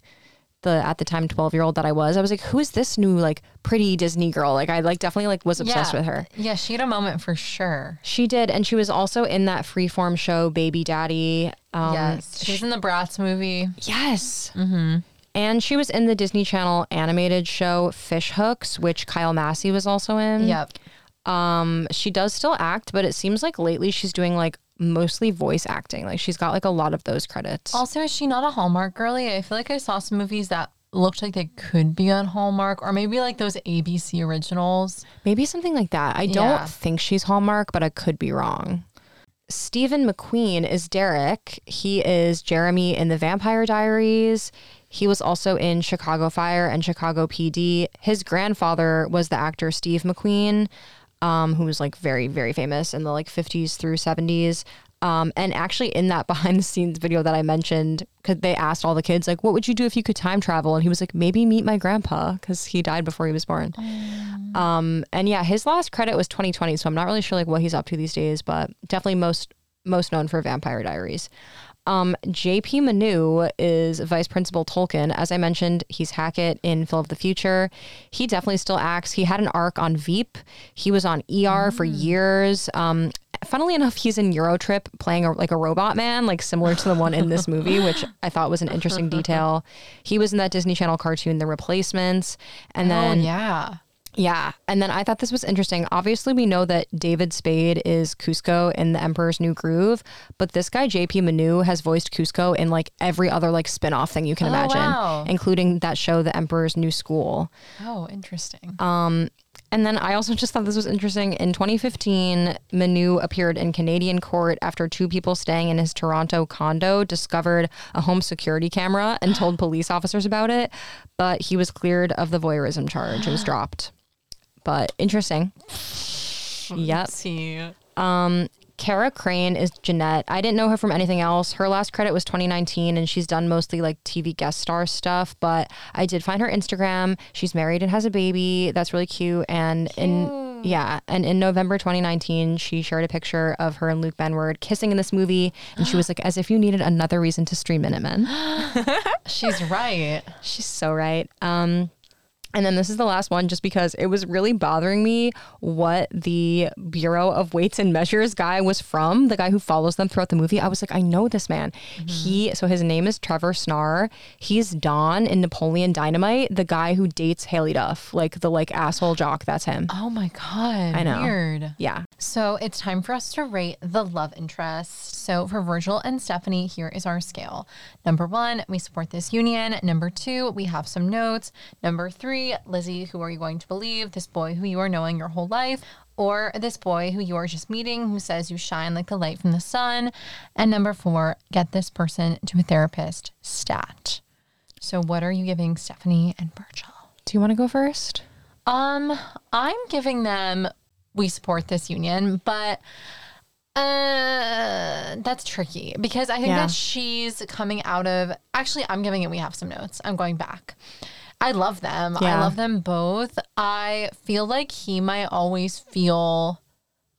the at the time 12 year old that I was, I was like, who is this new like pretty Disney girl? Like I like definitely like was obsessed yeah. with her. Yeah, she had a moment for sure. She did, and she was also in that freeform show Baby Daddy. Um, yes, she in the Bratz movie. Yes. Mm-hmm. And she was in the Disney Channel animated show Fish Hooks, which Kyle Massey was also in. Yep. Um, she does still act, but it seems like lately she's doing like mostly voice acting. Like she's got like a lot of those credits. Also, is she not a Hallmark girly? I feel like I saw some movies that looked like they could be on Hallmark, or maybe like those ABC originals. Maybe something like that. I don't Yeah. think she's Hallmark, but I could be wrong. Stephen McQueen is Derek. He is Jeremy in the Vampire Diaries. He was also in Chicago Fire and Chicago PD. His grandfather was the actor Steve McQueen, um, who was like very, very famous in the like 50s through 70s. Um, and actually, in that [LAUGHS] behind the scenes video that I mentioned, because they asked all the kids, like, what would you do if you could time travel? And he was like, maybe meet my grandpa, because he died before he was born. Um, and yeah, his last credit was 2020, so I'm not really sure like what he's up to these days, but definitely most most known for Vampire Diaries. Um, JP Manoux is Vice Principal Tolkien. As I mentioned, he's Hackett in Phil of the Future. He definitely still acts. He had an arc on Veep. He was on ER for years. Um, funnily enough, he's in Eurotrip playing a, like a robot man, like similar to the one in this movie, [LAUGHS] which I thought was an interesting detail. He was in that Disney Channel cartoon, The Replacements, and then oh yeah. Yeah. And then I thought this was interesting. Obviously, we know that David Spade is Kuzco in The Emperor's New Groove, but this guy, JP Manoux, has voiced Kuzco in like every other like spin off thing you can Oh, imagine, wow. including that show, The Emperor's New School. Oh, interesting. Um, and then I also [LAUGHS] just thought this was interesting. In 2015, Manoux appeared in Canadian court after two people staying in his Toronto condo discovered a home security camera and told [GASPS] police officers about it. But he was cleared of the voyeurism charge. It was [GASPS] dropped. But interesting. Yep. see. Kara Crane is Jeanette. I didn't know her from anything else. Her last credit was 2019 and she's done mostly like TV guest star stuff, but I did find her Instagram. She's married and has a baby. That's really cute. And in yeah, and in November 2019, she shared a picture of her and Luke Benward kissing in this movie and she was like as if you needed another reason to stream Minutemen. [GASPS] She's right. She's so right. Um And then this is the last one just because it was really bothering me what the Bureau of Weights and Measures guy was from, the guy who follows them throughout the movie. I was like, I know this man. Mm-hmm. He so his name is Trevor Snarr. He's Don in Napoleon Dynamite, the guy who dates Haylie Duff, like the like asshole jock, that's him. Oh my god. I know. Weird. Yeah. So it's time for us to rate the love interest. So for Virgil and Stephanie, here is our scale. Number one, we support this union. Number two, we have some notes. Number three, Lizzie, who are you going to believe? This boy who you are knowing your whole life, or this boy who you are just meeting who says you shine like the light from the sun. And number four, get this person to a therapist. Stat. So what are you giving Stephanie and Virgil? Do you want to go first? Um, I'm giving them we support this union, but uh that's tricky because I think Yeah. that she's coming out of actually I'm giving it we have some notes. I'm going back. I love them. I love them both. I feel like he might always feel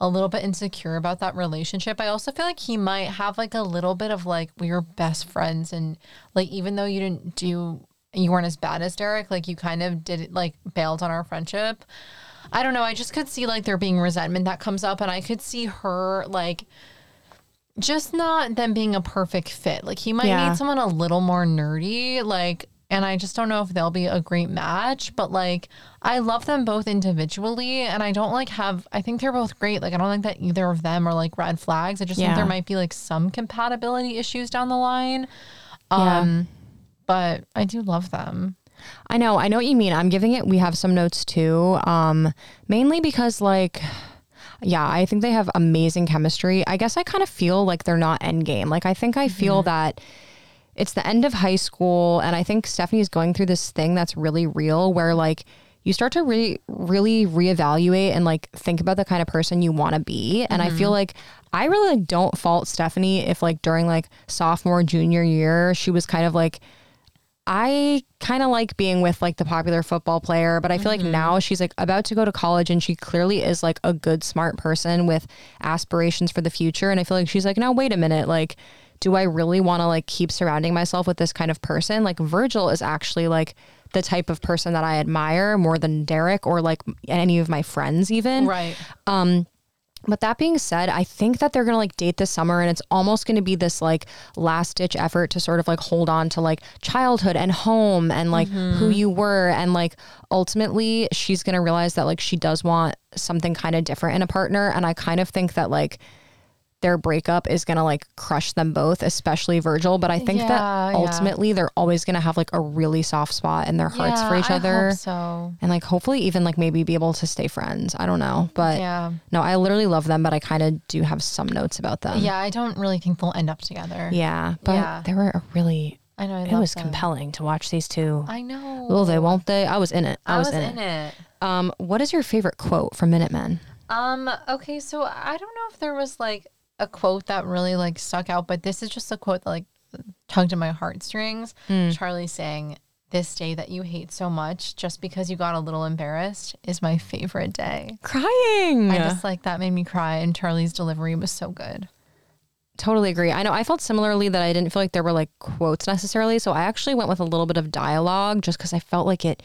a little bit insecure about that relationship. I also feel like he might have like a little bit of like we were best friends and like even though you didn't do you weren't as bad as Derek, like you kind of did like bailed on our friendship. I don't know. I just could see like there being resentment that comes up and I could see her like just not them being a perfect fit. Like he might Yeah. need someone a little more nerdy, like and I just don't know if they'll be a great match, but like I love them both individually and I don't like have I think they're both great. Like I don't think that either of them are like red flags. I just think there might be like some compatibility issues down the line. Yeah. Um but I do love them. I know, I know what you mean. I'm giving it we have some notes too. Um mainly because like yeah, I think they have amazing chemistry. I guess I kind of feel like they're not endgame. Like I think I feel that it's the end of high school and I think Stephanie's going through this thing that's really real where like you start to really really reevaluate and like think about the kind of person you want to be and I feel mm-hmm. like I really like, don't fault Stephanie if like during like sophomore junior year she was kind of like I kind of like being with like the popular football player, but I feel like mm-hmm. now she's like about to go to college and she clearly is like a good, smart person with aspirations for the future. And I feel like she's like, now, wait a minute. Like, do I really want to like keep surrounding myself with this kind of person? Like, Virgil is actually like the type of person that I admire more than Derek or like any of my friends, even. Right. Um but that being said, I think that they're gonna like date this summer and it's almost gonna be this like last ditch effort to sort of like hold on to like childhood and home and like who you were. And like ultimately she's gonna realize that like she does want something kind of different in a partner. And I kind of think that like their breakup is gonna like crush them both, especially Virgil. But I think Yeah, that yeah. ultimately they're always gonna have like a really soft spot in their hearts for Yeah, each I other. so. And like hopefully even like maybe be able to stay friends. I don't know. But Yeah. no, I literally love them, but I kind of do have some notes about them. Yeah, I don't really think they'll end up together. Yeah. But Yeah. they were a really, I know. I it was them. compelling to watch these two. I know. Will they, won't they? I was in it. I, I was, was, in, in it. it. Um, what is your favorite quote from Minutemen? Um, okay, so I don't know if there was like a quote that really like stuck out, but this is just a quote that like tugged at my heartstrings. Mm. Charlie saying, This day that you hate so much, just because you got a little embarrassed, is my favorite day. Crying. I just like that made me cry, and Charlie's delivery was so good. totally agree. I know I felt similarly that I didn't feel like there were like quotes necessarily. So I actually went with a little bit of dialogue just because I felt like it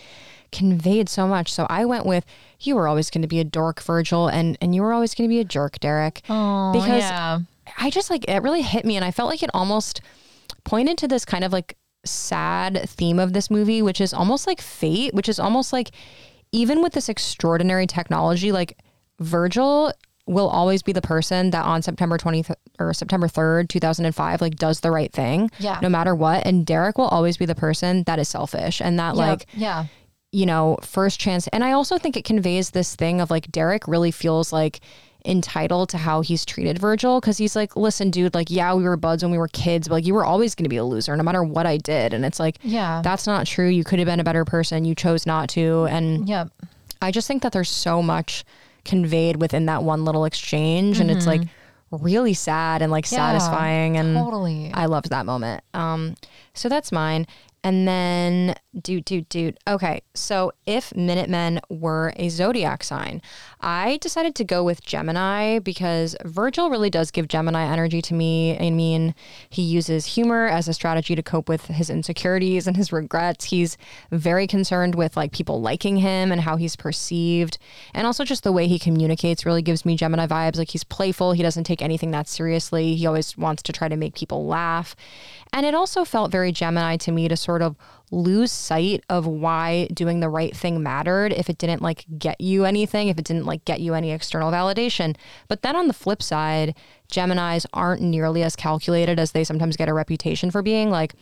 conveyed so much. So I went with you were always going to be a dork, Virgil, and and you were always going to be a jerk, Derek. Oh, because yeah. I just like it really hit me and I felt like it almost pointed to this kind of like sad theme of this movie, which is almost like fate, which is almost like even with this extraordinary technology, like Virgil will always be the person that on September 20th or September 3rd, 2005, like does the right thing. Yeah. No matter what. And Derek will always be the person that is selfish and that Yeah, like yeah. You know, first chance. And I also think it conveys this thing of like Derek really feels like entitled to how he's treated Virgil because he's like, listen, dude, like, yeah, we were buds when we were kids, but like, you were always going to be a loser no matter what I did. And it's like, Yeah. that's not true. You could have been a better person. You chose not to. And yeah, I just think that there's so much conveyed within that one little exchange. And it's like really sad and like Mm-hmm. Yeah, satisfying. And Totally. I loved that moment. Um, so that's mine. And then, doot, doot, doot. Okay, so if Minutemen were a zodiac sign, I decided to go with Gemini because Virgil really does give Gemini energy to me. I mean, he uses humor as a strategy to cope with his insecurities and his regrets. He's very concerned with like people liking him and how he's perceived. And also just the way he communicates really gives me Gemini vibes. Like he's playful, he doesn't take anything that seriously. He always wants to try to make people laugh. And it also felt very Gemini to me to sort of lose sight of why doing the right thing mattered if it didn't like get you anything, if it didn't like get you any external validation. But then on the flip side, Geminis aren't nearly as calculated as they sometimes get a reputation for being. Like,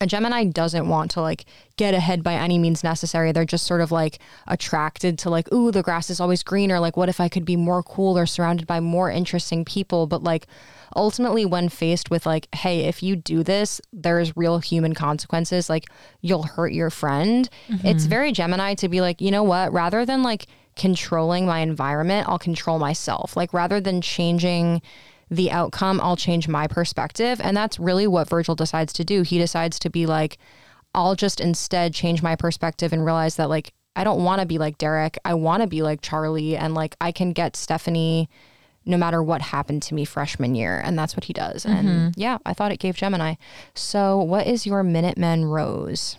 a Gemini doesn't want to like get ahead by any means necessary. They're just sort of like attracted to like, ooh, the grass is always greener. Like, what if I could be more cool or surrounded by more interesting people? But like, ultimately, when faced with like, hey, if you do this, there's real human consequences. Like, you'll hurt your friend. Mm-hmm. It's very Gemini to be like, you know what? Rather than like controlling my environment, I'll control myself. Like, rather than changing the outcome, I'll change my perspective. And that's really what Virgil decides to do. He decides to be like, I'll just instead change my perspective and realize that, like, I don't want to be like Derek. I want to be like Charlie. And like, I can get Stephanie no matter what happened to me freshman year. And that's what he does. And yeah, I thought it gave Gemini. So, what is your Minutemen Rose?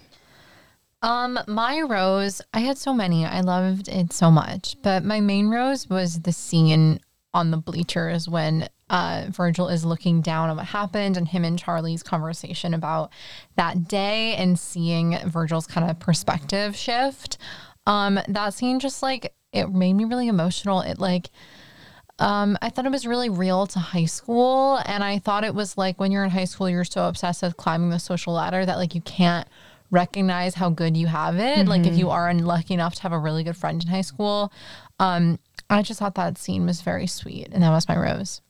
Um, my rose, I had so many. I loved it so much. But my main rose was the scene on the bleachers when uh, Virgil is looking down on what happened and him and Charlie's conversation about that day and seeing Virgil's kind of perspective shift. Um, that scene just like it made me really emotional. It like um, I thought it was really real to high school. And I thought it was like when you're in high school, you're so obsessed with climbing the social ladder that like you can't recognize how good you have it. Like if you are lucky enough to have a really good friend in high school. Um, I just thought that scene was very sweet. And that was my rose.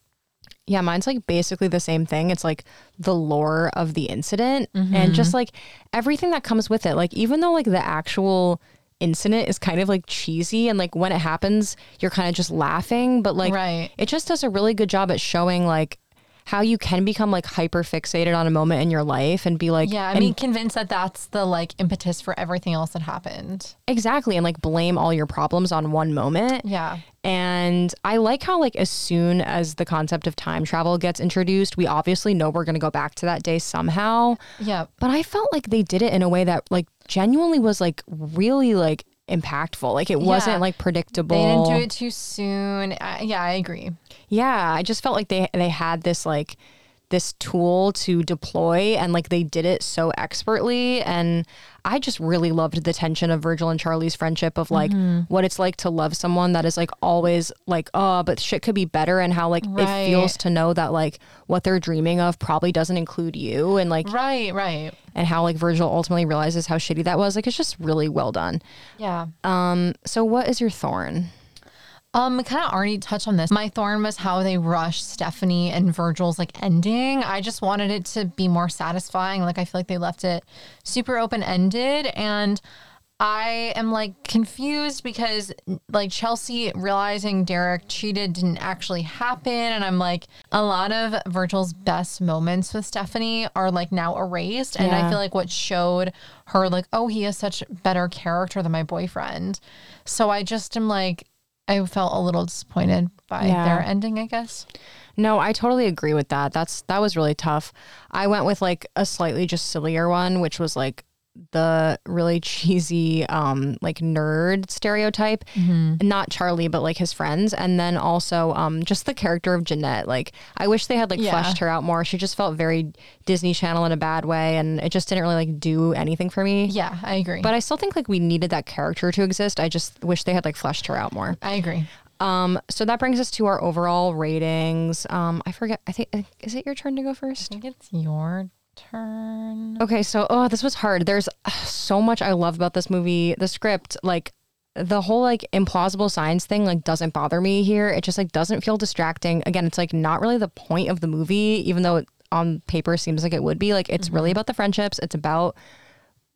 Yeah, mine's like basically the same thing. It's like the lore of the incident and mm-hmm. just like everything that comes with it. Like, even though like the actual incident is kind of like cheesy and like when it happens, you're kind of just laughing, but like Right. it just does a really good job at showing like how you can become like hyper fixated on a moment in your life and be like, Yeah, I and- mean, convinced that that's the like impetus for everything else that happened. exactly. And like blame all your problems on one moment. Yeah. And I like how, like, as soon as the concept of time travel gets introduced, we obviously know we're going to go back to that day somehow. Yeah. But I felt like they did it in a way that, like, genuinely was, like, really, like, impactful. Like, it wasn't, like, predictable. They didn't do it too soon. I, yeah, I agree. Yeah. I just felt like they, they had this, like, this tool to deploy and like they did it so expertly and i just really loved the tension of virgil and charlie's friendship of like Mm-hmm. what it's like to love someone that is like always like oh but shit could be better and how like Right. it feels to know that like what they're dreaming of probably doesn't include you and like Right, right. And how like virgil ultimately realizes how shitty that was like it's just really well done Yeah. um so what is your thorn Um, kind of already touched on this. My thorn was how they rushed Stephanie and Virgil's like ending. I just wanted it to be more satisfying. Like I feel like they left it super open ended and I am like confused because like Chelsea realizing Derek cheated didn't actually happen. And I'm like, a lot of Virgil's best moments with Stephanie are like now erased. And I feel like what showed her, like, oh, he is such better character than my boyfriend. So I just am like, I felt a little disappointed by Yeah. their ending, I guess. No, I totally agree with that. That's that was really tough. I went with like a slightly just sillier one, which was like the really cheesy um like nerd stereotype. Not Charlie, but like his friends. And then also um just the character of Jeanette. Like I wish they had like Yeah. fleshed her out more. She just felt very Disney Channel in a bad way and it just didn't really like do anything for me. Yeah, I agree. But I still think like we needed that character to exist. I just wish they had like fleshed her out more. I agree. Um, so that brings us to our overall ratings. Um, I forget. I think is it your turn to go I first? think it's your turn. Okay, so oh, this was hard. There's uh, so much I love about this movie. The script, like the whole like implausible science thing, like doesn't bother me here. It just like doesn't feel distracting. Again, it's like not really the point of the movie, even though it on paper seems like it would be. Like it's really about the friendships. It's about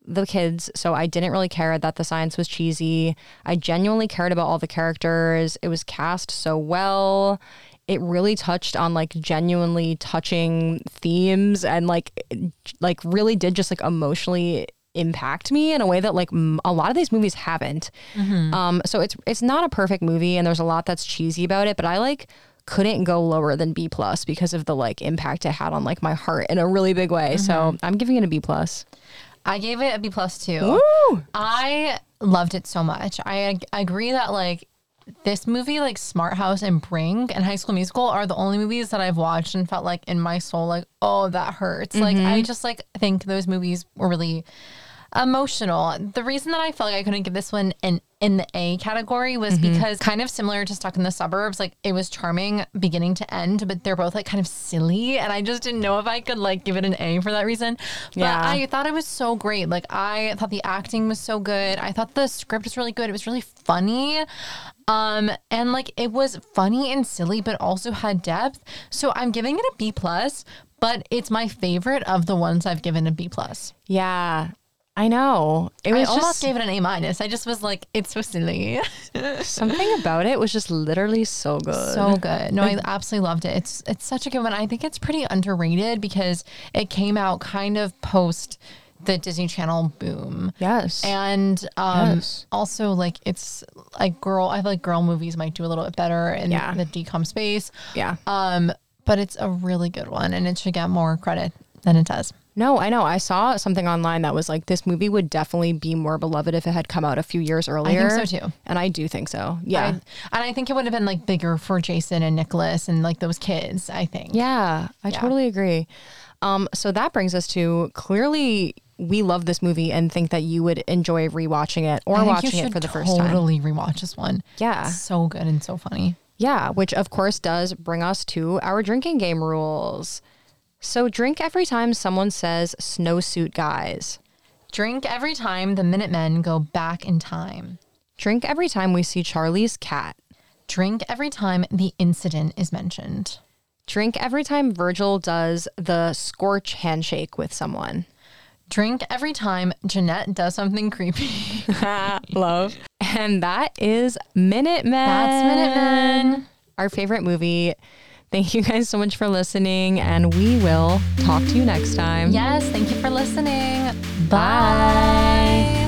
the kids. So I didn't really care that the science was cheesy. I genuinely cared about all the characters. It was cast so well. It really touched on like genuinely touching themes and like like really did just like emotionally impact me in a way that like m- a lot of these movies haven't. Um, so it's it's not a perfect movie, and there's a lot that's cheesy about it. But I like couldn't go lower than B plus because of the like impact it had on like my heart in a really big way. So I'm giving it a B plus. I gave it a B plus too. Woo! I loved it so much. I ag- agree that like this movie, like Smart House and Bring and High School Musical, are the only movies that I've watched and felt like in my soul, like, oh, that hurts. Like I mm-hmm. just like think those movies were really emotional. The reason that I felt like I couldn't give this one an in the A category was because kind of similar to Stuck in the Suburbs, like it was charming beginning to end, but they're both like kind of silly. And I just didn't know if I could like give it an A for that reason. But Yeah. I thought it was so great. Like I thought the acting was so good. I thought the script was really good. It was really funny. Um, and like it was funny and silly, but also had depth. So I'm giving it a B plus, but it's my favorite of the ones I've given a B plus. Yeah, I know. It I was almost just gave it an A minus. I just was like, it's so silly. [LAUGHS] something about it was just literally so good. so good. No, I absolutely loved it. It's it's such a good one. I think it's pretty underrated because it came out kind of post the Disney Channel boom. yes. And um, Yes. also like it's like girl. I feel like girl movies might do a little bit better in Yeah. the DCOM space. yeah. Um, but it's a really good one, and it should get more credit than it does. No, I know. I saw something online that was like this movie would definitely be more beloved if it had come out a few years earlier. I think so, too. And I do think so. Yeah. I, and I think it would have been like bigger for Jason and Nicholas and like those kids. I think. yeah, I totally agree. Um, so that brings us to clearly we love this movie and think that you would enjoy rewatching it or watching it for the first time. Totally rewatch this one. Yeah. so good and so funny. Yeah, which of course does bring us to our drinking game rules. So drink every time someone says snowsuit guys. Drink every time the Minutemen go back in time. Drink every time we see Charlie's cat. Drink every time the incident is mentioned. Drink every time Virgil does the scorch handshake with someone. Drink every time Jeanette does something creepy. [LAUGHS] Love. And that is Minutemen. That's Minutemen. Our favorite movie. Thank you guys so much for listening, and we will talk to you next time. yes, thank you for listening. Bye.